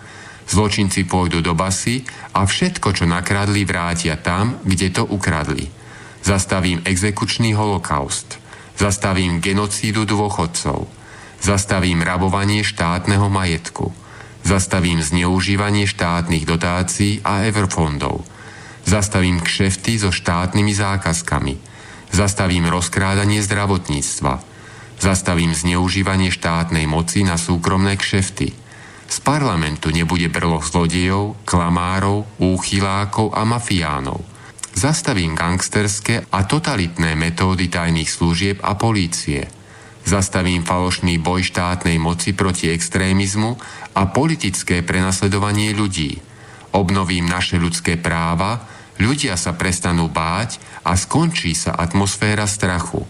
Zločinci pôjdu do basy a všetko, čo nakradli, vrátia tam, kde to ukradli. Zastavím exekučný holokaust. Zastavím genocídu dôchodcov. Zastavím rabovanie štátneho majetku. Zastavím zneužívanie štátnych dotácií a eurofondov. Zastavím kšefty so štátnymi zákazkami. Zastavím rozkrádanie zdravotníctva. Zastavím zneužívanie štátnej moci na súkromné kšefty. Z parlamentu nebude brloch zlodejov, klamárov, úchylákov a mafiánov – Zastavím gangsterské a totalitné metódy tajných služieb a polície. Zastavím falošný boj štátnej moci proti extrémizmu a politické prenasledovanie ľudí. Obnovím naše ľudské práva, ľudia sa prestanú báť a skončí sa atmosféra strachu.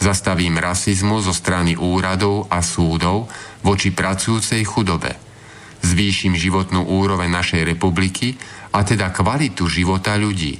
Zastavím rasizmu zo strany úradov a súdov voči pracujúcej chudobe. Zvýšim životnú úroveň našej republiky a teda kvalitu života ľudí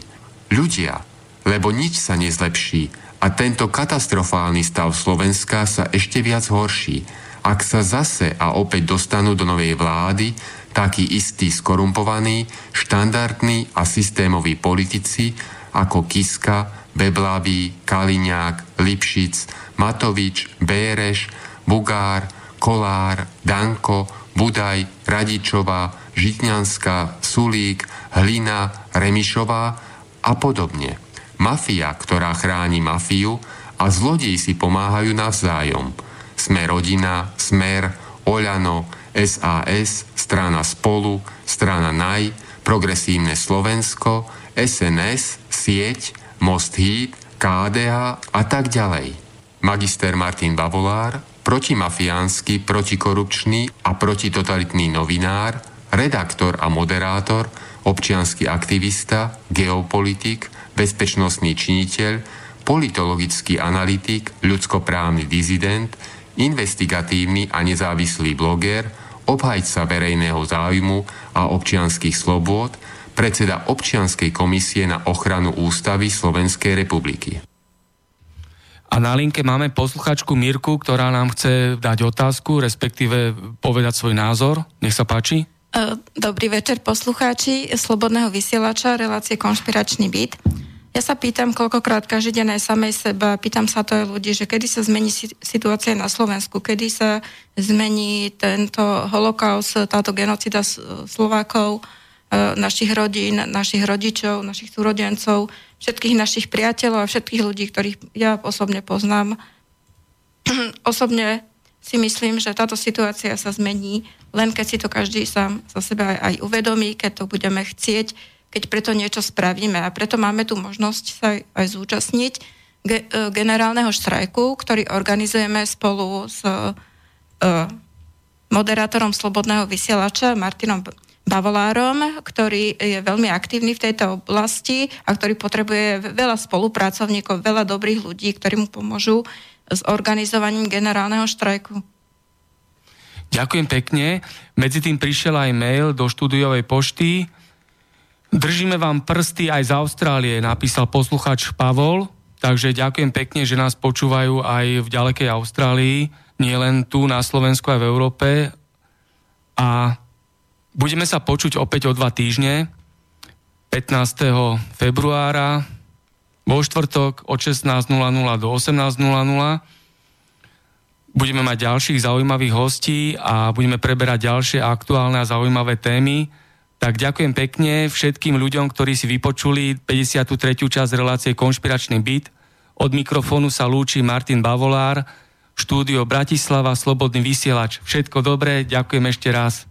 ľudia, lebo nič sa nezlepší a tento katastrofálny stav Slovenska sa ešte viac horší, ak sa zase a opäť dostanú do novej vlády takí istí skorumpovaní, štandardní a systémoví politici ako Kiska, Beblavý, Kaliňák, Lipšic, Matovič, Béreš, Bugár, Kolár, Danko, Budaj, Radičová, Žitňanská, Sulík, Hlina, Remišová a podobne. Mafia, ktorá chráni mafiu a zlodeji si pomáhajú navzájom. Sme rodina, Smer, Oľano, SAS, strana Spolu, strana NAJ, Progresívne Slovensko, SNS, Sieť, Most Híd, KDH a tak ďalej. Magister Martin Bavolár, protimafiánsky, protikorupčný a protitotalitný novinár, redaktor a moderátor – občianský aktivista, geopolitik, bezpečnostný činiteľ, politologický analytik, ľudskoprávny dizident, investigatívny a nezávislý bloger, obhajca verejného záujmu a občianských slobôd, predseda občianskej komisie na ochranu ústavy Slovenskej republiky. A na linke máme posluchačku Mirku, ktorá nám chce dať otázku, respektíve povedať svoj názor. Nech sa páči. E, dobrý večer poslucháči Slobodného vysielača, relácie Konšpiračný byt. Ja sa pýtam koľkokrát každý deň aj samej seba, pýtam sa to aj ľudí, že kedy sa zmení situácia na Slovensku, kedy sa zmení tento holokaust, táto genocida Slovákov, našich rodín, našich rodičov, našich súrodencov, všetkých našich priateľov a všetkých ľudí, ktorých ja osobne poznám. osobne si myslím, že táto situácia sa zmení, len keď si to každý sám za seba aj uvedomí, keď to budeme chcieť, keď preto niečo spravíme. A preto máme tu možnosť sa aj zúčastniť ge- e, generálneho štrajku, ktorý organizujeme spolu s uh, moderátorom Slobodného vysielača Martinom Bavolárom, ktorý je veľmi aktívny v tejto oblasti a ktorý potrebuje veľa spolupracovníkov, veľa dobrých ľudí, ktorí mu pomôžu s organizovaním generálneho štrajku. Ďakujem pekne. Medzi tým prišiel aj mail do štúdiovej pošty. Držíme vám prsty aj z Austrálie, napísal posluchač Pavol. Takže ďakujem pekne, že nás počúvajú aj v ďalekej Austrálii, nie len tu na Slovensku aj v Európe. A budeme sa počuť opäť o dva týždne, 15. februára, vo štvrtok od 16.00 do 18.00 budeme mať ďalších zaujímavých hostí a budeme preberať ďalšie aktuálne a zaujímavé témy. Tak ďakujem pekne všetkým ľuďom, ktorí si vypočuli 53. časť relácie Konšpiračný byt. Od mikrofónu sa lúči Martin Bavolár, štúdio Bratislava, Slobodný vysielač. Všetko dobré, ďakujem ešte raz.